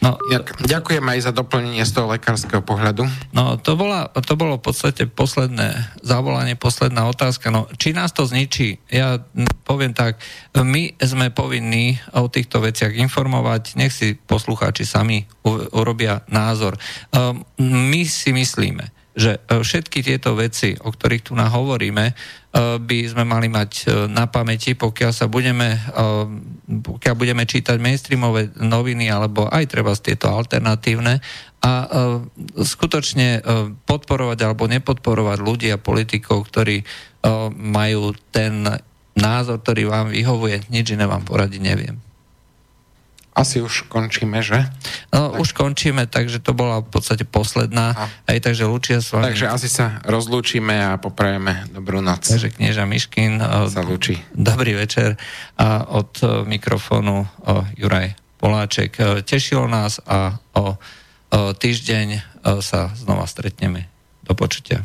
No, ďakujem aj za doplnenie z toho lekárskeho pohľadu. No, to, bola, to bolo v podstate posledné zavolanie, posledná otázka. No, či nás to zničí? Ja poviem tak, my sme povinní o týchto veciach informovať, nech si poslucháči sami urobia názor. Ehm, my si myslíme, že e, všetky tieto veci, o ktorých tu nahovoríme, e, by sme mali mať e, na pamäti, pokiaľ sa budeme, pokiaľ budeme čítať mainstreamové noviny, alebo aj treba z tieto alternatívne a skutočne podporovať alebo nepodporovať ľudí a politikov, ktorí majú ten názor, ktorý vám vyhovuje, nič iné vám poradiť neviem. Asi už končíme, že? No, tak. už končíme, takže to bola v podstate posledná. A. Aj takže Lučia s vami. Takže asi sa rozlúčime a poprajeme dobrú noc. Takže knieža Miškin. Sa lúči. Dobrý večer. A od e, mikrofónu o, Juraj Poláček. Tešilo nás a o, týždeň sa znova stretneme. Do počutia.